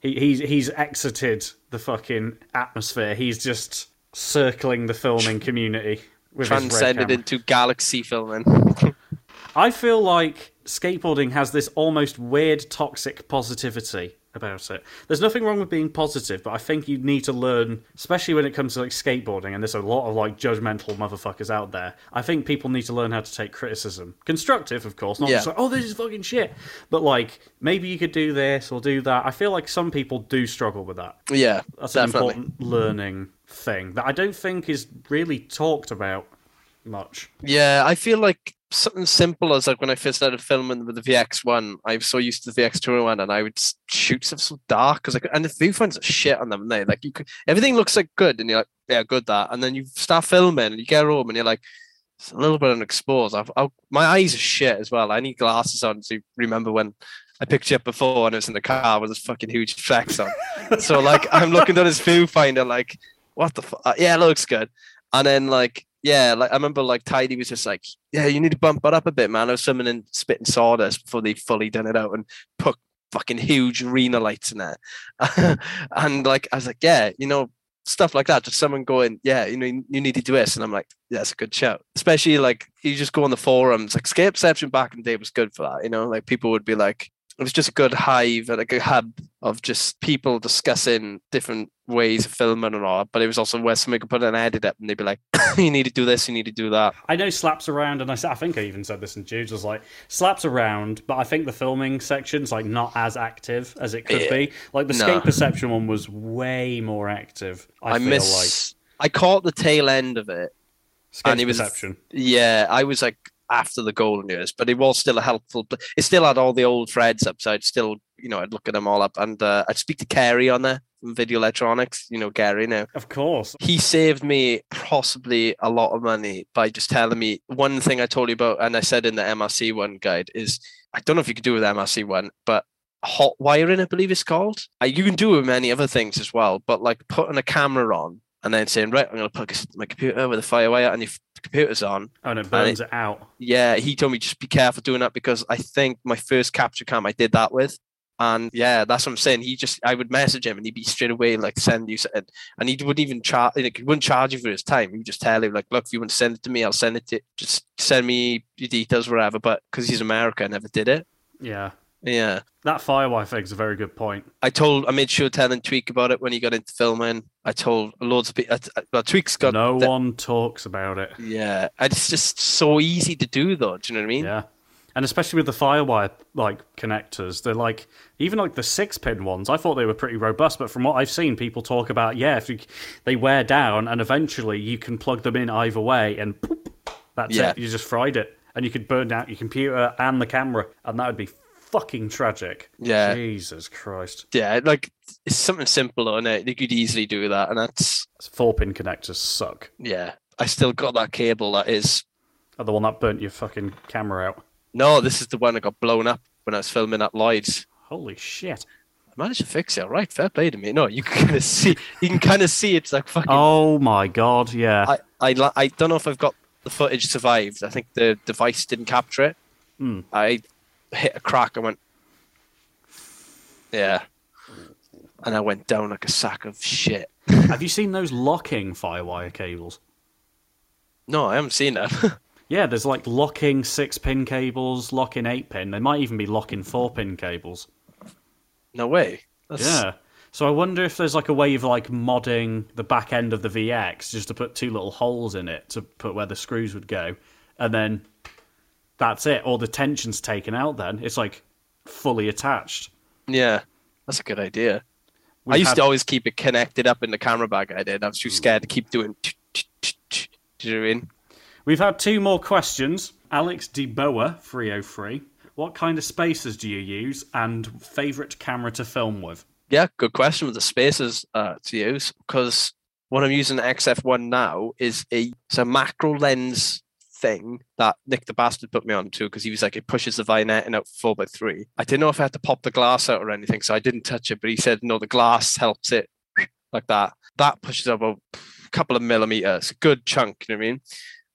He, he's he's exited the fucking atmosphere. He's just circling the filming community with transcended into galaxy filming. I feel like skateboarding has this almost weird toxic positivity about it. There's nothing wrong with being positive, but I think you need to learn, especially when it comes to like skateboarding, and there's a lot of like judgmental motherfuckers out there. I think people need to learn how to take criticism, constructive, of course, not Yeah. just like, oh, this is fucking shit, but like maybe you could do this or do that. I feel like some people do struggle with that. yeah, That's an important learning thing that I don't think is really talked about much. Yeah, I feel like something simple as like when I first started filming with the VX1, I was so used to the VX201 and I would shoot stuff so dark because like and the viewfinds are shit on them. And they like you could everything looks like good and you're like yeah good that and then you start filming and you get home and you're like it's a little bit unexposed. I've, I've, my eyes are shit as well. I need glasses on to remember when I picked you up before and it was in the car with this fucking huge flex on. so like I'm looking at his viewfinder like what the fuck? Uh, yeah, it looks good. And then like yeah, like I remember like Tidy was just like, yeah, you need to bump it up a bit, man. I was summoning spitting sawdust before they fully done it out and put fucking huge arena lights in there. and like I was like, yeah, you know, stuff like that. Just someone going, yeah, you know, you need to do this, and I'm like, yeah, that's a good shout. Especially like you just go on the forums, like Skate Perception back in the day was good for that. You know, like people would be like, it was just a good hive and a good hub of just people discussing different ways of filming and all. But it was also where somebody could put an edit up and they'd be like, you need to do this, you need to do that. I know slaps around, and I, I think I even said this in Jude's. Was like slaps around, but I think the filming section's like not as active as it could Yeah. be. Like the No. skate perception one was way more active. I, I, feel miss. I caught the tail end of it. like skate and it was- perception. Yeah, I was like after the golden years, but it was still a helpful. It still had all the old threads up, so I'd still, you know, I'd look at them all up, and uh, I'd speak to Kerry on there from Video Electronics. You know, Gary now. Of course. He saved me possibly a lot of money by just telling me one thing I told you about, and I said in the MRC one guide is I don't know if you could do with MRC one, but hot wiring, I believe it's called. Uh, you can do with many other things as well, but like putting a camera on and then saying, right, I'm going to plug my computer with a firewire, and your computer's on. Oh, and it burns it out. Yeah, he told me just be careful doing that because I think my first capture cam I did that with. And yeah, that's what I'm saying. He just, I would message him and he'd be straight away like send you, something. and he wouldn't even charge, like, he wouldn't charge you for his time. He would just tell you like, look, if you want to send it to me, I'll send it to, just send me your details, whatever. But because he's America, I never did it. Yeah. Yeah, That firewire thing's a very good point. I told, I made sure to tell Tweak about it when he got into filming. I told loads of people. Well, Tweak's got no the- one talks about it. Yeah, and it's just so easy to do, though. Do you know what I mean? Yeah. And especially with the firewire like connectors, they're like even like the six pin ones. I thought they were pretty robust, but from what I've seen, people talk about yeah, if you, they wear down, and eventually you can plug them in either way, and poop, that's Yeah. it. You just fried it, and you could burn out your computer and the camera, and that would be fucking tragic. Yeah. Jesus Christ. Yeah, like it's something simple on it. You could easily do that, and that's Four pin connectors suck. yeah. I still got that cable. That is Are the one that burnt your fucking camera out. no. This is the one that got blown up when I was filming at Lloyd's. Holy shit. I managed to fix it. All right, fair play to me. No, you can kind of see. You can kind of see it's like fucking. Oh my god, yeah. I, I I don't know if I've got the footage survived. I think the device didn't capture it. Hmm. I hit a crack. I went, yeah, and I went down like a sack of shit. Have you seen those locking firewire cables? No, I haven't seen that. Yeah, there's like locking six pin cables, locking eight pin. They might even be locking four pin cables. no way. That's, Yeah. So I wonder if there's like a way of like modding the back end of the VX just to put two little holes in it to put where the screws would go, and then that's it. All the tension's taken out. Then it's like fully attached. yeah, that's a good idea. We've I used had- to always keep it connected up in the camera bag. I did. I was too scared to keep doing. Do you know what I mean? We've had two more questions. Alex DeBoa, 303. What kind of spacers do you use and favourite camera to film with? Yeah, good question with the spacers uh, to use because what I'm using the XF1 now is a it's a macro lens thing that Nick the Bastard put me on to because he was like it pushes the vignetting out four by three. I didn't know if I had to pop the glass out or anything, so I didn't touch it. But he said no, the glass helps it like that. That pushes up a couple of millimeters, good chunk. You know what I mean?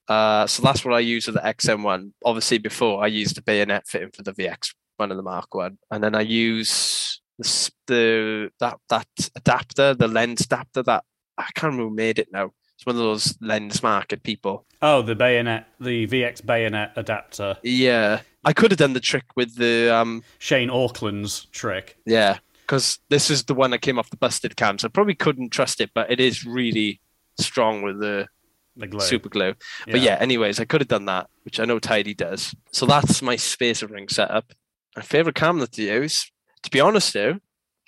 Uh, so that's what I use with the XM1. Obviously, before I used the bayonet fitting for the VX one and the Mark One, and then I use the, the that that adapter, the lens adapter that I can't remember made it now. It's one of those lens market people. Oh, the bayonet, the VX bayonet adapter. Yeah, I could have done the trick with the um Shane Auckland's trick. yeah, because this is the one that came off the busted cam, so I probably couldn't trust it, but it is really strong with the The glow. super glue. But yeah, anyways, I could have done that, which I know Tidy does. So that's my spacer ring setup. My favorite camera to use, to be honest, though,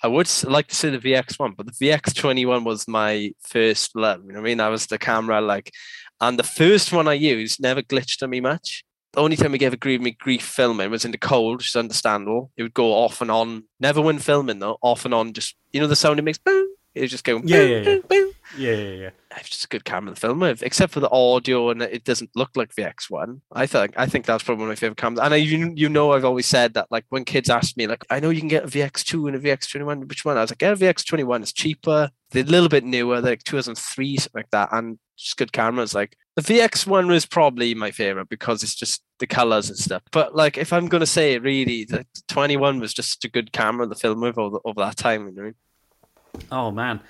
I would like to say the VX1, but the VX21 was my first love. You know what I mean? That was the camera, like, and the first one I used never glitched on me much. the only time it gave gave me grief filming was in the cold, which is understandable. It would go off and on. Never when filming though, off and on. Just you know the sound it makes. Boom. It was just going. Yeah, boom, yeah, yeah. boom, boom. Yeah, yeah, yeah. It's just a good camera to film with, except for the audio and it doesn't look like the X1. I think I think that's probably one of my favorite cameras. And I, you you know I've always said that like when kids ask me like I know you can get a VX2 and a VX21, which one? I was like, get a VX21. It's cheaper. They're a little bit newer. They're like 2003 something like that, and just good cameras. Like the VX1 was probably my favorite because it's just the colors and stuff. But like if I'm gonna say it, really, the 21 was just a good camera to film with over, over that time. You know? Oh man,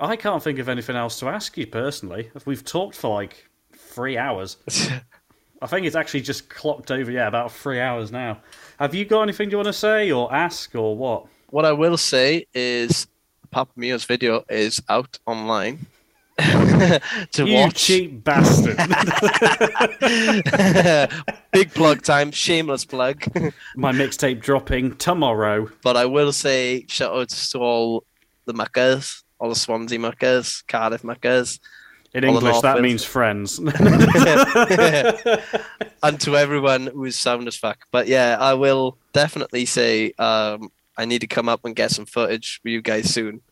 I can't think of anything else to ask you personally. If we've talked for like three hours. I think it's actually just clocked over. Yeah, about three hours now. Have you got anything you want to say or ask or what? what I will say is Papa Mio's video is out online to You watch. cheap bastard! Big plug time, shameless plug. My mixtape dropping tomorrow. but I will say shout out to all the muckers, all the Swansea muckers, Cardiff muckers, In English, that means friends. and to everyone who is sound as fuck. But yeah, I will definitely say um, I need to come up and get some footage for you guys soon.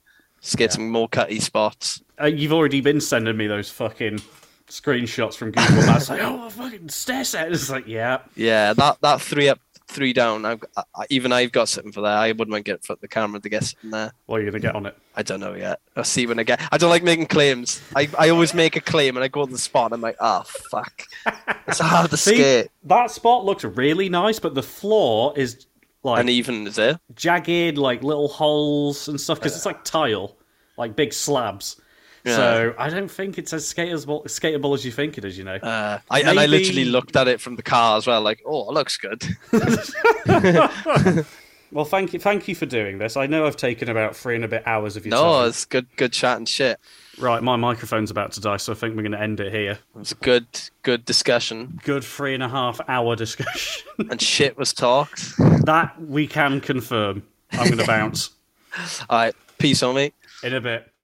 Just get some more cutty spots. Uh, you've already been sending me those fucking screenshots from Google Maps. like, oh, fucking stair set. It's like, yeah. Yeah, that that three up, three down. I've, I, even I've got something for that. I wouldn't mind getting for the camera to get something there. Well, you're gonna get on it. I don't know yet. I'll see when I get. I don't like making claims. I, I always make a claim and I go to the spot and I'm like, oh fuck, it's hard to See, skate. that spot looks really nice, but the floor is like Uneven is it? jagged, like little holes and stuff because it's like tile, like big slabs. So I don't think it's as skateable, skateable as you think it is. You know. Uh, I, and I literally looked at it from the car as well, like, oh, it looks good. well, thank you, thank you for doing this. I know I've taken about three and a bit hours of your No, time. it's good, good chat and shit. Right, my microphone's about to die, so I think we're going to end it here. It was a good, good discussion, Good three and a half hour discussion. and shit was talked. that we can confirm. I'm going to bounce All right, peace on me. in a bit.